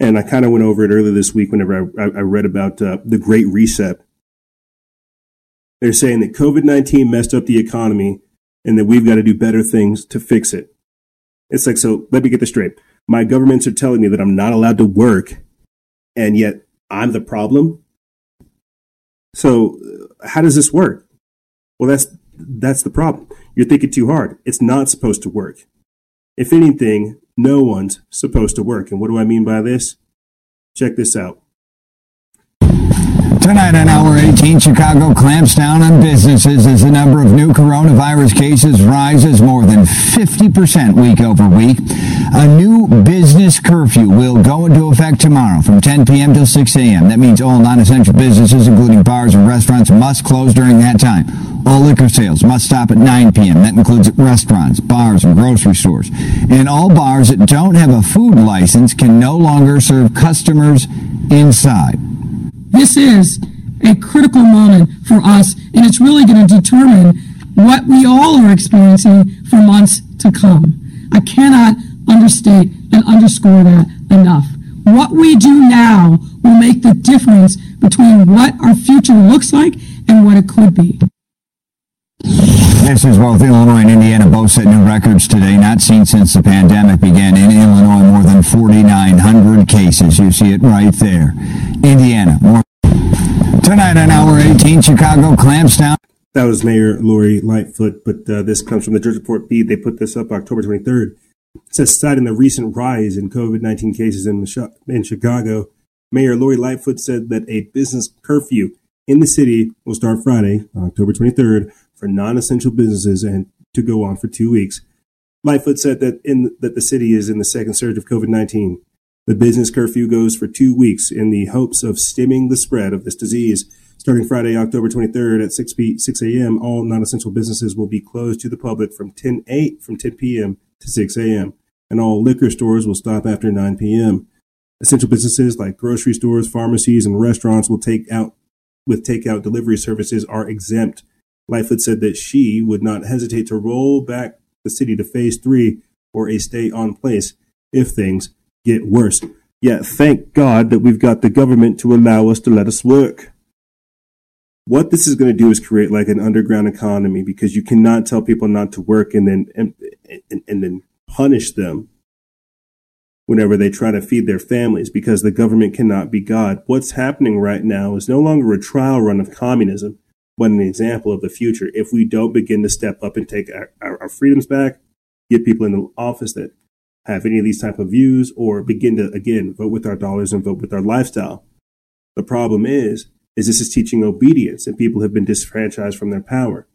And I kind of went over it earlier this week whenever I, I read about uh, the Great Reset. They're saying that COVID nineteen messed up the economy, and that we've got to do better things to fix it. It's like so. Let me get this straight. My governments are telling me that I'm not allowed to work, and yet I'm the problem. So, uh, how does this work? Well, that's that's the problem. You're thinking too hard. It's not supposed to work. If anything, no one's supposed to work. And what do I mean by this? Check this out. Tonight on Hour 18, Chicago clamps down on businesses as the number of new coronavirus cases rises more than 50% week over week. A new business curfew will go into effect tomorrow from 10 p.m. till 6 a.m. That means all non-essential businesses, including bars and restaurants, must close during that time. All liquor sales must stop at 9 p.m. That includes restaurants, bars, and grocery stores. And all bars that don't have a food license can no longer serve customers inside. This is a critical moment for us, and it's really going to determine what we all are experiencing for months to come. I cannot understate and underscore that enough. What we do now will make the difference between what our future looks like and what it could be. This is both Illinois and Indiana both set new records today, not seen since the pandemic began. In Illinois, more than 4,900 cases. You see it right there. Indiana, more. Tonight on Hour 18, Chicago clamps down. That was Mayor Lori Lightfoot, but uh, this comes from the Jersey Report feed. They put this up October 23rd. It says citing the recent rise in COVID 19 cases in, in Chicago, Mayor Lori Lightfoot said that a business curfew in the city will start Friday, October 23rd, for non-essential businesses and to go on for two weeks. Lightfoot said that in that the city is in the second surge of COVID-19. The business curfew goes for two weeks in the hopes of stemming the spread of this disease. Starting Friday, October 23rd at 6 p 6 a.m., all non-essential businesses will be closed to the public from 10 8 from 10 p.m. to 6 a.m. and all liquor stores will stop after 9 p.m. Essential businesses like grocery stores, pharmacies, and restaurants will take out with takeout delivery services are exempt. Lightfoot said that she would not hesitate to roll back the city to phase three or a stay on place if things get worse. Yet thank God that we've got the government to allow us to let us work. What this is going to do is create like an underground economy because you cannot tell people not to work and then and, and, and then punish them whenever they try to feed their families because the government cannot be God. What's happening right now is no longer a trial run of communism, but an example of the future. If we don't begin to step up and take our, our, our freedoms back, get people in the office that have any of these type of views, or begin to again vote with our dollars and vote with our lifestyle. The problem is, is this is teaching obedience, and people have been disfranchised from their power.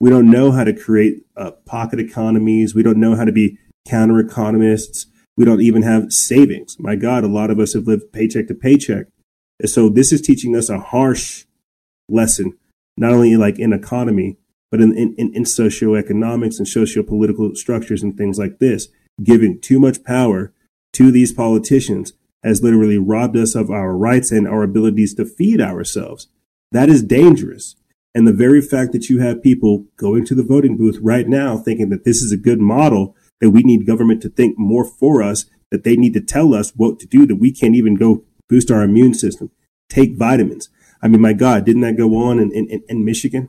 We don't know how to create uh, pocket economies. We don't know how to be counter economists. We don't even have savings. My God, a lot of us have lived paycheck to paycheck. And so this is teaching us a harsh lesson, not only like in economy, but in, in, in socioeconomics and socio-political structures and things like this. Giving too much power to these politicians has literally robbed us of our rights and our abilities to feed ourselves. That is dangerous. And the very fact that you have people going to the voting booth right now thinking that this is a good model that we need government to think more for us, that they need to tell us what to do, that we can't even go boost our immune system, take vitamins. I mean, my God, didn't that go on in, in, in Michigan?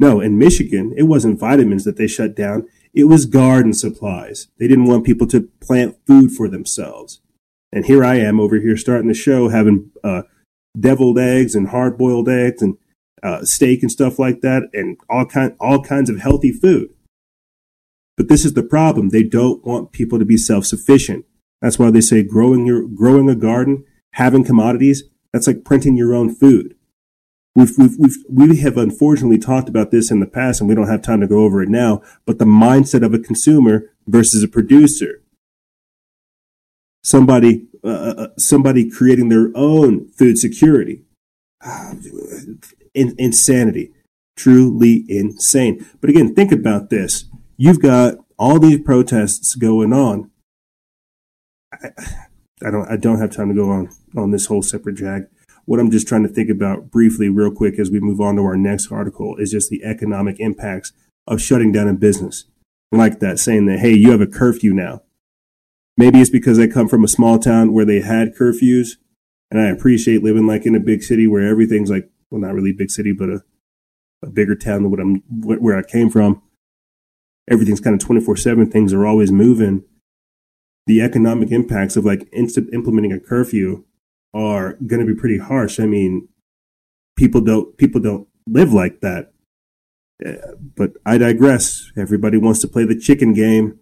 No, in Michigan, it wasn't vitamins that they shut down. It was garden supplies. They didn't want people to plant food for themselves. And here I am over here starting the show having uh, deviled eggs and hard boiled eggs and uh, steak and stuff like that and all kind all kinds of healthy food. But this is the problem. They don't want people to be self-sufficient. That's why they say growing your, growing a garden, having commodities, that's like printing your own food. We've, we've, we've, we have unfortunately talked about this in the past and we don't have time to go over it now, but the mindset of a consumer versus a producer. Somebody, uh, uh, uh somebody creating their own food security. In, insanity. Truly insane. But again, think about this you've got all these protests going on. I don't I don't have time to go on on this whole separate jag. What I'm just trying to think about briefly, real quick, as we move on to our next article, is just the economic impacts of shutting down a business like that, saying that hey, you have a curfew now. Maybe it's because I come from a small town where they had curfews, and I appreciate living like in a big city where everything's like well, not really big city, but a, a bigger town than what I'm where I came from everything's kind of 24 7, things are always moving. The economic impacts of like instant implementing a curfew are going to be pretty harsh. I mean, people don't, people don't live like that. Uh, but I digress. Everybody wants to play the chicken game.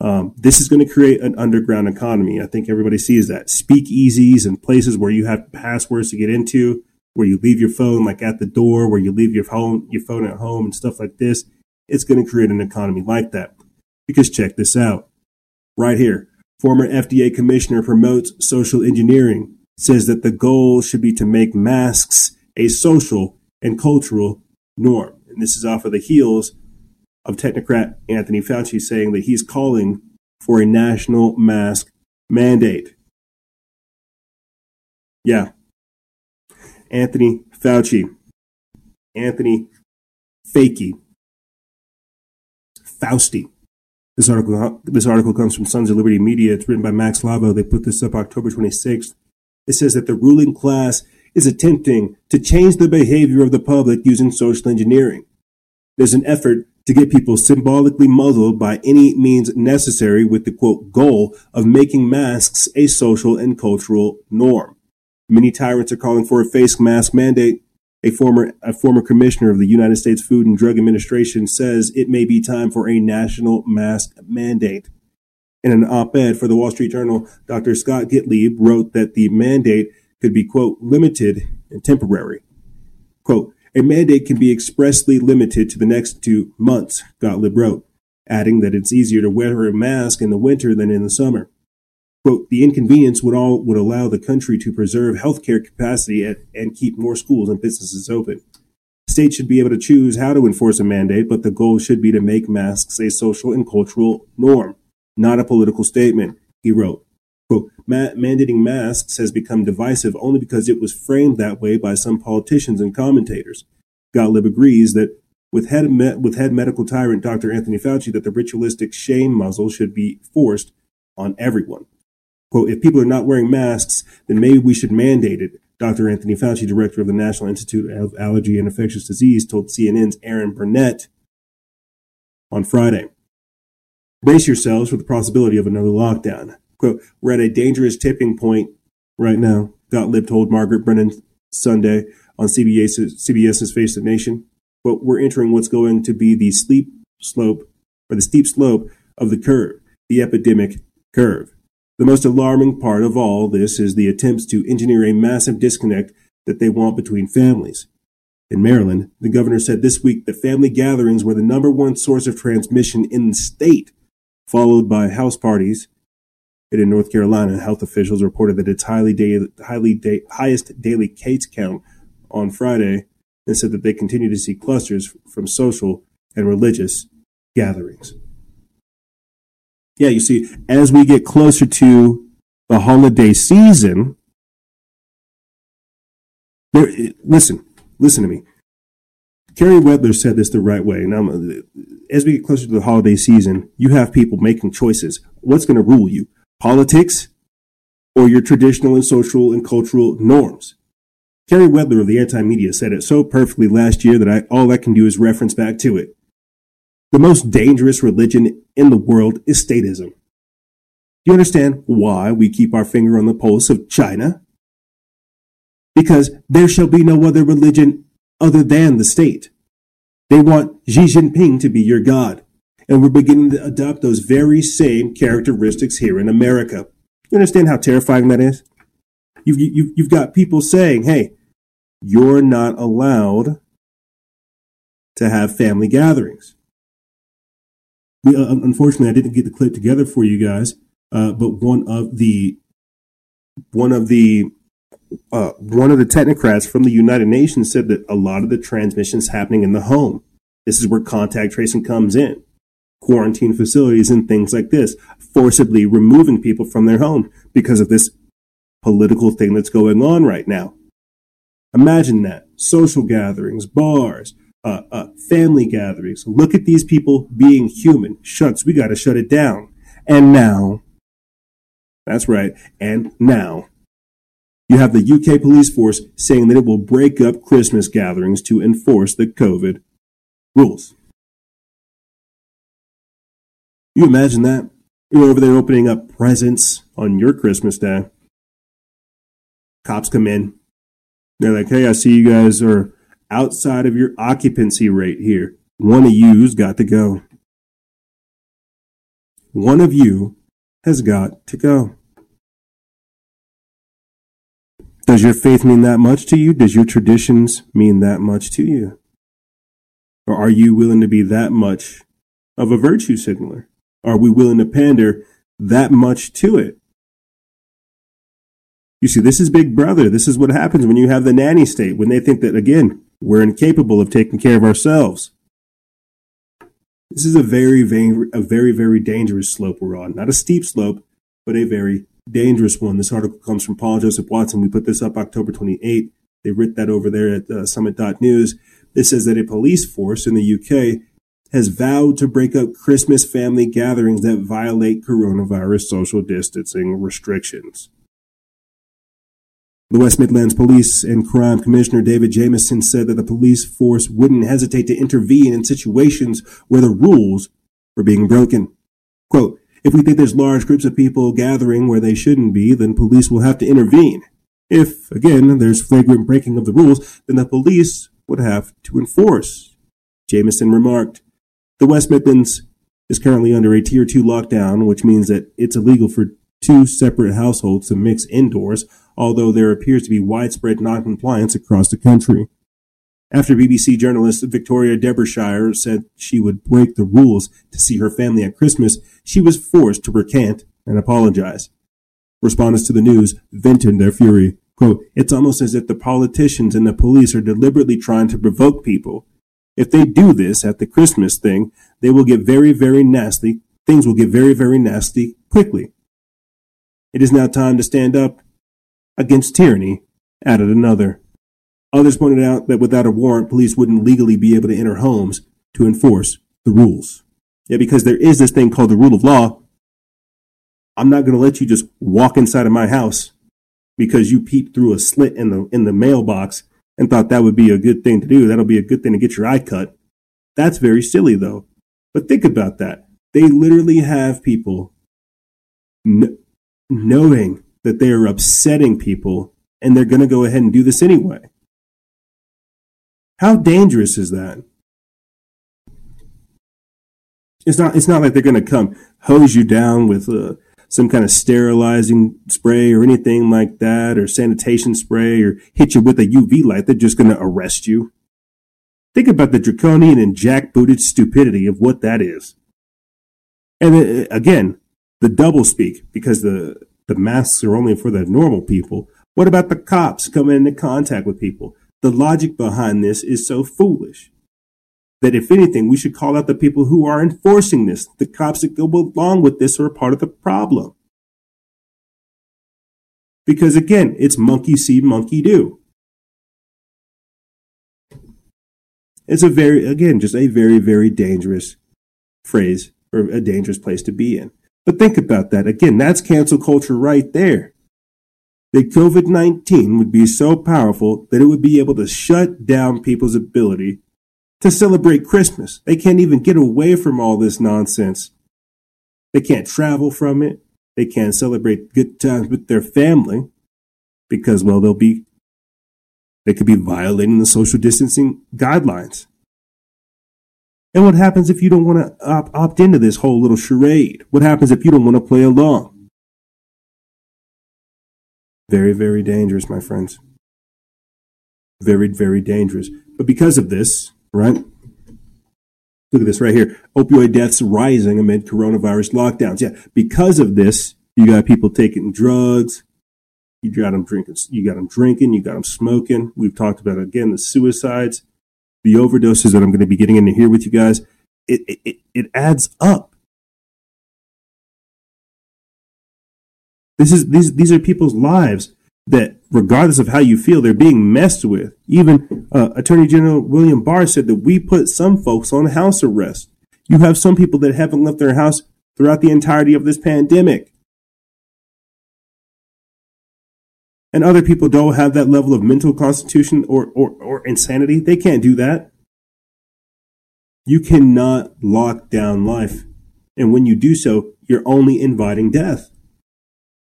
Um, this is going to create an underground economy. I think everybody sees that. Speakeasies and places where you have passwords to get into, where you leave your phone like at the door, where you leave your phone, your phone at home and stuff like this it's going to create an economy like that. Because check this out. Right here, former FDA commissioner promotes social engineering, says that the goal should be to make masks a social and cultural norm. And this is off of the heels of technocrat Anthony Fauci saying that he's calling for a national mask mandate. Yeah. Anthony Fauci. Anthony Fakey Fausti. This article, this article comes from Sons of Liberty Media. It's written by Max Lavo. They put this up October 26th. It says that the ruling class is attempting to change the behavior of the public using social engineering. There's an effort to get people symbolically muzzled by any means necessary with the quote goal of making masks a social and cultural norm. Many tyrants are calling for a face mask mandate a former, a former commissioner of the United States Food and Drug Administration says it may be time for a national mask mandate. In an op ed for the Wall Street Journal, Dr. Scott Gottlieb wrote that the mandate could be, quote, limited and temporary. Quote, a mandate can be expressly limited to the next two months, Gottlieb wrote, adding that it's easier to wear a mask in the winter than in the summer. Quote, the inconvenience would all would allow the country to preserve healthcare capacity and, and keep more schools and businesses open. States should be able to choose how to enforce a mandate, but the goal should be to make masks a social and cultural norm, not a political statement, he wrote. Quote, mandating masks has become divisive only because it was framed that way by some politicians and commentators. Gottlieb agrees that with head, with head medical tyrant Dr. Anthony Fauci that the ritualistic shame muzzle should be forced on everyone. Quote, if people are not wearing masks, then maybe we should mandate it. Dr. Anthony Fauci, director of the National Institute of Allergy and Infectious Disease, told CNN's Erin Burnett on Friday. Brace yourselves for the possibility of another lockdown. Quote, we're at a dangerous tipping point right now, Gottlieb told Margaret Brennan Sunday on CBS's, CBS's Face the Nation. But we're entering what's going to be the steep slope, or the steep slope of the curve, the epidemic curve. The most alarming part of all this is the attempts to engineer a massive disconnect that they want between families. In Maryland, the governor said this week that family gatherings were the number one source of transmission in the state, followed by house parties. And in North Carolina, health officials reported that its highly, highly da- highest daily case count on Friday and said that they continue to see clusters from social and religious gatherings yeah, you see, as we get closer to the holiday season, there, listen, listen to me. Carey Wedler said this the right way. Now, as we get closer to the holiday season, you have people making choices. What's going to rule you? Politics or your traditional and social and cultural norms? Carey Wedler of the Anti Media said it so perfectly last year that I, all I can do is reference back to it. The most dangerous religion in the world is statism. Do you understand why we keep our finger on the pulse of China? Because there shall be no other religion other than the state. They want Xi Jinping to be your God. And we're beginning to adopt those very same characteristics here in America. You understand how terrifying that is? You've, you've, you've got people saying, hey, you're not allowed to have family gatherings we, uh, unfortunately, I didn't get the clip together for you guys, uh, but one of the one of the uh, one of the technocrats from the United Nations said that a lot of the transmission is happening in the home. This is where contact tracing comes in. Quarantine facilities and things like this, forcibly removing people from their home because of this political thing that's going on right now. Imagine that. Social gatherings, bars, uh, uh, family gatherings. Look at these people being human. Shucks, we got to shut it down. And now, that's right, and now, you have the UK police force saying that it will break up Christmas gatherings to enforce the COVID rules. You imagine that? You're over there opening up presents on your Christmas day. Cops come in. They're like, hey, I see you guys are outside of your occupancy rate here. One of you's got to go. One of you has got to go. Does your faith mean that much to you? Does your traditions mean that much to you? Or are you willing to be that much of a virtue signaler? Are we willing to pander that much to it? You see, this is Big Brother. This is what happens when you have the nanny state, when they think that, again, we're incapable of taking care of ourselves. This is a very, very, a very, very dangerous slope we're on. Not a steep slope, but a very dangerous one. This article comes from Paul Joseph Watson. We put this up October 28th. They writ that over there at uh, summit.news. This says that a police force in the UK has vowed to break up Christmas family gatherings that violate coronavirus social distancing restrictions. The West Midlands Police and Crime Commissioner David Jamieson said that the police force wouldn't hesitate to intervene in situations where the rules were being broken. Quote, if we think there's large groups of people gathering where they shouldn't be, then police will have to intervene. If, again, there's flagrant breaking of the rules, then the police would have to enforce. Jamieson remarked. The West Midlands is currently under a tier two lockdown, which means that it's illegal for two separate households to mix indoors, although there appears to be widespread noncompliance across the country. After BBC journalist Victoria Derbyshire said she would break the rules to see her family at Christmas, she was forced to recant and apologize. Respondents to the news vented their fury. Quote, it's almost as if the politicians and the police are deliberately trying to provoke people. If they do this at the Christmas thing, they will get very, very nasty. Things will get very, very nasty quickly. It is now time to stand up against tyranny, added another. Others pointed out that without a warrant, police wouldn't legally be able to enter homes to enforce the rules. Yeah, because there is this thing called the rule of law. I'm not going to let you just walk inside of my house because you peeped through a slit in the in the mailbox and thought that would be a good thing to do. That'll be a good thing to get your eye cut. That's very silly though. But think about that. They literally have people kn- knowing that they are upsetting people and they're going to go ahead and do this anyway. How dangerous is that? It's not. It's not like they're going to come hose you down with uh, some kind of sterilizing spray or anything like that, or sanitation spray, or hit you with a UV light. They're just going to arrest you. Think about the draconian and jackbooted stupidity of what that is. And uh, again, the double speak because the the masks are only for the normal people. What about the cops coming into contact with people? The logic behind this is so foolish that if anything, we should call out the people who are enforcing this. The cops that go along with this are part of the problem. Because again, it's monkey see, monkey do. It's a very, again, just a very, very dangerous phrase or a dangerous place to be in. But think about that. Again, that's cancel culture right there that COVID 19 would be so powerful that it would be able to shut down people's ability to celebrate Christmas. They can't even get away from all this nonsense. They can't travel from it. They can't celebrate good times with their family because, well, they'll be, they could be violating the social distancing guidelines. And what happens if you don't want to opt, opt into this whole little charade? What happens if you don't want to play along? Very, very dangerous, my friends. Very, very dangerous. But because of this, right? Look at this right here. Opioid deaths rising amid coronavirus lockdowns. Yeah, because of this, you got people taking drugs. You got them drinking. You got them drinking. You got them smoking. We've talked about again the suicides, the overdoses that I'm going to be getting into here with you guys. It it it adds up. This is these these are people's lives that, regardless of how you feel, they're being messed with. Even uh, Attorney General William Barr said that we put some folks on house arrest. You have some people that haven't left their house throughout the entirety of this pandemic. And other people don't have that level of mental constitution or, or, or insanity. They can't do that. You cannot lock down life. And when you do so, you're only inviting death.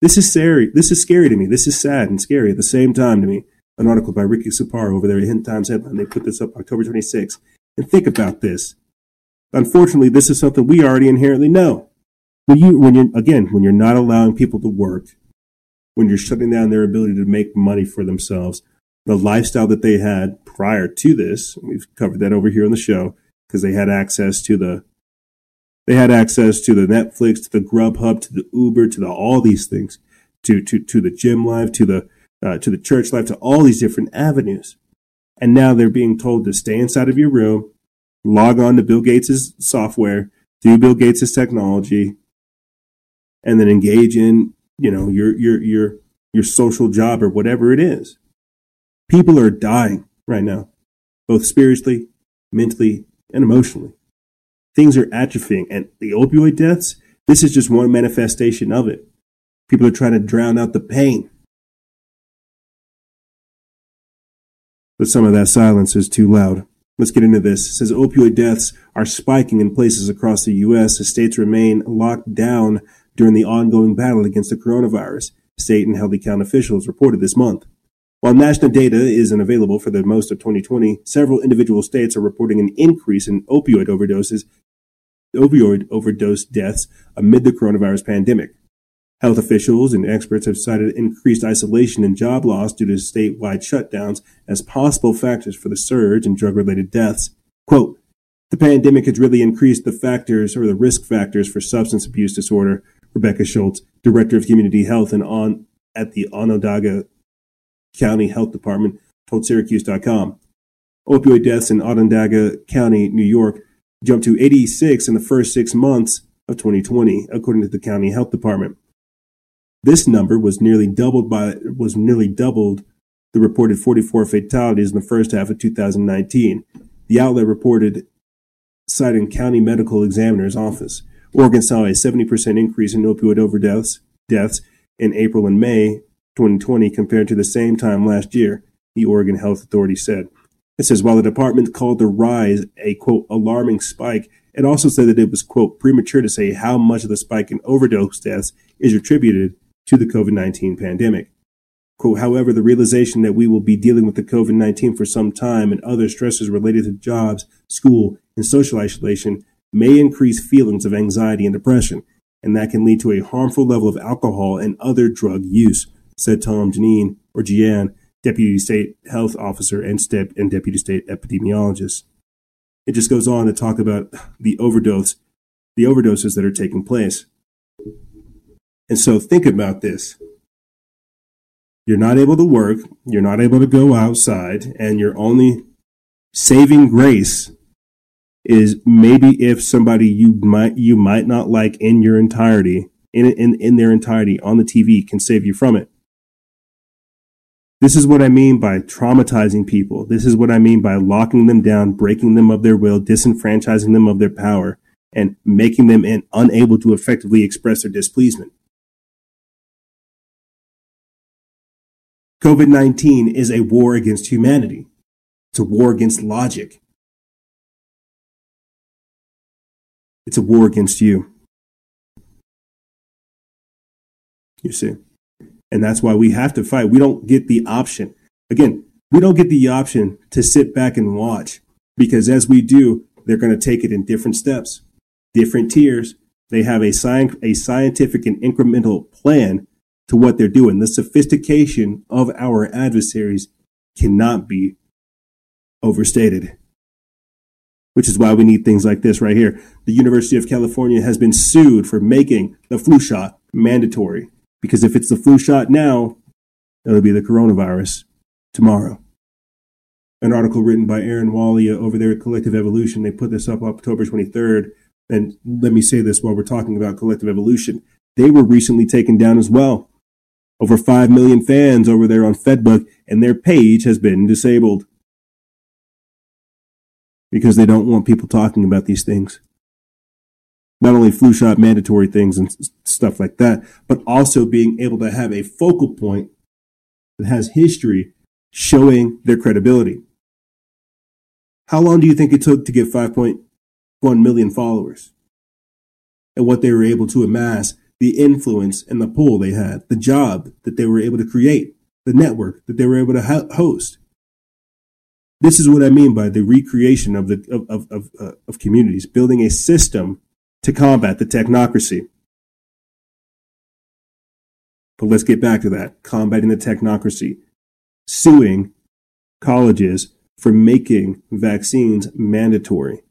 This is scary. This is scary to me. This is sad and scary at the same time to me. An article by Ricky Scaparo over there at End Times headline. They put this up October 26th. And think about this. Unfortunately, this is something we already inherently know. When you, when you're, again, when you're not allowing people to work, when you're shutting down their ability to make money for themselves, the lifestyle that they had prior to this, we've covered that over here on the show, because they had access to the they had access to the Netflix, to the Grubhub, to the Uber, to the all these things, to to to the gym life, to the uh, to the church life, to all these different avenues. And now they're being told to stay inside of your room, log on to Bill Gates' software, do Bill Gates' technology, and then engage in, you know, your your your your social job or whatever it is. People are dying right now, both spiritually, mentally, and emotionally things are atrophying. And the opioid deaths, this is just one manifestation of it. People are trying to drown out the pain. But some of that silence is too loud. Let's get into this. It says opioid deaths are spiking in places across the U.S. as states remain locked down during the ongoing battle against the coronavirus. State and Healthy County officials reported this month. While national data isn't available for the most of 2020, several individual states are reporting an increase in opioid overdoses opioid overdose deaths amid the coronavirus pandemic. Health officials and experts have cited increased isolation and job loss due to statewide shutdowns as possible factors for the surge in drug related deaths. Quote, the pandemic has really increased the factors or the risk factors for substance abuse disorder, Rebecca Schultz, Director of Community Health and on at the Onondaga County Health Department, told Syracuse.com. Opioid deaths in Onondaga County, New York, jumped to 86 in the first six months of 2020, according to the county health department. This number was nearly doubled by was nearly doubled the reported 44 fatalities in the first half of 2019. The outlet reported, citing county medical examiner's office, Oregon saw a 70% increase in opioid overdose deaths in April and May 2020 compared to the same time last year, the Oregon Health Authority said. It says while the department called the rise a quote alarming spike, it also said that it was quote premature to say how much of the spike in overdose deaths is attributed to the COVID 19 pandemic. Quote, however, the realization that we will be dealing with the COVID 19 for some time and other stresses related to jobs, school, and social isolation may increase feelings of anxiety and depression, and that can lead to a harmful level of alcohol and other drug use, said Tom Janine, or Gian, Deputy State Health Officer and, step, and Deputy State Epidemiologist. It just goes on to talk about the overdose, the overdoses that are taking place. And so think about this. You're not able to work, you're not able to go outside, and your only saving grace is maybe if somebody you might you might not like in your entirety, in in, in their entirety on the TV can save you from it. This is what I mean by traumatizing people. This is what I mean by locking them down, breaking them of their will, disenfranchising them of their power, and making them unable to effectively express their displeasement. COVID 19 is a war against humanity. It's a war against logic. It's a war against you. You see? And that's why we have to fight. We don't get the option. Again, we don't get the option to sit back and watch because as we do, they're going to take it in different steps, different tiers. They have a, sci- a scientific and incremental plan to what they're doing. The sophistication of our adversaries cannot be overstated. Which is why we need things like this right here. The University of California has been sued for making the flu shot mandatory. Because if it's the flu shot now, it'll be the coronavirus tomorrow. An article written by Aaron Walia over there at Collective Evolution. They put this up October 23rd. And let me say this while we're talking about Collective Evolution. They were recently taken down as well over 5 million fans over there on Fedbook, and their page has been disabled because they don't want people talking about these things. Not only flu shot mandatory things and stuff like that, but also being able to have a focal point that has history showing their credibility. How long do you think it took to get 5.1 million followers? And what they were able to amass the influence and the pull they had, the job that they were able to create, the network that they were able to host. This is what I mean by the recreation of the of of of, uh, of communities, building a system to combat the technocracy. But let's get back to that combating the technocracy, suing colleges for making vaccines mandatory.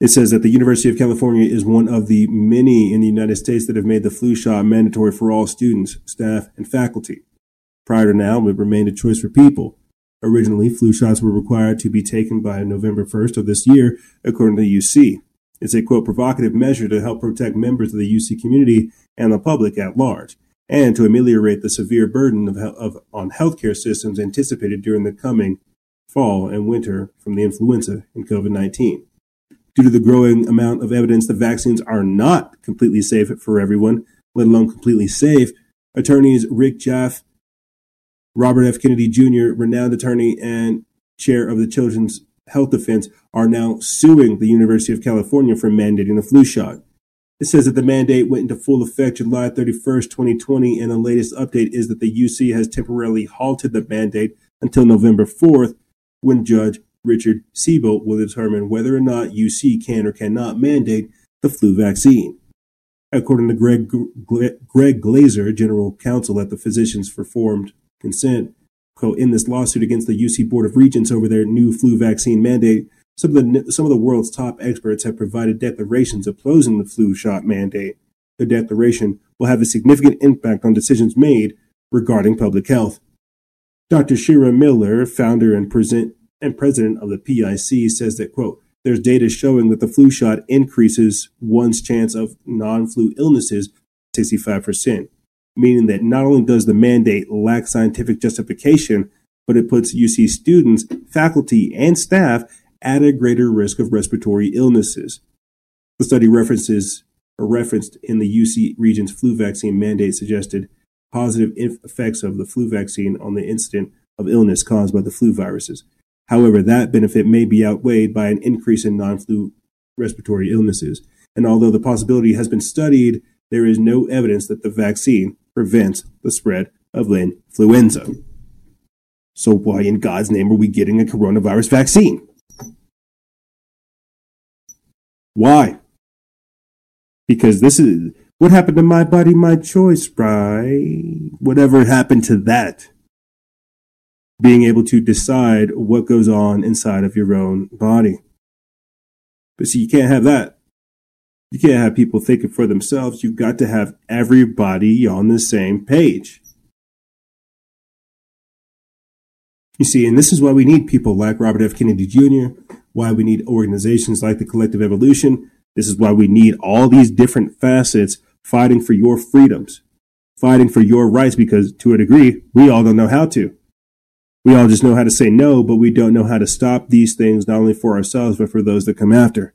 It says that the University of California is one of the many in the United States that have made the flu shot mandatory for all students, staff, and faculty. Prior to now, it remained a choice for people. Originally, flu shots were required to be taken by November 1st of this year, according to the UC. It's a quote provocative measure to help protect members of the UC community and the public at large, and to ameliorate the severe burden of, of on healthcare systems anticipated during the coming fall and winter from the influenza and COVID 19 due to the growing amount of evidence that vaccines are not completely safe for everyone, let alone completely safe, attorneys Rick Jaffe, Robert F. Kennedy Jr., renowned attorney and chair of the Children's Health Defense, are now suing the University of California for mandating the flu shot. It says that the mandate went into full effect July 31st, 2020, and the latest update is that the UC has temporarily halted the mandate until November 4th, when Judge Richard Siebold will determine whether or not UC can or cannot mandate the flu vaccine. According to Greg, Greg Glaser, general counsel at the Physicians for Informed Consent, quote, in this lawsuit against the UC Board of Regents over their new flu vaccine mandate, some of the some of the world's top experts have provided declarations opposing the flu shot mandate. The declaration will have a significant impact on decisions made regarding public health. Dr. Shira Miller, founder and, present, and president of the PIC, says that, quote, there's data showing that the flu shot increases one's chance of non flu illnesses 65%, meaning that not only does the mandate lack scientific justification, but it puts UC students, faculty, and staff at a greater risk of respiratory illnesses. The study references referenced in the UC Regents' flu vaccine mandate suggested positive effects of the flu vaccine on the incident of illness caused by the flu viruses. However, that benefit may be outweighed by an increase in non flu respiratory illnesses. And although the possibility has been studied, there is no evidence that the vaccine prevents the spread of influenza. So, why in God's name are we getting a coronavirus vaccine? Why? Because this is what happened to my body, my choice, right? Whatever happened to that? Being able to decide what goes on inside of your own body. But see, you can't have that. You can't have people thinking for themselves. You've got to have everybody on the same page. You see, and this is why we need people like Robert F. Kennedy Jr., why we need organizations like the Collective Evolution. This is why we need all these different facets fighting for your freedoms, fighting for your rights, because to a degree, we all don't know how to. We all just know how to say no, but we don't know how to stop these things, not only for ourselves, but for those that come after.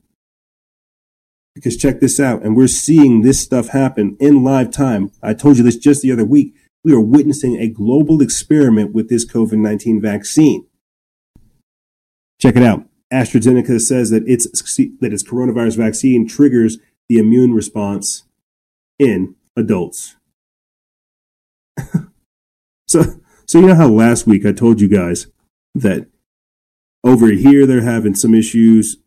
Because check this out, and we're seeing this stuff happen in live time. I told you this just the other week. We are witnessing a global experiment with this COVID 19 vaccine. Check it out. AstraZeneca says that its, that its coronavirus vaccine triggers the immune response in adults. so, so you know how last week I told you guys that over here they're having some issues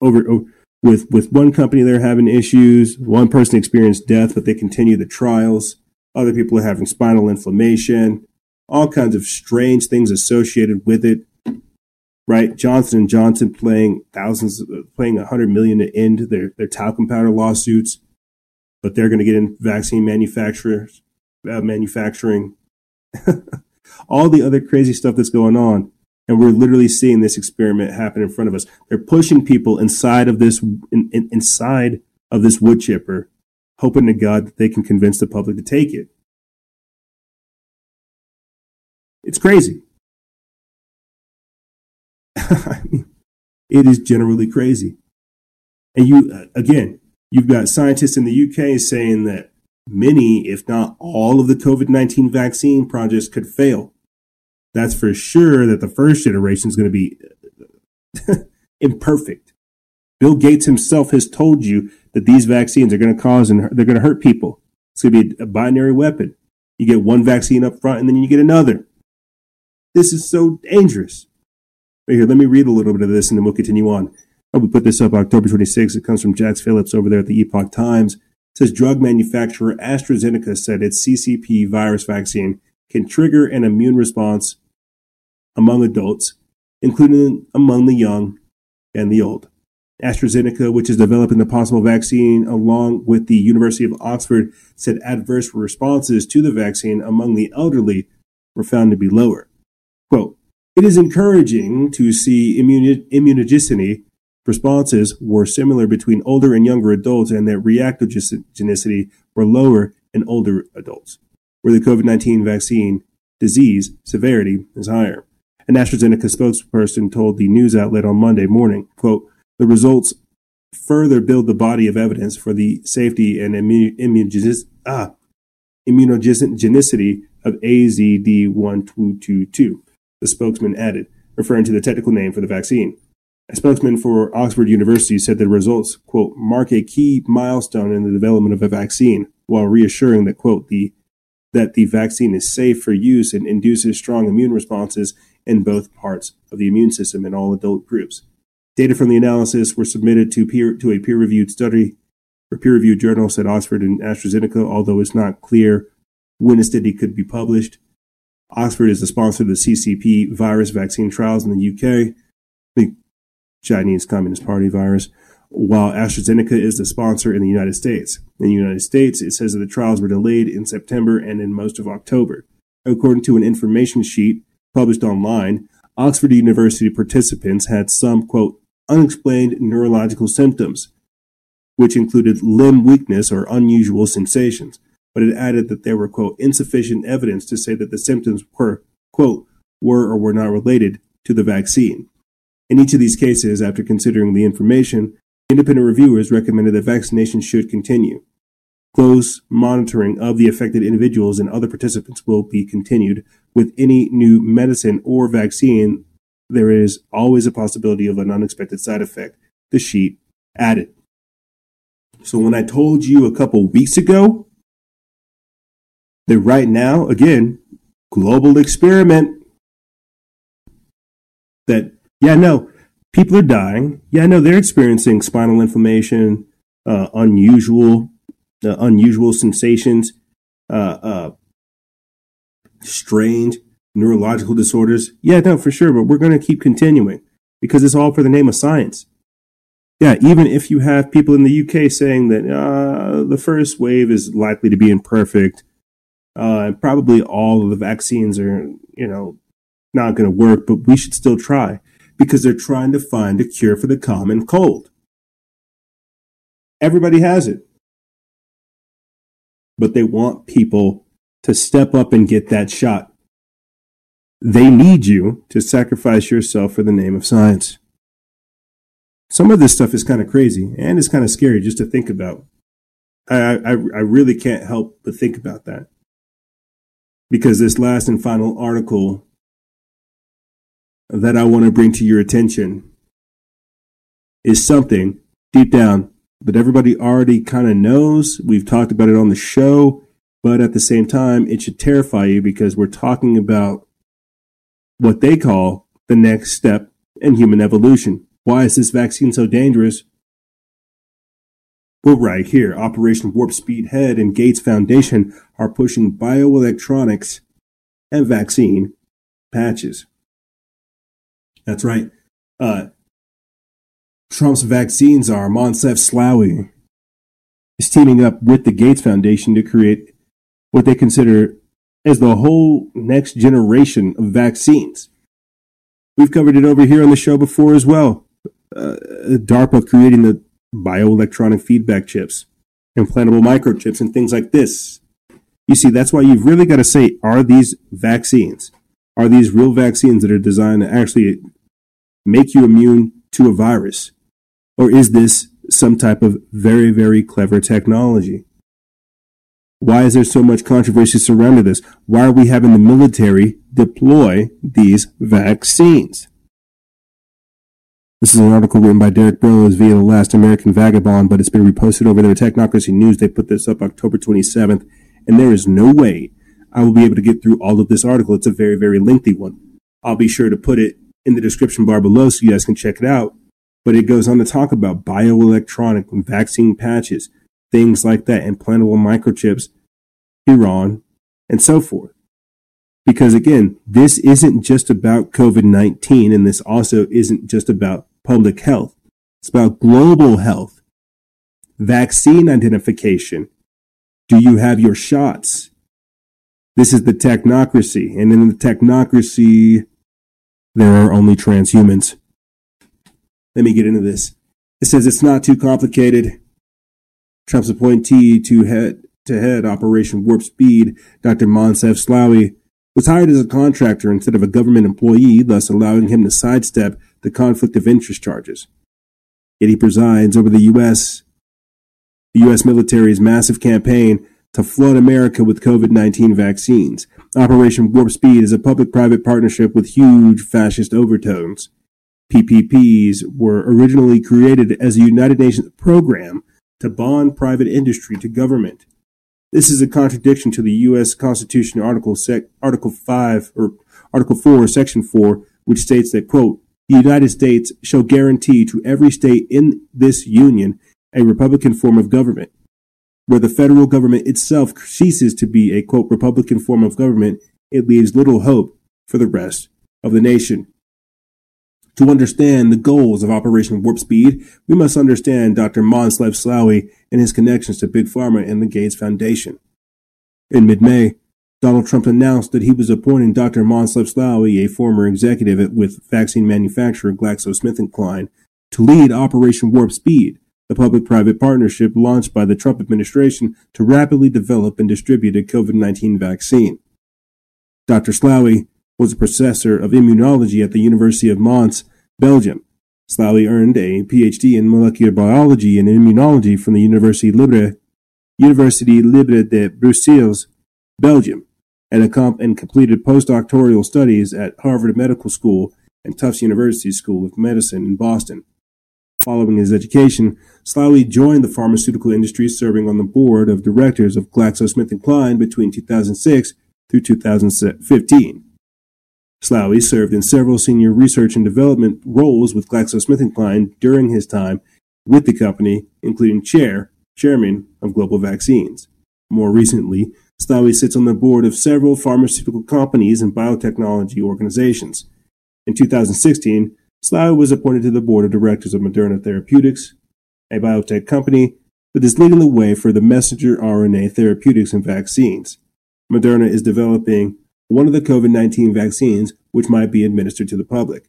over oh, with with one company they're having issues. One person experienced death, but they continue the trials. Other people are having spinal inflammation, all kinds of strange things associated with it. Right, Johnson and Johnson playing thousands, playing a hundred million to end their their talcum powder lawsuits, but they're going to get in vaccine manufacturers, uh, manufacturing, all the other crazy stuff that's going on, and we're literally seeing this experiment happen in front of us. They're pushing people inside of this, in, in, inside of this wood chipper, hoping to God that they can convince the public to take it. It's crazy. it is generally crazy. And you, uh, again, you've got scientists in the UK saying that many, if not all, of the COVID 19 vaccine projects could fail. That's for sure that the first generation is going to be imperfect. Bill Gates himself has told you that these vaccines are going to cause and they're going to hurt people. It's going to be a binary weapon. You get one vaccine up front and then you get another. This is so dangerous. Right here, let me read a little bit of this and then we'll continue on. Oh, we put this up October 26th. It comes from Jax Phillips over there at the Epoch Times. It says drug manufacturer AstraZeneca said its CCP virus vaccine can trigger an immune response among adults, including among the young and the old. AstraZeneca, which is developing the possible vaccine along with the University of Oxford, said adverse responses to the vaccine among the elderly were found to be lower. Quote, it is encouraging to see immunogenicity responses were similar between older and younger adults and that reactogenicity were lower in older adults, where the COVID 19 vaccine disease severity is higher. An AstraZeneca spokesperson told the news outlet on Monday morning, quote, the results further build the body of evidence for the safety and immunogenicity, ah, immunogenicity of AZD1222 the spokesman added, referring to the technical name for the vaccine. A spokesman for Oxford University said the results, quote, mark a key milestone in the development of a vaccine, while reassuring that, quote, the that the vaccine is safe for use and induces strong immune responses in both parts of the immune system in all adult groups. Data from the analysis were submitted to peer to a peer-reviewed study or peer-reviewed journals at Oxford and AstraZeneca, although it's not clear when a study could be published. Oxford is the sponsor of the CCP virus vaccine trials in the UK, the Chinese Communist Party virus, while AstraZeneca is the sponsor in the United States. In the United States, it says that the trials were delayed in September and in most of October. According to an information sheet published online, Oxford University participants had some, quote, unexplained neurological symptoms, which included limb weakness or unusual sensations, but it added that there were, quote, insufficient evidence to say that the symptoms were, quote, were or were not related to the vaccine. In each of these cases, after considering the information, independent reviewers recommended that vaccination should continue. Close monitoring of the affected individuals and other participants will be continued. With any new medicine or vaccine, there is always a possibility of an unexpected side effect, the sheet added. So when I told you a couple weeks ago that right now, again, global experiment, that, yeah, no, people are dying. Yeah, no, they're experiencing spinal inflammation, uh, unusual uh, unusual sensations, uh, uh, strange neurological disorders. Yeah, no, for sure, but we're going to keep continuing because it's all for the name of science. Yeah, even if you have people in the UK saying that uh, the first wave is likely to be imperfect, uh, and probably all of the vaccines are, you know, not going to work, but we should still try because they're trying to find a cure for the common cold. Everybody has it but they want people to step up and get that shot. They need you to sacrifice yourself for the name of science. Some of this stuff is kind of crazy and it's kind of scary just to think about. I, I, I really can't help but think about that. Because this last and final article that I want to bring to your attention is something deep down that everybody already kind of knows. We've talked about it on the show, but at the same time, it should terrify you because we're talking about what they call the next step in human evolution. Why is this vaccine so dangerous? Well, right here, Operation Warp Speed Head and Gates Foundation are pushing bioelectronics and vaccine patches. That's right. Uh, Trump's vaccines are, Moncef Slaoui is teaming up with the Gates Foundation to create what they consider as the whole next generation of vaccines. We've covered it over here on the show before as well. Uh, DARPA creating the bioelectronic feedback chips, implantable microchips, and things like this. You see, that's why you've really got to say, are these vaccines? Are these real vaccines that are designed to actually make you immune to a virus? Or is this some type of very, very clever technology? Why is there so much controversy surrounding this? Why are we having the military deploy these vaccines? This is an article written by Derrick Broze via The Last American Vagabond, but it's been reposted over there Technocracy News. They put this up October 27th, and there is no way I will be able to get through all of this article. It's a very, very lengthy one. I'll be sure to put it in the description bar below so you guys can check it out. But it goes on to talk about bioelectronic vaccine patches, things like that, implantable microchips, Iran, and so forth. Because again, this isn't just about COVID 19, and this also isn't just about public health. It's about global health, vaccine identification. Do you have your shots? This is the technocracy. And in the technocracy, there are only transhumans. Let me get into this. It says it's not too complicated. Trump's appointee to head to head Operation Warp Speed, Dr. Moncef Slaoui, was hired as a contractor instead of a government employee, thus allowing him to sidestep the conflict of interest charges. Yet he presides over the U.S. the U.S. military's massive campaign to flood America with COVID-19 vaccines. Operation Warp Speed is a public-private partnership with huge fascist overtones. PPPs were originally created as a United Nations program to bond private industry to government. This is a contradiction to the U.S. Constitution, Article sec- Article Five or Article Four, Section Four, which states that quote the United States shall guarantee to every state in this union a republican form of government. Where the federal government itself ceases to be a quote republican form of government, it leaves little hope for the rest of the nation. To understand the goals of Operation Warp Speed, we must understand Dr. Moncef Slaoui and his connections to Big Pharma and the Gates Foundation. In mid-May, Donald Trump announced that he was appointing Dr. Moncef Slaoui, a former executive with vaccine manufacturer GlaxoSmithKline, to lead Operation Warp Speed, the public-private partnership launched by the Trump administration to rapidly develop and distribute a COVID-19 vaccine. Dr. Slaoui was a professor of immunology at the University of Mons, Belgium. Slaoui earned a PhD in molecular biology and immunology from the University Libre, University Libre de Bruxelles, Belgium, and, and completed postdoctoral studies at Harvard Medical School and Tufts University School of Medicine in Boston. Following his education, Slaoui joined the pharmaceutical industry, serving on the board of directors of GlaxoSmithKline between 2006 through 2015. Slaoui served in several senior research and development roles with GlaxoSmithKline during his time with the company, including chair, chairman of Global Vaccines. More recently, Slaoui sits on the board of several pharmaceutical companies and biotechnology organizations. In 2016, Slaoui was appointed to the board of directors of Moderna Therapeutics, a biotech company that is leading the way for the messenger RNA therapeutics and vaccines. Moderna is developing one of the COVID 19 vaccines which might be administered to the public.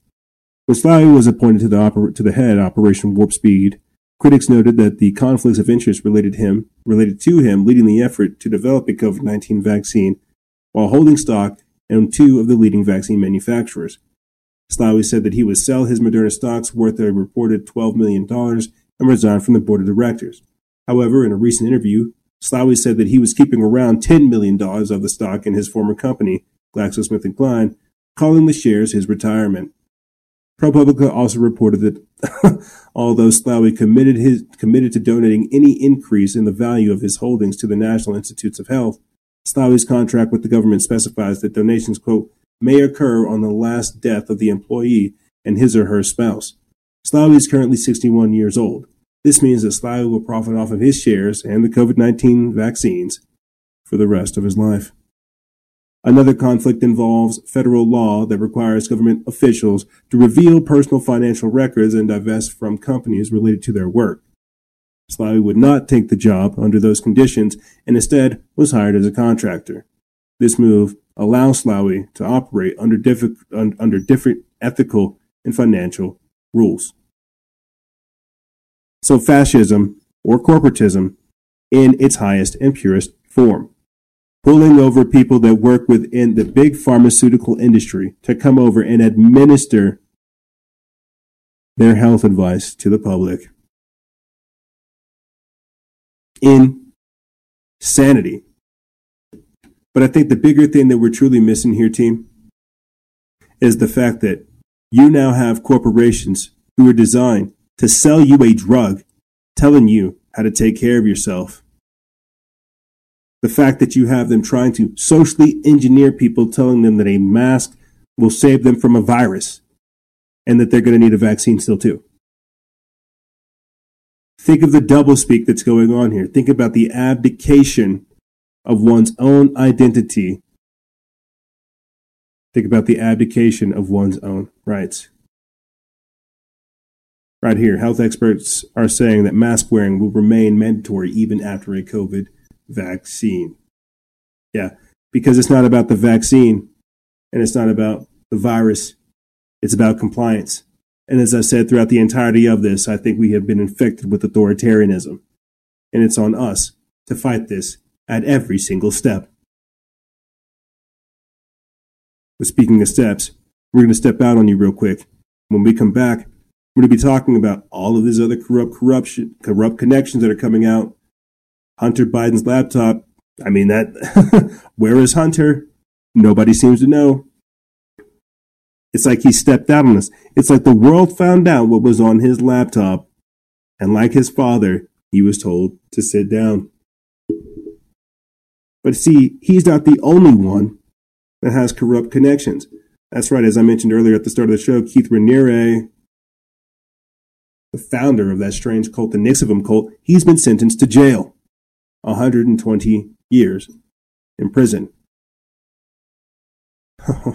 When Slaoui was appointed to the, oper- to the head Operation Warp Speed, critics noted that the conflicts of interest related him related to him leading the effort to develop a COVID 19 vaccine while holding stock in two of the leading vaccine manufacturers. Slaoui said that he would sell his Moderna stocks worth a reported $12 million and resign from the board of directors. However, in a recent interview, Slaoui said that he was keeping around $10 million of the stock in his former company, GlaxoSmithKline, calling the shares his retirement. ProPublica also reported that although Slaoui committed, his, committed to donating any increase in the value of his holdings to the National Institutes of Health, Slaoui's contract with the government specifies that donations, quote, may occur on the last death of the employee and his or her spouse. Slaoui is currently 61 years old. This means that Slaoui will profit off of his shares and the COVID 19 vaccines for the rest of his life. Another conflict involves federal law that requires government officials to reveal personal financial records and divest from companies related to their work. Slaoui would not take the job under those conditions and instead was hired as a contractor. This move allows Slaoui to operate under, diff- under different ethical and financial rules. So fascism, or corporatism, in its highest and purest form, pulling over people that work within the big pharmaceutical industry to come over and administer their health advice to the public. Insanity. But I think the bigger thing that we're truly missing here, team, is the fact that you now have corporations who are designed to sell you a drug telling you how to take care of yourself. The fact that you have them trying to socially engineer people, telling them that a mask will save them from a virus and that they're going to need a vaccine still too. Think of the doublespeak that's going on here. Think about the abdication of one's own identity. Think about the abdication of one's own rights. Right here, health experts are saying that mask wearing will remain mandatory even after a COVID vaccine. Yeah, because it's not about the vaccine and it's not about the virus, it's about compliance. And as I said throughout the entirety of this, I think we have been infected with authoritarianism. And it's on us to fight this at every single step. But speaking of steps, we're going to step out on you real quick. When we come back, we're going to be talking about all of these other corrupt corruption, corrupt connections that are coming out. Hunter Biden's laptop. I mean that. where is Hunter? Nobody seems to know. It's like he stepped out on us. It's like the world found out what was on his laptop, and like his father, he was told to sit down. But see, he's not the only one that has corrupt connections. That's right, as I mentioned earlier at the start of the show, Keith Raniere, the founder of that strange cult, the NXIVM cult, he's been sentenced to jail 120 years in prison.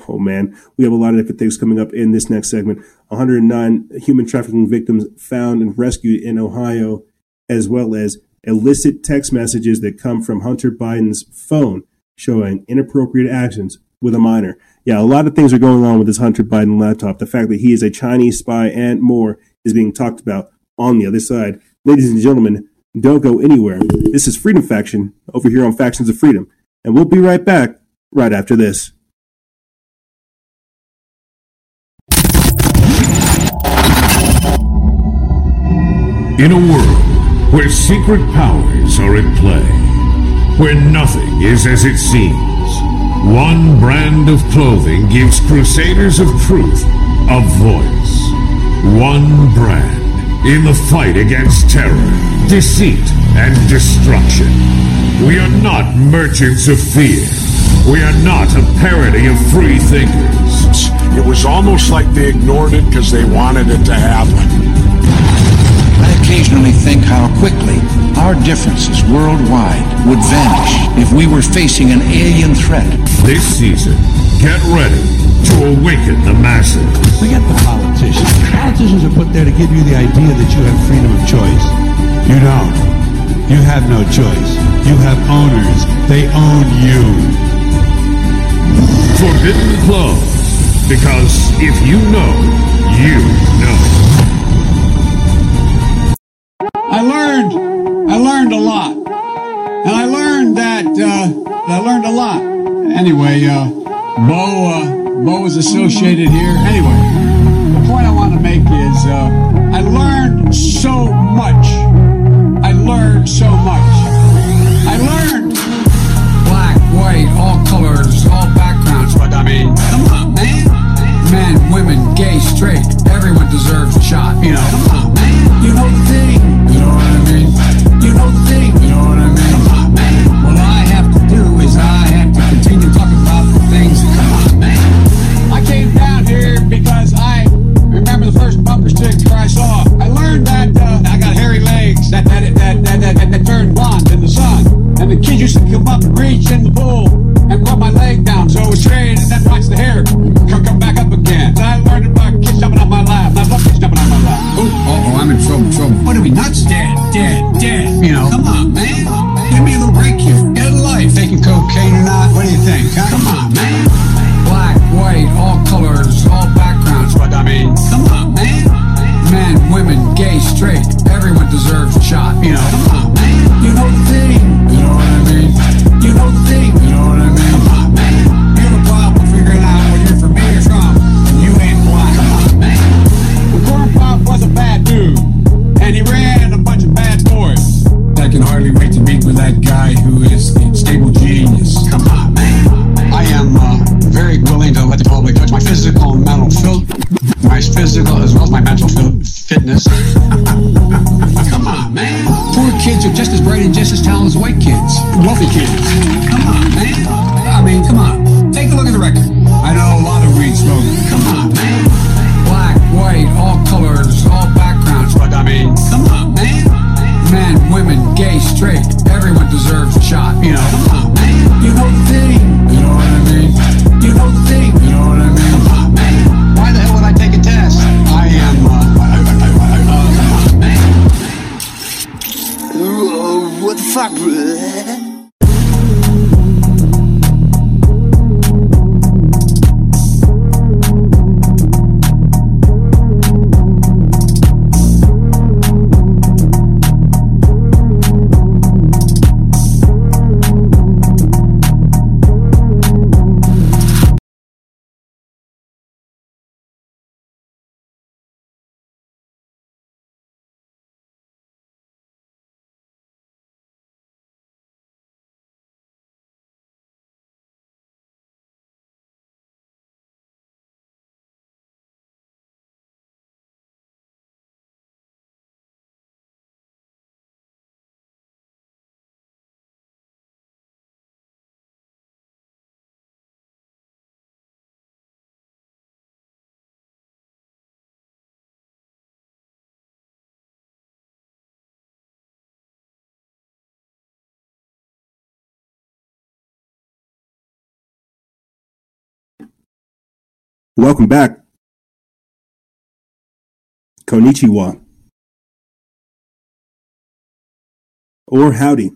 Oh man, we have a lot of different things coming up in this next segment. 109 human trafficking victims found and rescued in Ohio, as well as illicit text messages that come from Hunter Biden's phone showing inappropriate actions with a minor. Yeah, a lot of things are going on with this Hunter Biden laptop. The fact that he is a Chinese spy and more is being talked about on the other side. Ladies and gentlemen, don't go anywhere. This is Freedom Faction over here on Factions of Freedom. And we'll be right back right after this. In a world where secret powers are at play, where nothing is as it seems, one brand of clothing gives crusaders of truth a voice. One brand in the fight against terror, deceit, and destruction. We are not merchants of fear. We are not a parody of free thinkers. It was almost like they ignored it because they wanted it to happen. I occasionally think how quickly our differences worldwide would vanish if we were facing an alien threat. This season, get ready to awaken the masses. Forget the politicians. Politicians are put there to give you the idea that you have freedom of choice. You don't. You have no choice. You have owners. They own you. Forbidden clothes. Because if you know, you I learned a lot. Anyway, uh, Bo, uh, Bo is associated here. Anyway, the point I want to make is uh, I learned so much. I learned so much. I learned black, white, all colors, all backgrounds. But I mean, come on, man. Men, women, gay, straight, everyone deserves a shot. You know, come on, man. You know the thing. used to come up and reach the pool, and rub my leg down so it was straight and then watch the hair come, come back up again. I learned about kids jumping on my lap. I love kids jumping on my lap. Oh, oh, oh, I'm in trouble, trouble. What are we nuts? Dead, dead, dead. You know, come on, man. Give me a little break here. Get a life. Taking cocaine or not? What do you think? Huh? Come on, man. Black, white, all colors, all backgrounds. What I mean? Come on, man. Men, women, gay, straight. Welcome back. Konnichiwa. Or howdy.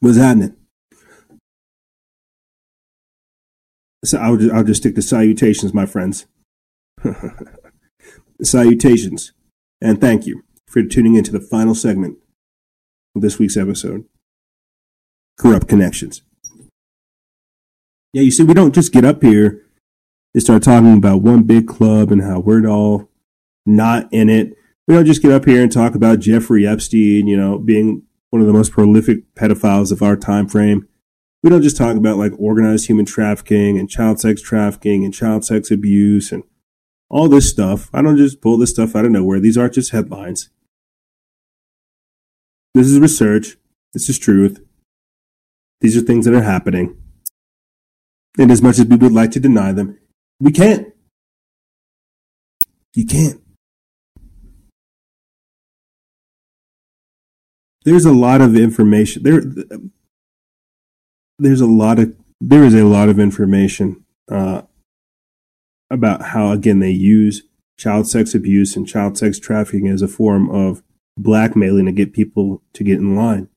What's happening? So I'll just, I'll just stick to salutations, my friends. salutations. And thank you for tuning into the final segment of this week's episode Corrupt Connections. Yeah, you see, we don't just get up here and start talking about one big club and how we're all not in it. We don't just get up here and talk about Jeffrey Epstein, you know, being one of the most prolific pedophiles of our time frame. We don't just talk about like organized human trafficking and child sex trafficking and child sex abuse and all this stuff. I don't just pull this stuff out of nowhere. These aren't just headlines. This is research. This is truth. These are things that are happening. And as much as we would like to deny them, we can't. You can't. There's a lot of information. There, there's a lot of there is a lot of information uh, about how again they use child sex abuse and child sex trafficking as a form of blackmailing to get people to get in line.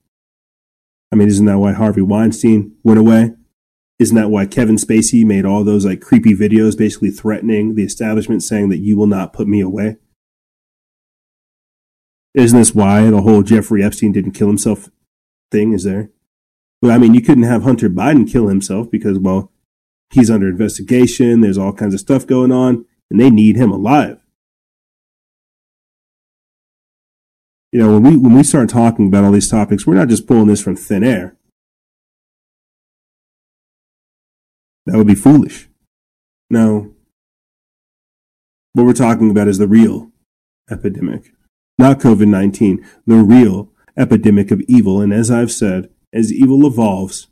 I mean, isn't that why Harvey Weinstein went away? Isn't that why Kevin Spacey made all those like creepy videos basically threatening the establishment saying that you will not put me away? Isn't this why the whole Jeffrey Epstein didn't kill himself thing is there? Well, I mean, you couldn't have Hunter Biden kill himself because, well, he's under investigation. There's all kinds of stuff going on and they need him alive. You know, when we, when we start talking about all these topics, we're not just pulling this from thin air. That would be foolish. No. What we're talking about is the real epidemic, not COVID 19, the real epidemic of evil. And as I've said, as evil evolves,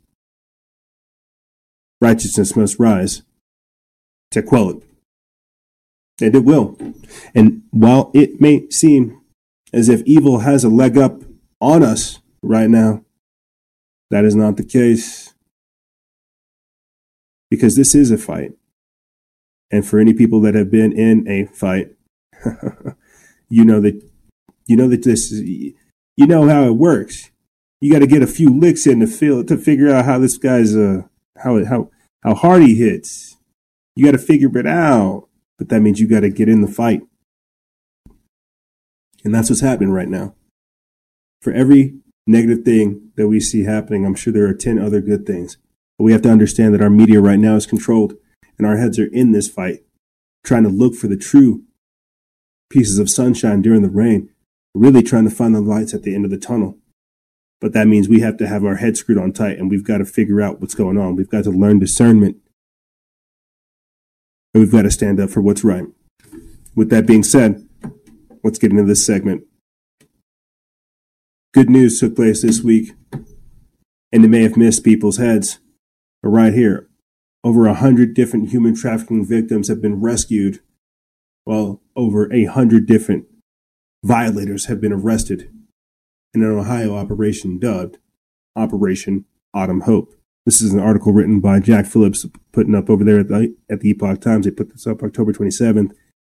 righteousness must rise to quell it. And it will. And while it may seem as if evil has a leg up on us right now, that is not the case because this is a fight. And for any people that have been in a fight, you know that you know that this is, you know how it works. You got to get a few licks in the field to figure out how this guy's uh how how how hard he hits. You got to figure it out, but that means you got to get in the fight. And that's what's happening right now. For every negative thing that we see happening, I'm sure there are 10 other good things. But we have to understand that our media right now is controlled and our heads are in this fight, trying to look for the true pieces of sunshine during the rain, really trying to find the lights at the end of the tunnel. But that means we have to have our heads screwed on tight and we've got to figure out what's going on. We've got to learn discernment and we've got to stand up for what's right. With that being said, let's get into this segment. Good news took place this week, and it may have missed people's heads. Right here, over a hundred different human trafficking victims have been rescued, while over a hundred different violators have been arrested in an Ohio operation dubbed Operation Autumn Hope. This is an article written by Jack Phillips, putting up over there at the, at the Epoch Times. They put this up October 27th.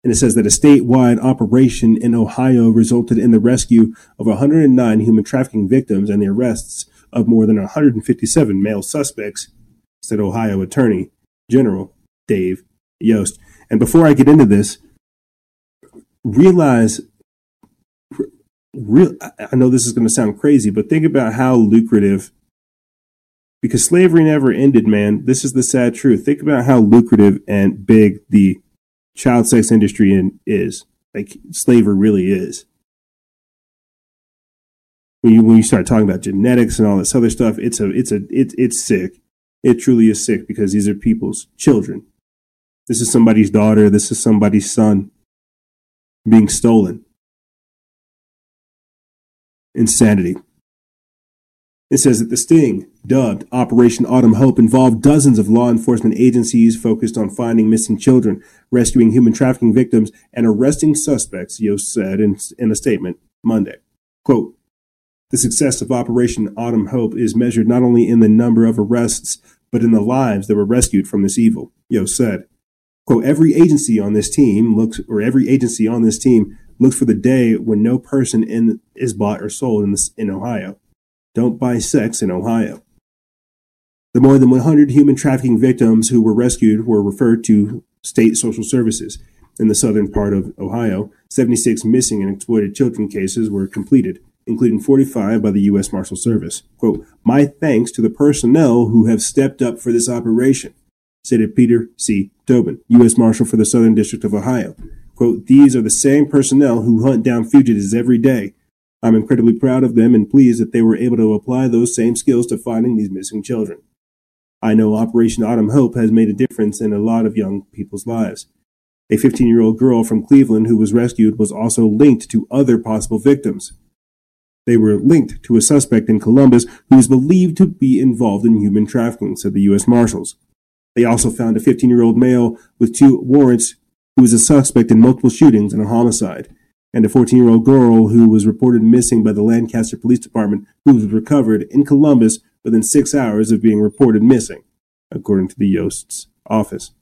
And it says that a statewide operation in Ohio resulted in the rescue of 109 human trafficking victims and the arrests of more than 157 male suspects said Ohio Attorney General Dave Yost. And before I get into this, realize, real, I know this is going to sound crazy, but think about how lucrative, because slavery never ended, man. This is the sad truth. Think about how lucrative and big the child sex industry in, is. Like slavery really is. When you when you start talking about genetics and all this other stuff, it's a it's a it, it's sick it truly is sick because these are people's children. This is somebody's daughter. This is somebody's son being stolen. Insanity. It says that the sting, dubbed Operation Autumn Hope, involved dozens of law enforcement agencies focused on finding missing children, rescuing human trafficking victims, and arresting suspects, Yost said in, in a statement Monday. Quote, the success of Operation Autumn Hope is measured not only in the number of arrests, but in the lives that were rescued from this evil. Yo said, quote, every agency on this team looks, or every agency on this team looks for the day when no person in is bought or sold in, this, in Ohio. Don't buy sex in Ohio. The more than 100 human trafficking victims who were rescued were referred to state social services. In the southern part of Ohio, 76 missing and exploited children cases were completed, including 45 by the U.S. Marshal Service. Quote, My thanks to the personnel who have stepped up for this operation, stated Peter C. Tobin, U.S. Marshal for the Southern District of Ohio. Quote, These are the same personnel who hunt down fugitives every day. I'm incredibly proud of them and pleased that they were able to apply those same skills to finding these missing children. I know Operation Autumn Hope has made a difference in a lot of young people's lives. A 15 year old girl from Cleveland who was rescued was also linked to other possible victims. They were linked to a suspect in Columbus who is believed to be involved in human trafficking, said the U.S. Marshals. They also found a 15 year old male with two warrants who was a suspect in multiple shootings and a homicide, and a 14 year old girl who was reported missing by the Lancaster Police Department who was recovered in Columbus within six hours of being reported missing, according to the Yost's office.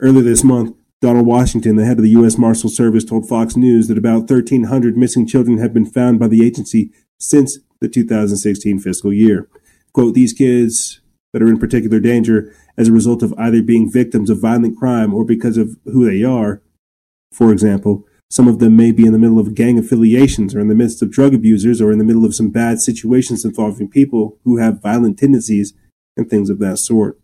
Earlier this month, Donald Washington, the head of the U.S. Marshal Service, told Fox News that about 1,300 missing children have been found by the agency since the 2016 fiscal year. Quote, these kids that are in particular danger as a result of either being victims of violent crime or because of who they are. For example, some of them may be in the middle of gang affiliations or in the midst of drug abusers or in the middle of some bad situations involving people who have violent tendencies and things of that sort.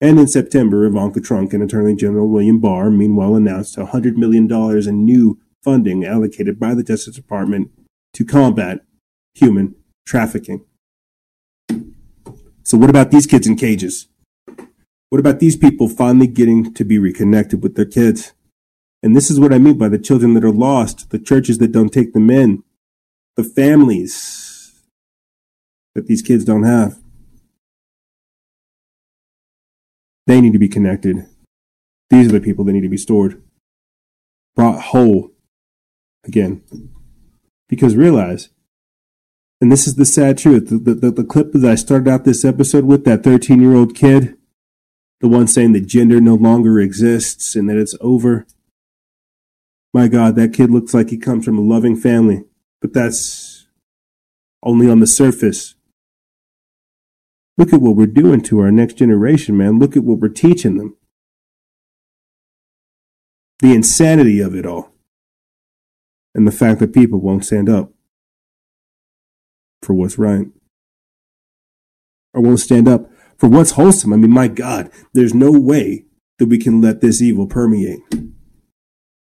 And in September, Ivanka Trump and Attorney General William Barr meanwhile announced $100 million in new funding allocated by the Justice Department to combat human trafficking. So, what about these kids in cages? What about these people finally getting to be reconnected with their kids? And this is what I mean by the children that are lost, the churches that don't take them in, the families that these kids don't have. They need to be connected. These are the people that need to be stored, brought whole again. Because realize, and this is the sad truth, the, the, the clip that I started out this episode with, that 13 year old kid, the one saying that gender no longer exists and that it's over. My God, that kid looks like he comes from a loving family, but that's only on the surface. Look at what we're doing to our next generation, man. Look at what we're teaching them. The insanity of it all. And the fact that people won't stand up for what's right. Or won't stand up for what's wholesome. I mean, my God, there's no way that we can let this evil permeate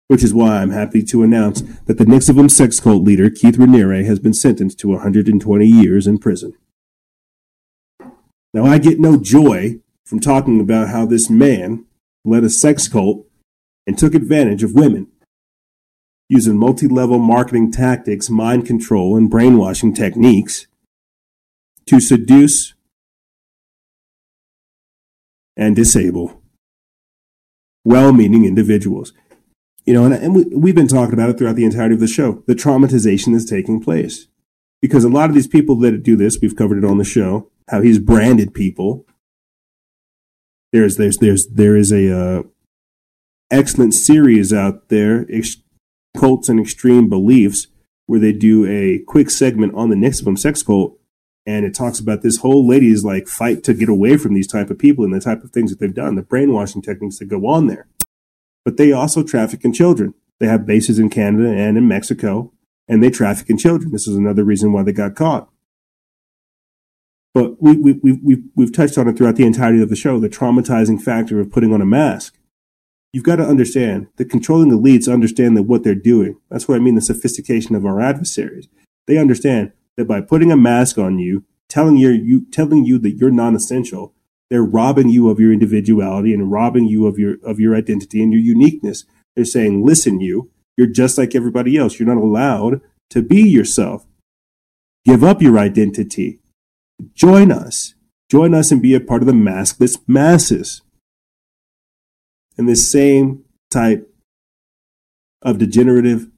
which is why I'm happy to announce that the NXIVM sex cult leader, Keith Raniere, has been sentenced to 120 years in prison. Now, I get no joy from talking about how this man led a sex cult and took advantage of women, using multi level marketing tactics, mind control, and brainwashing techniques to seduce and disable well meaning individuals. You know, and, and we, we've been talking about it throughout the entirety of the show. The traumatization is taking place because a lot of these people that do this, we've covered it on the show, how he's branded people. There's, there's, there's, there is a, uh, excellent series out there, ex- cults and extreme beliefs, where they do a quick segment on the NXIVM sex cult, and it talks about this whole lady's like fight to get away from these type of people and the type of things that they've done, the brainwashing techniques that go on there but they also traffic in children. They have bases in Canada and in Mexico, and they traffic in children. This is another reason why they got caught. But we, we, we, we've, we've touched on it throughout the entirety of the show the traumatizing factor of putting on a mask. You've got to understand that controlling elites understand that what they're doing. That's what I mean the sophistication of our adversaries. They understand that by putting a mask on you, telling you, you telling you that you're non-essential, they're robbing you of your individuality and robbing you of your of your identity and your uniqueness. They're saying, "Listen, you, you're just like everybody else. You're not allowed to be yourself. Give up your identity. Join us. Join us and be a part of the maskless masses." And this same type of degenerative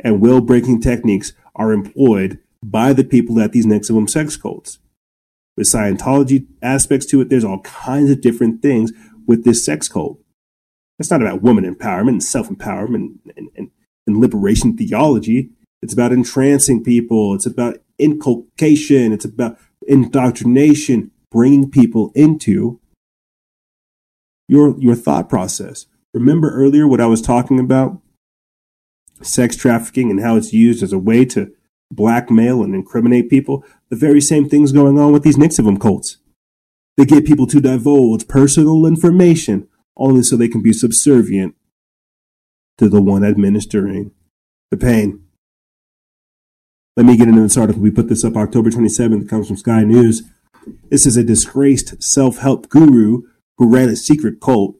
and will breaking techniques are employed by the people at these NXIVM sex cults. with Scientology aspects to it. There's all kinds of different things with this sex cult. It's not about woman empowerment and self empowerment and, and, and liberation theology. It's about entrancing people. It's about inculcation. It's about indoctrination, bringing people into your, your thought process. Remember earlier what I was talking about? Sex trafficking and how it's used as a way to blackmail and incriminate people. The very same thing's going on with these NXIVM cults. They get people to divulge personal information only so they can be subservient to the one administering the pain. Let me get into this article. We put this up October 27th. It comes from Sky News. This is a disgraced self help guru who ran a secret cult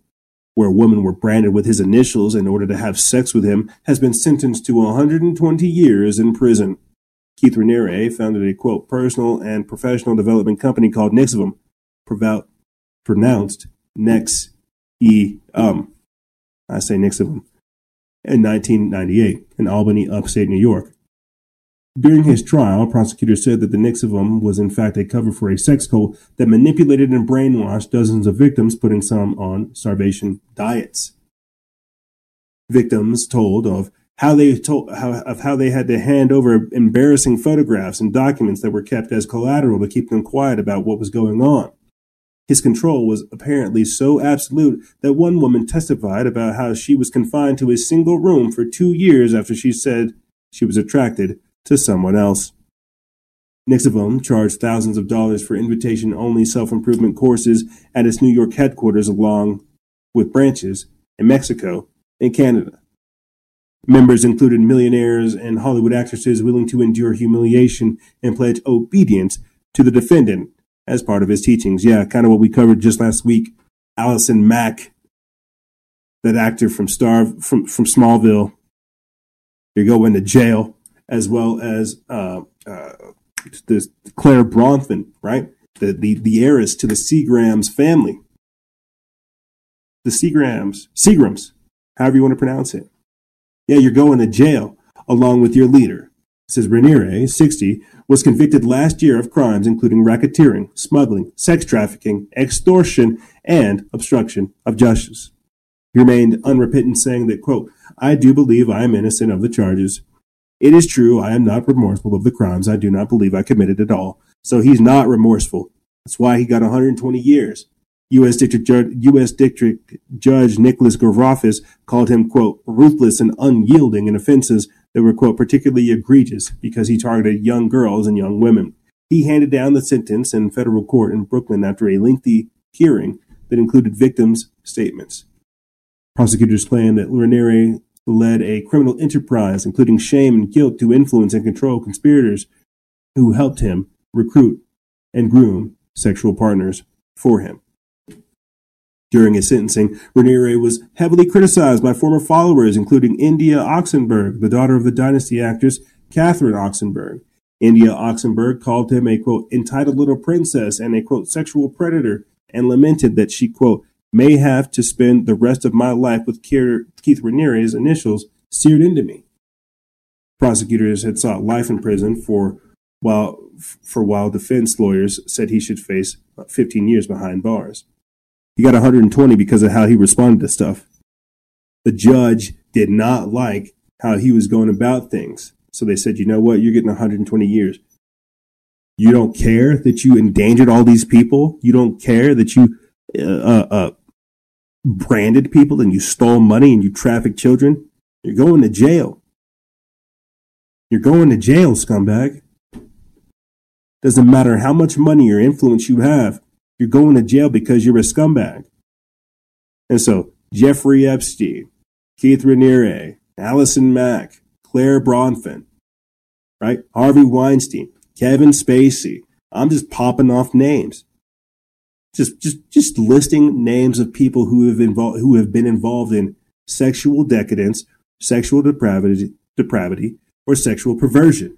where women were branded with his initials in order to have sex with him, has been sentenced to 120 years in prison. Keith Raniere founded a quote personal and professional development company called NXIVM, pronounced Nex E um. I say NXIVM in 1998 in Albany, upstate New York. During his trial, prosecutors said that the NXIVM was in fact a cover for a sex cult that manipulated and brainwashed dozens of victims, putting some on starvation diets. Victims told of how they told how, of how they had to hand over embarrassing photographs and documents that were kept as collateral to keep them quiet about what was going on. His control was apparently so absolute that one woman testified about how she was confined to a single room for two years after she said she was attracted to someone else. NXIVM charged thousands of dollars for invitation only self improvement courses at its New York headquarters, along with branches in Mexico and Canada. Members included millionaires and Hollywood actresses willing to endure humiliation and pledge obedience to the defendant as part of his teachings. Yeah, kind of what we covered just last week. Allison Mack, that actor from Star from, from Smallville, you're going to jail as well as uh, uh, the Clare Bronfman, right? The, the, the heiress to the Seagrams family. The Seagrams, Seagrams, however you want to pronounce it. Yeah, you're going to jail along with your leader. says Raniere, 60, was convicted last year of crimes including racketeering, smuggling, sex trafficking, extortion, and obstruction of justice. He remained unrepentant, saying that, quote, I do believe I am innocent of the charges it is true, I am not remorseful of the crimes I do not believe I committed at all. So he's not remorseful. That's why he got 120 years. U.S. District Judge, U.S. District Judge Nicholas Garaufis called him, quote, ruthless and unyielding in offenses that were, quote, particularly egregious because he targeted young girls and young women. He handed down the sentence in federal court in Brooklyn after a lengthy hearing that included victims' statements. Prosecutors claim that Raniere led a criminal enterprise, including shame and guilt, to influence and control conspirators who helped him recruit and groom sexual partners for him. During his sentencing, Raniere was heavily criticized by former followers, including India Oxenberg, the daughter of the Dynasty actress Catherine Oxenberg. India Oxenberg called him a quote entitled little princess and a quote sexual predator and lamented that she quote may have to spend the rest of my life with Keith Raniere's initials seared into me. Prosecutors had sought life in prison for while for while defense lawyers said he should face 15 years behind bars. He got 120 because of how he responded to stuff. The judge did not like how he was going about things. So they said, you know what? You're getting 120 years. You don't care that you endangered all these people. You don't care that you uh, uh, uh branded people and you stole money and you trafficked children, you're going to jail. You're going to jail, scumbag. Doesn't matter how much money or influence you have, you're going to jail because you're a scumbag. And so, Jeffrey Epstein, Keith Raniere, Allison Mack, Clare Bronfman, right? Harvey Weinstein, Kevin Spacey. I'm just popping off names just just just listing names of people who have involved who have been involved in sexual decadence, sexual depravity, depravity, or sexual perversion.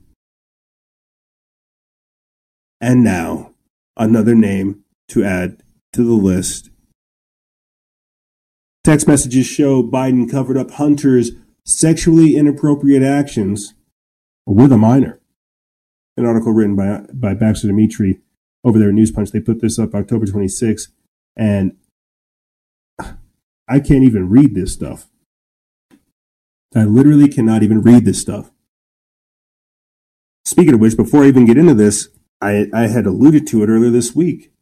And now, another name to add to the list. Text messages show Biden covered up Hunter's sexually inappropriate actions with a minor. An article written by, by Baxter Dmitry over there at News Punch. They put this up October 26th, and I can't even read this stuff. I literally cannot even read this stuff. Speaking of which, before I even get into this, I, I had alluded to it earlier this week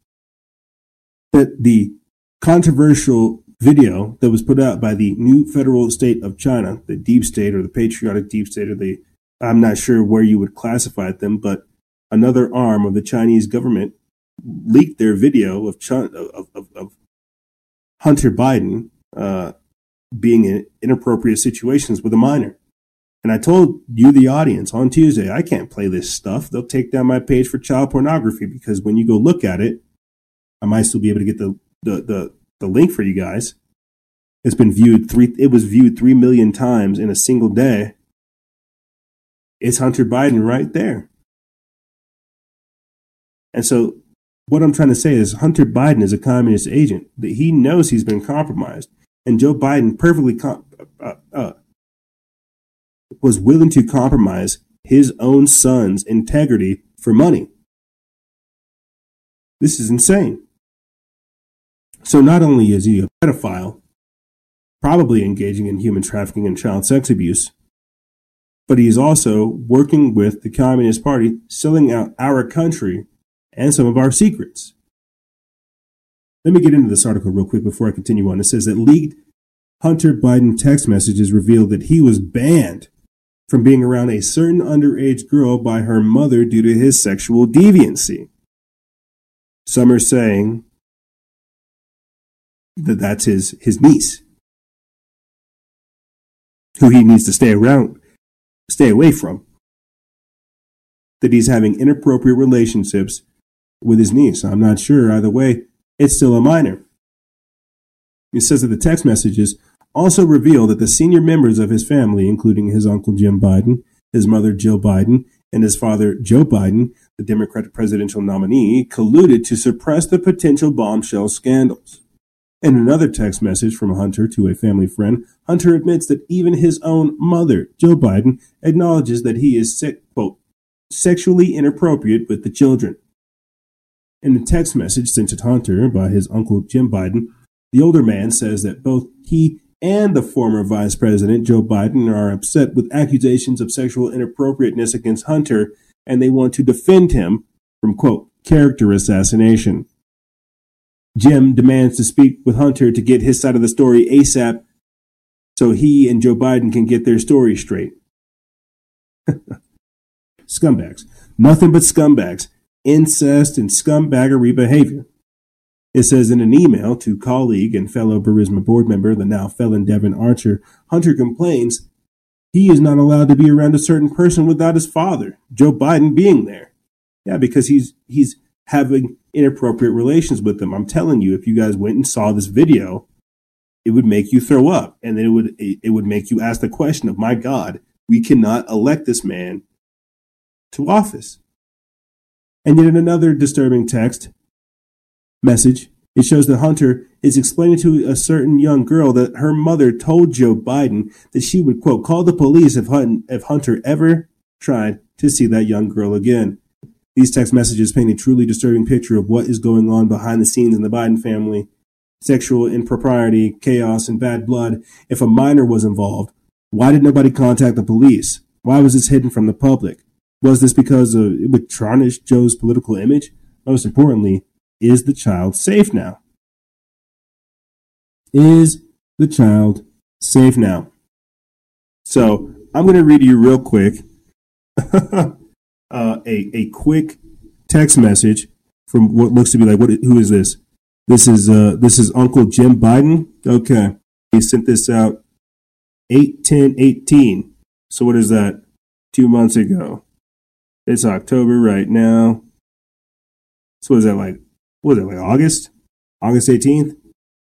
that the controversial video that was put out by the new federal state of China, the deep state or the patriotic deep state, or the I'm not sure where you would classify them, but another arm of the Chinese government leaked their video of of, of, of Hunter Biden uh, being in inappropriate situations with a minor. And I told you, the audience, on Tuesday, I can't play this stuff. They'll take down my page for child pornography because when you go look at it, I might still be able to get the, the, the, the link for you guys. It's been viewed three, it was viewed three million times in a single day. It's Hunter Biden right there. And so what I'm trying to say is Hunter Biden is a communist agent. That he knows he's been compromised, and Joe Biden perfectly com- uh, uh, was willing to compromise his own son's integrity for money. This is insane. So not only is he a pedophile, probably engaging in human trafficking and child sex abuse, but he is also working with the Communist Party, selling out our country and some of our secrets. Let me get into this article real quick before I continue on. It says that leaked Hunter Biden text messages revealed that he was banned from being around a certain underage girl by her mother due to his sexual deviancy. Some are saying that that's his, his niece, who he needs to stay around, stay away from. That he's having inappropriate relationships with his niece. I'm not sure. Either way, it's still a minor. He says that the text messages also reveal that the senior members of his family, including his uncle Jim Biden, his mother Jill Biden, and his father Joe Biden, the Democratic presidential nominee, colluded to suppress the potential bombshell scandals. In another text message from Hunter to a family friend, Hunter admits that even his own mother, Joe Biden, acknowledges that he is, quote, sexually inappropriate with the children. In a text message sent to Hunter by his uncle Jim Biden, the older man says that both he and the former Vice President Joe Biden are upset with accusations of sexual inappropriateness against Hunter, and they want to defend him from, quote, character assassination. Jim demands to speak with Hunter to get his side of the story ASAP so he and Joe Biden can get their story straight. scumbags. Nothing but scumbags. Incest and scumbaggery behavior. It says in an email to colleague and fellow Burisma board member, the now felon Devon Archer, Hunter complains he is not allowed to be around a certain person without his father, Joe Biden, being there. Yeah, because he's he's having inappropriate relations with them. I'm telling you, if you guys went and saw this video, it would make you throw up, and it would it would make you ask the question of, my God, we cannot elect this man to office. And yet, in another disturbing text, message, it shows that Hunter is explaining to a certain young girl that her mother told Joe Biden that she would, quote, call the police if, if Hunter ever tried to see that young girl again. These text messages paint a truly disturbing picture of what is going on behind the scenes in the Biden family. Sexual impropriety, chaos, and bad blood. If a minor was involved, why did nobody contact the police? Why was this hidden from the public? Was this because of, it would tarnish Joe's political image? Most importantly, is the child safe now? Is the child safe now? So I'm going to read you real quick uh, a, a quick text message from what looks to be like, what, who is this? This is, uh, this is Uncle Jim Biden. Okay. He sent this out 8 10 18. So what is that? Two months ago. It's October right now. So what is that like was it, like August? August 18th?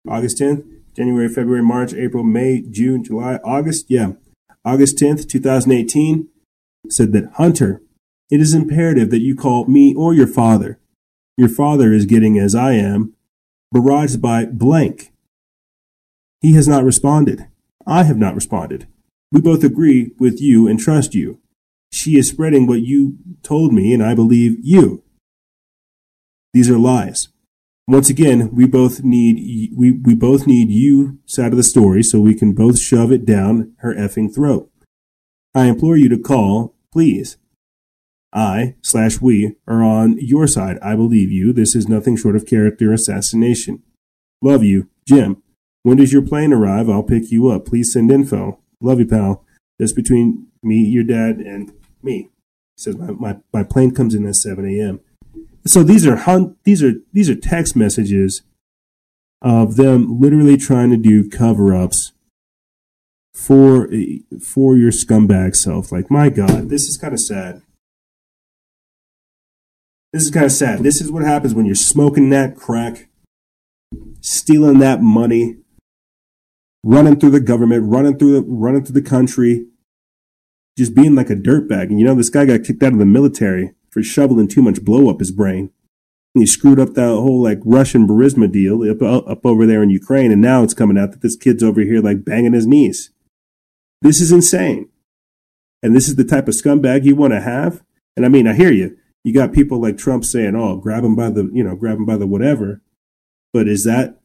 August 10th? January, February, March, April, May, June, July, August? Yeah. August 10th, 2018 said that Hunter, it is imperative that you call me or your father. Your father is getting, as I am, barraged by blank. He has not responded. I have not responded. We both agree with you and trust you. She is spreading what you told me, and I believe you. These are lies. Once again, we both need we, we both need you side of the story so we can both shove it down her effing throat. I implore you to call, please. I slash we are on your side. I believe you. This is nothing short of character assassination. Love you, Jim. When does your plane arrive? I'll pick you up. Please send info. Love you, pal. That's between me, your dad, and me. He says my, my, my plane comes in at 7 a.m. So these are hun- these are these are text messages of them literally trying to do cover-ups for for your scumbag self. Like my God, this is kind of sad. This is kind of sad. This is what happens when you're smoking that crack, stealing that money, running through the government, running through the running through the country, just being like a dirtbag. And you know, this guy got kicked out of the military for shoveling too much blow up his brain. And he screwed up that whole like Russian Burisma deal up, up over there in Ukraine. And now it's coming out that this kid's over here like banging his knees. This is insane. And this is the type of scumbag you want to have. And I mean, I hear you. You got people like Trump saying, "Oh, grab him by the, you know, grab him by the whatever." But is that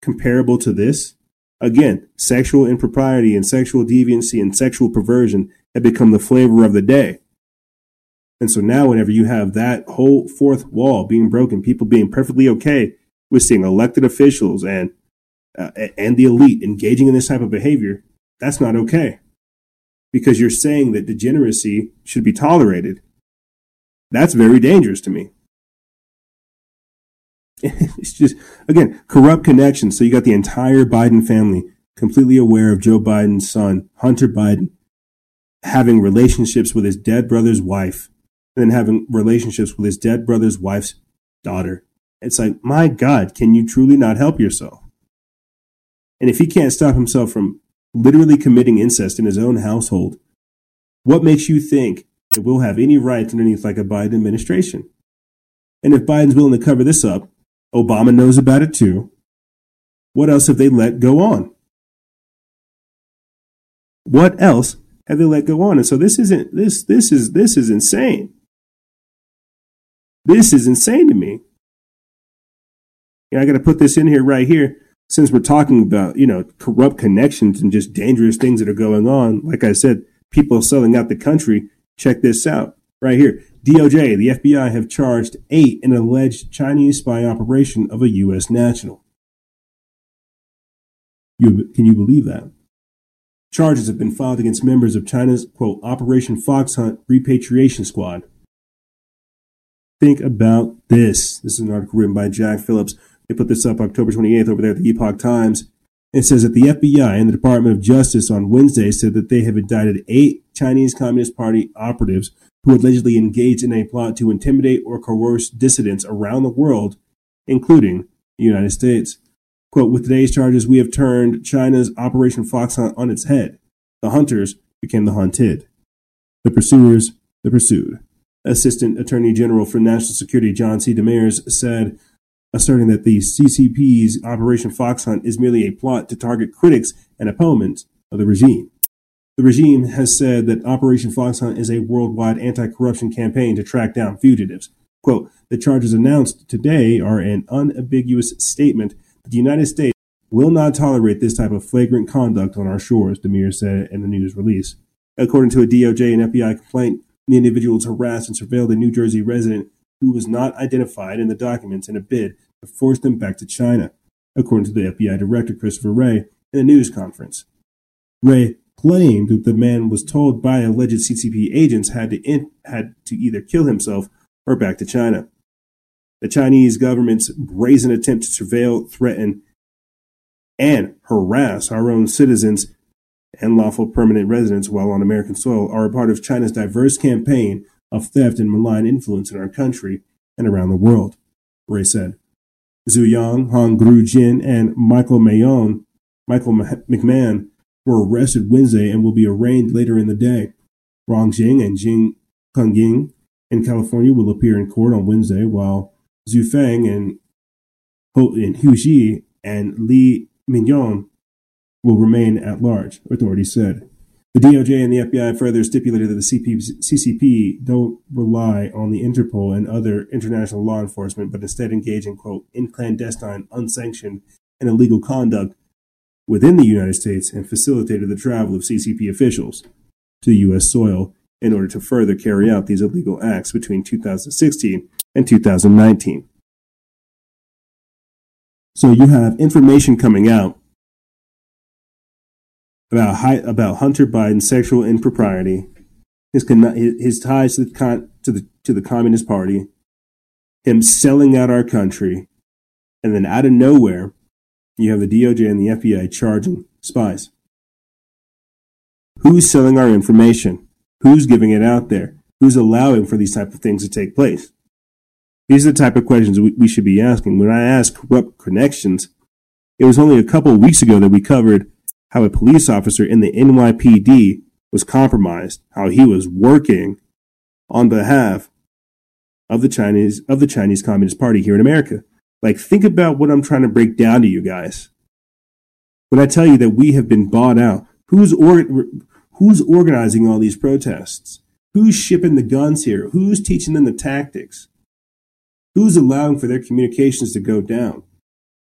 comparable to this? Again, sexual impropriety and sexual deviancy and sexual perversion have become the flavor of the day. And so now, whenever you have that whole fourth wall being broken, people being perfectly okay with seeing elected officials and uh, and the elite engaging in this type of behavior, that's not okay. Because you're saying that degeneracy should be tolerated. That's very dangerous to me. it's just, again, corrupt connections. So you got the entire Biden family completely aware of Joe Biden's son, Hunter Biden, having relationships with his dead brother's wife and then having relationships with his dead brother's wife's daughter. It's like, my God, can you truly not help yourself? And if he can't stop himself from literally committing incest in his own household, what makes you think that we'll have any rights underneath like a Biden administration? And if Biden's willing to cover this up, Obama knows about it too. What else have they let go on? What else they let go on? And so this isn't this this is this is insane. This is insane to me. Know, I got to put this in here right here since we're talking about, you know, corrupt connections and just dangerous things that are going on. Like I said, people selling out the country. Check this out right here. DOJ, the FBI have charged eight in an alleged Chinese spy operation of a U.S. national. You, can you believe that? Charges have been filed against members of China's, quote, Operation Fox Hunt Repatriation Squad, think about this. This is an article written by Jack Phillips. They put this up October 28th over there at the Epoch Times. It says that the FBI and the Department of Justice on Wednesday said that they have indicted eight Chinese Communist Party operatives who allegedly engaged in a plot to intimidate or coerce dissidents around the world, including the United States. Quote, with today's charges, we have turned China's Operation Fox Hunt on its head. The hunters became the hunted. The pursuers, the pursued. Assistant Attorney General for National Security John C. Demers said, asserting that the CCP's Operation Fox Hunt is merely a plot to target critics and opponents of the regime. The regime has said that Operation Fox Hunt is a worldwide anti corruption campaign to track down fugitives. Quote, the charges announced today are an unambiguous statement the United States will not tolerate this type of flagrant conduct on our shores, Demers said in the news release. According to a DOJ and FBI complaint, the individuals harassed and surveilled a New Jersey resident who was not identified in the documents in a bid to force them back to China, according to the FBI director Christopher Wray in a news conference. Wray claimed that the man was told by alleged CCP agents had to, in, had to either kill himself or back to China. The Chinese government's brazen attempt to surveil, threaten, and harass our own citizens and lawful permanent residents while on American soil are a part of China's diverse campaign of theft and malign influence in our country and around the world, Wray said. Zhu Yong, Hong Gru Jin, and Michael Mayon, Michael McMahon were arrested Wednesday and will be arraigned later in the day. Rong Jing and Jing Kungying in California will appear in court on Wednesday, while Zhu Feng and, and Hu Ji and Li Mingyon will remain at large, authorities said. The DOJ and the FBI further stipulated that the CP, CCP don't rely on the Interpol and other international law enforcement, but instead engage in, quote, in clandestine, unsanctioned, and illegal conduct within the United States and facilitated the travel of CCP officials to U.S. soil in order to further carry out these illegal acts between 2016 and 2019. So you have information coming out about high, about Hunter Biden's sexual impropriety, his his ties to the con, to the to the Communist Party, him selling out our country, and then out of nowhere, you have the DOJ and the FBI charging spies. Who's selling our information? Who's giving it out there? Who's allowing for these type of things to take place? These are the type of questions we, we should be asking. When I ask corrupt connections, it was only a couple weeks ago that we covered how a police officer in the NYPD was compromised, how he was working on behalf of the Chinese of the Chinese Communist Party here in America. Like think about what I'm trying to break down to you guys. When I tell you that we have been bought out, who's or, who's organizing all these protests? Who's shipping the guns here? Who's teaching them the tactics? Who's allowing for their communications to go down?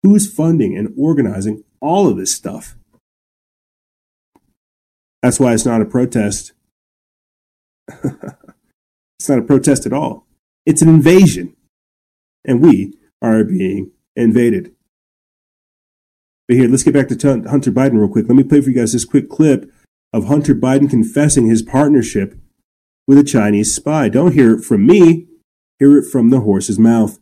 Who's funding and organizing all of this stuff? That's why it's not a protest. it's not a protest at all. It's an invasion. And we are being invaded. But here, let's get back to Hunter Biden real quick. Let me play for you guys this quick clip of Hunter Biden confessing his partnership with a Chinese spy. Don't hear it from me, hear it from the horse's mouth.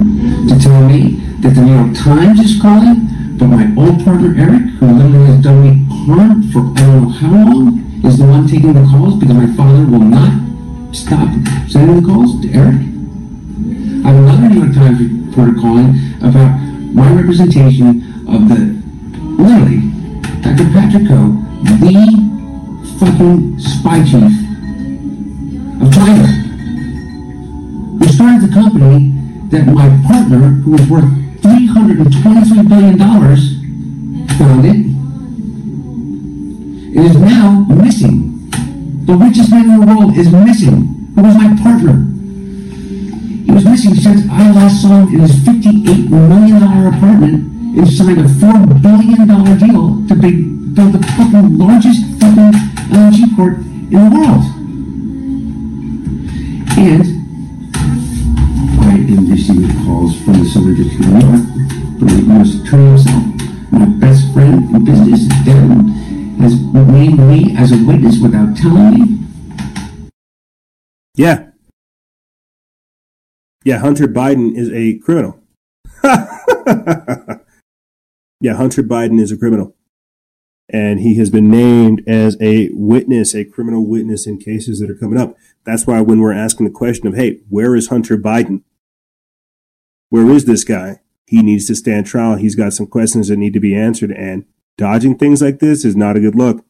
To tell me that the New York Times is calling but my old partner Eric, who literally has done me harm for I don't know how long, is the one taking the calls because my father will not stop sending the calls to Eric. I have another New York Times reporter calling about my representation of the, literally, Dr. Patrick Ho, the fucking spy chief of China, started the company that my partner, who was worth $323 billion found it. It is now missing. The richest man in the world is missing. Who was my partner? He was missing since I last saw him in his $58 million apartment and signed a $4 billion deal to build the fucking largest fucking LNG port in the world. And from the of New York from the U.S. Himself. My best friend in business, Devon, has named me as a witness without telling me. Yeah. Yeah, Hunter Biden is a criminal. yeah, Hunter Biden is a criminal. And he has been named as a witness, a criminal witness in cases that are coming up. That's why when we're asking the question of, hey, where is Hunter Biden? Where is this guy? He needs to stand trial. He's got some questions that need to be answered, and dodging things like this is not a good look.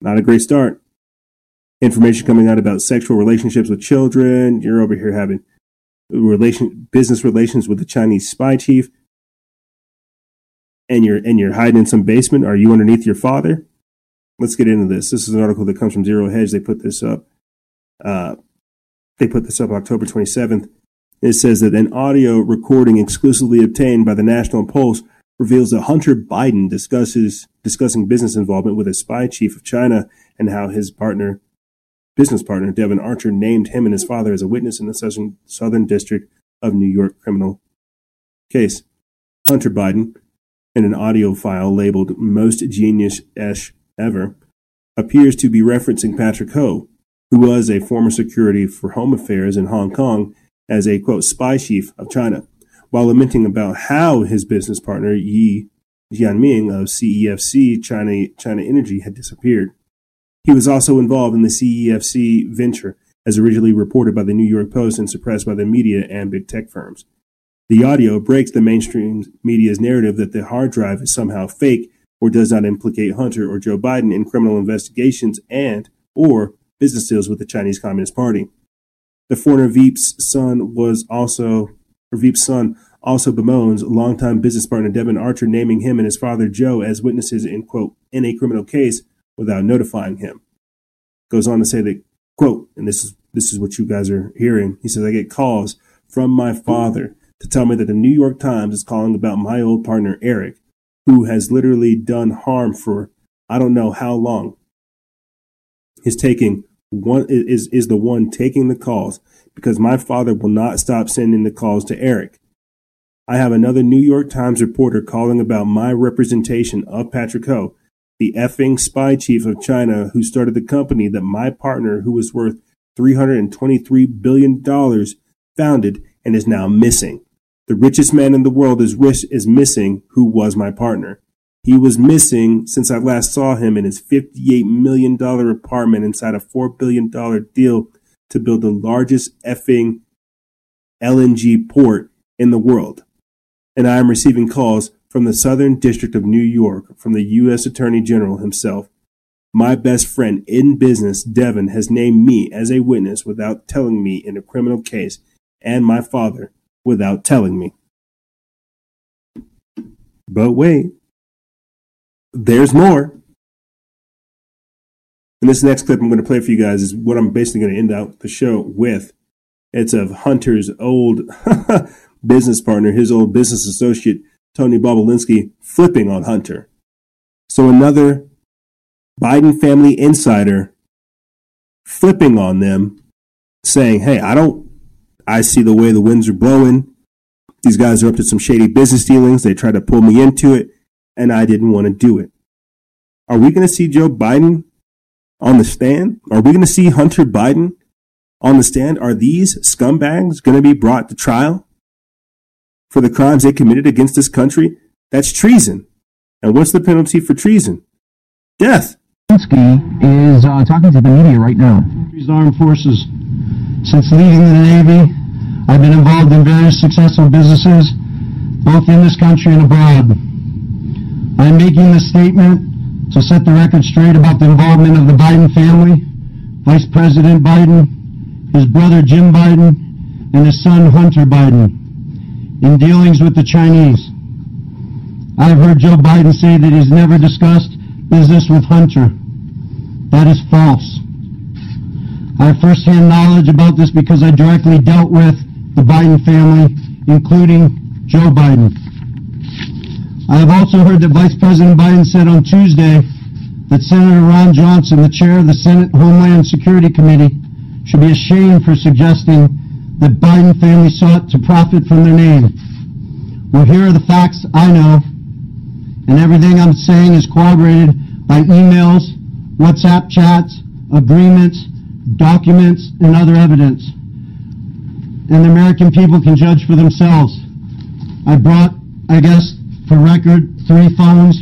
Not a great start. Information coming out about sexual relationships with children. You're over here having relation business relations with the Chinese spy chief. And you're and you're hiding in some basement. Are you underneath your father? Let's get into this. This is an article that comes from Zero Hedge. They put this up. Uh, they put this up October 27th. It says that an audio recording exclusively obtained by the National Pulse reveals that Hunter Biden discusses discussing business involvement with a spy chief of China and how his partner, business partner Devon Archer, named him and his father as a witness in the Southern, Southern District of New York criminal case. Hunter Biden, in an audio file labeled "Most Genius-ish Ever," appears to be referencing Patrick Ho, who was a former security for Home Affairs in Hong Kong as a quote spy chief of China, while lamenting about how his business partner Ye Jianming of CEFC China China Energy had disappeared. He was also involved in the CEFC venture, as originally reported by the New York Post and suppressed by the media and big tech firms. The audio breaks the mainstream media's narrative that the hard drive is somehow fake or does not implicate Hunter or Joe Biden in criminal investigations and or business deals with the Chinese Communist Party. The former Veep's son was also, or Veep's son also bemoans longtime business partner Devon Archer naming him and his father Joe as witnesses in quote in a criminal case without notifying him. Goes on to say that, quote, and this is this is what you guys are hearing. He says, I get calls from my father to tell me that the New York Times is calling about my old partner Eric, who has literally done harm for I don't know how long. Is taking one is is the one taking the calls because my father will not stop sending the calls to Eric. I have another New York Times reporter calling about my representation of Patrick Ho, the effing spy chief of China who started the company that my partner, who was worth $323 billion, founded and is now missing. The richest man in the world is, rich, is missing, who was my partner. He was missing since I last saw him in his $58 million apartment inside a $4 billion deal to build the largest effing LNG port in the world and I am receiving calls from the Southern District of New York from the U.S. Attorney General himself. My best friend in business, Devon, has named me as a witness without telling me in a criminal case, and my father without telling me. But wait, there's more. And this next clip I'm going to play for you guys is what I'm basically going to end out the show with. It's of Hunter's old business partner, his old business associate, Tony Bobulinski, flipping on Hunter. So another Biden family insider flipping on them, saying, Hey, I don't, I see the way the winds are blowing. These guys are up to some shady business dealings. They tried to pull me into it, and I didn't want to do it. Are we going to see Joe Biden on the stand? Are we going to see Hunter Biden on the stand? Are these scumbags going to be brought to trial? for the crimes they committed against this country, that's treason. And what's the penalty for treason? Death. Zelensky is uh, talking to the media right now. Country's armed forces. Since leaving the Navy, I've been involved in various successful businesses, both in this country and abroad. I'm making this statement to set the record straight about the involvement of the Biden family, Vice President Biden, his brother Jim Biden, and his son Hunter Biden in dealings with the Chinese. I've heard Joe Biden say that he's never discussed business with Hunter. That is false. I have firsthand knowledge about this because I directly dealt with the Biden family, including Joe Biden. I have also heard that Vice President Biden said on Tuesday that Senator Ron Johnson, the chair of the Senate Homeland Security Committee, should be ashamed for suggesting that Biden family sought to profit from their name. Well, here are the facts I know, and everything I'm saying is corroborated by emails, WhatsApp chats, agreements, documents, and other evidence. And the American people can judge for themselves. I brought, I guess, for record, three phones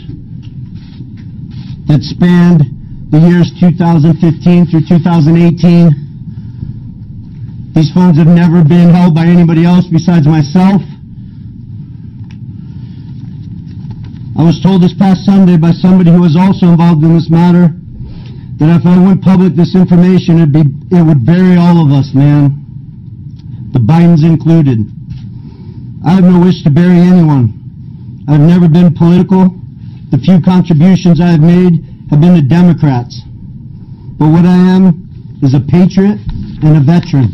that spanned the years 2015 through 2018 these phones have never been held by anybody else besides myself. I was told this past Sunday by somebody who was also involved in this matter that if I went public this information, it'd be, it would bury all of us, man. The Bidens included. I have no wish to bury anyone. I've never been political. The few contributions I have made have been to Democrats. But what I am is a patriot and a veteran.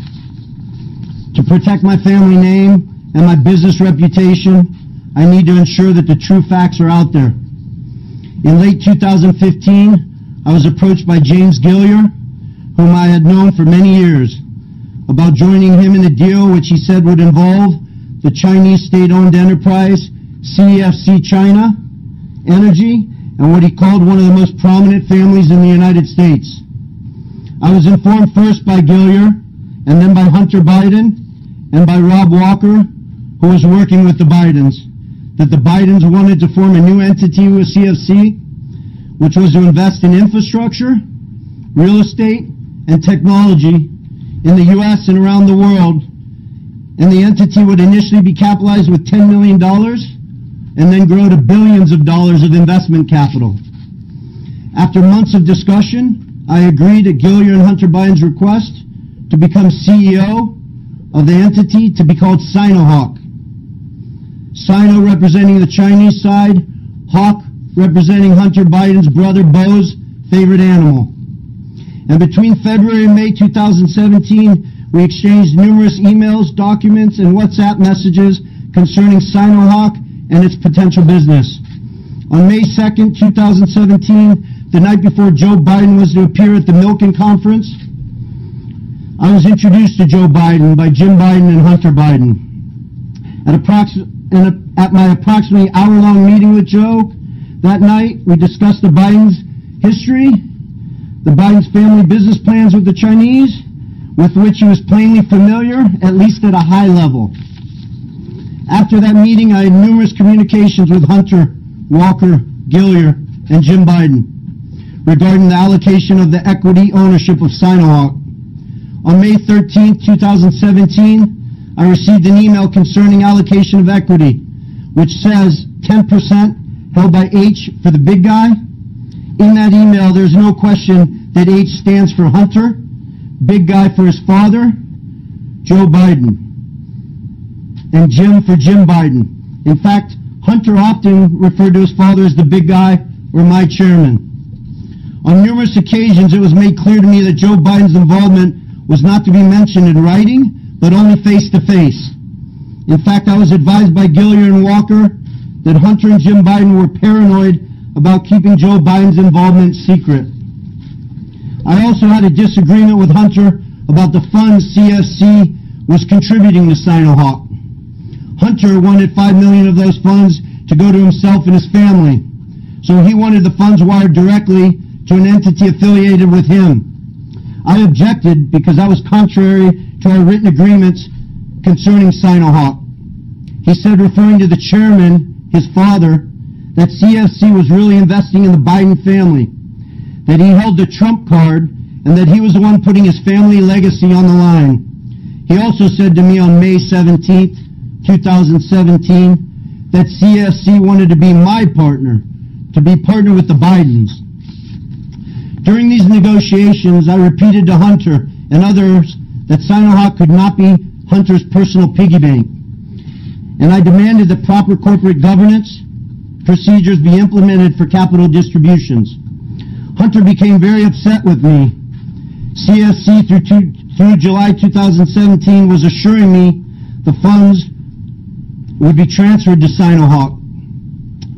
To protect my family name and my business reputation, I need to ensure that the true facts are out there. In late 2015, I was approached by James Gilliar, whom I had known for many years, about joining him in a deal which he said would involve the Chinese state-owned enterprise CEFC China Energy and what he called one of the most prominent families in the United States. I was informed first by Gilliar and then by Hunter Biden and by Rob Walker, who was working with the Bidens, that the Bidens wanted to form a new entity with CEFC, which was to invest in infrastructure, real estate, and technology in the U.S. and around the world. And the entity would initially be capitalized with $10 million and then grow to billions of dollars of investment capital. After months of discussion, I agreed at Gilliar and Hunter Biden's request to become CEO of the entity to be called Sinohawk. Sino representing the Chinese side, Hawk representing Hunter Biden's brother Beau's favorite animal. And between February and May 2017, we exchanged numerous emails, documents, and WhatsApp messages concerning Sinohawk and its potential business. On May 2nd, 2017, the night before Joe Biden was to appear at the Milken Conference, I was introduced to Joe Biden by Jim Biden and Hunter Biden. At, a, at my approximately hour-long meeting with Joe that night, we discussed the Biden's history, the Biden's family business plans with the Chinese, with which he was plainly familiar, at least at a high level. After that meeting, I had numerous communications with Hunter, Walker, Gilliar, and Jim Biden regarding the allocation of the equity ownership of Sinohawk. On May 13, 2017, I received an email concerning allocation of equity, which says 10% held by H for the big guy. In that email, there's no question that H stands for Hunter, big guy for his father, Joe Biden, and Jim for Jim Biden. In fact, Hunter often referred to his father as the big guy or my chairman. On numerous occasions, it was made clear to me that Joe Biden's involvement was not to be mentioned in writing, but only face to face. In fact, I was advised by Gilliar and Walker that Hunter and Jim Biden were paranoid about keeping Joe Biden's involvement secret. I also had a disagreement with Hunter about the funds CEFC was contributing to Sinohawk. Hunter wanted five million of those funds to go to himself and his family. So he wanted the funds wired directly to an entity affiliated with him. I objected because that was contrary to our written agreements concerning Sinohawk. He said, referring to the chairman, his father, that CEFC was really investing in the Biden family, that he held the Trump card, and that he was the one putting his family legacy on the line. He also said to me on May 17th, 2017, that CEFC wanted to be my partner, to be partner with the Bidens. During these negotiations, I repeated to Hunter and others that Sinohawk could not be Hunter's personal piggy bank. And I demanded that proper corporate governance procedures be implemented for capital distributions. Hunter became very upset with me. CEFC through, two, through July 2017 was assuring me the funds would be transferred to Sinohawk,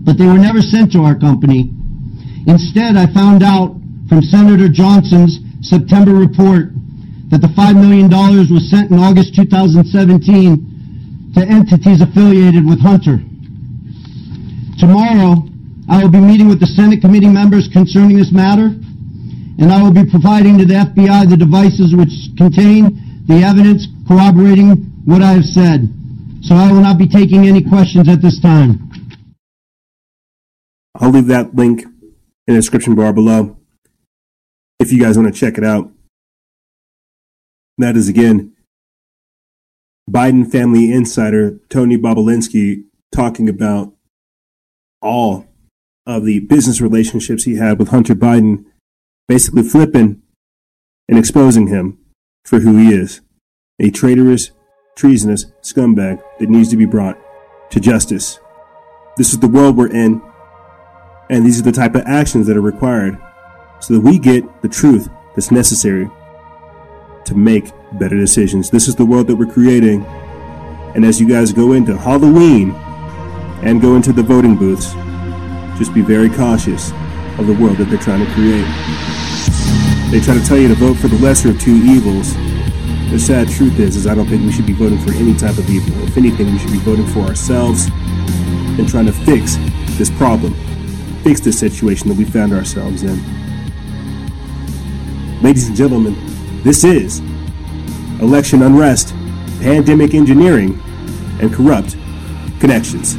but they were never sent to our company. Instead, I found out from Senator Johnson's September report that the $5 million was sent in August 2017 to entities affiliated with Hunter. Tomorrow, I will be meeting with the Senate committee members concerning this matter, and I will be providing to the FBI the devices which contain the evidence corroborating what I have said. So I will not be taking any questions at this time. I'll leave that link in the description bar below if you guys want to check it out. That is again Biden family insider Tony Bobulinski talking about all of the business relationships he had with Hunter Biden, basically flipping and exposing him for who he is a traitorous, treasonous scumbag that needs to be brought to justice. This is the world we're in, and these are the type of actions that are required so that we get the truth that's necessary to make better decisions. This is the world that we're creating. And as you guys go into Halloween and go into the voting booths, just be very cautious of the world that they're trying to create. They try to tell you to vote for the lesser of two evils. The sad truth is, is I don't think we should be voting for any type of evil. If anything, we should be voting for ourselves and trying to fix this problem, fix this situation that we found ourselves in. Ladies and gentlemen, this is election unrest, pandemic engineering, and corrupt connections.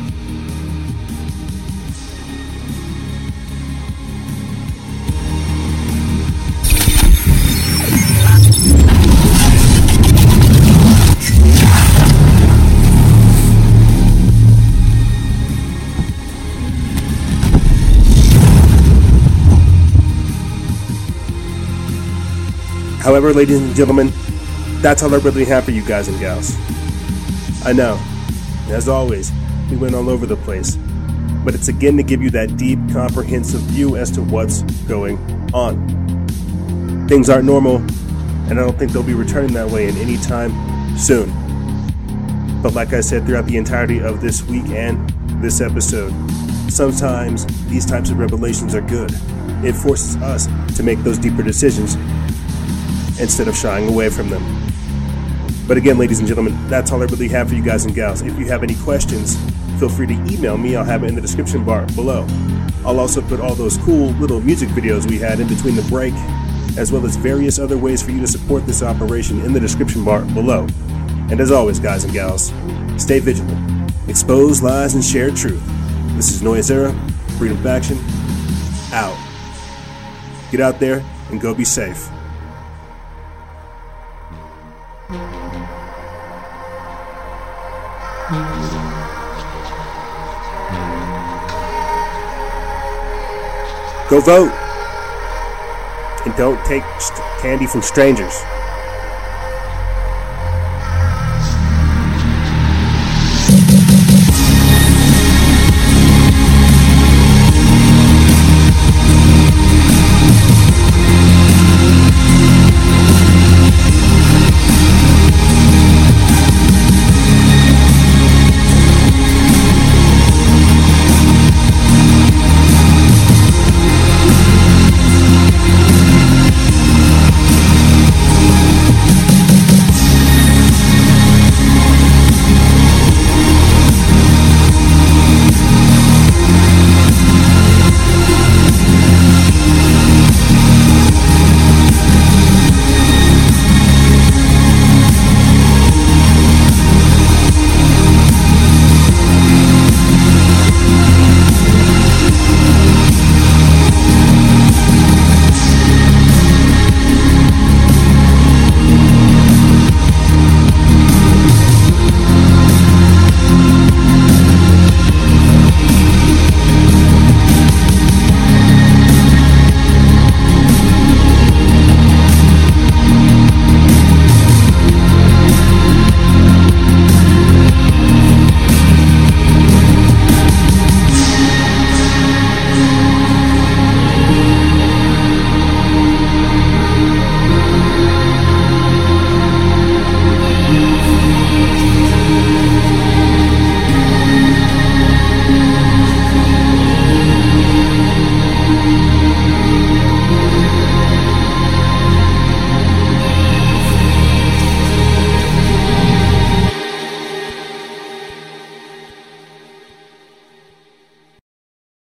However, ladies and gentlemen, that's all I really have for you guys and gals. I know, as always, we went all over the place, but it's again to give you that deep, comprehensive view as to what's going on. things aren't normal, and I don't think they'll be returning that way in any time soon. But like I said throughout the entirety of this week and this episode, sometimes these types of revelations are good. It forces us to make those deeper decisions instead of shying away from them. But again, ladies and gentlemen, that's all I really have for you guys and gals. If you have any questions, feel free to email me. I'll have it in the description bar below. I'll also put all those cool little music videos we had in between the break, as well as various other ways for you to support this operation in the description bar below. And as always, guys and gals, stay vigilant, expose lies, and share truth. This is Noise Era, Freedom Faction, out. Get out there and go be safe. Go vote. And don't take candy from strangers.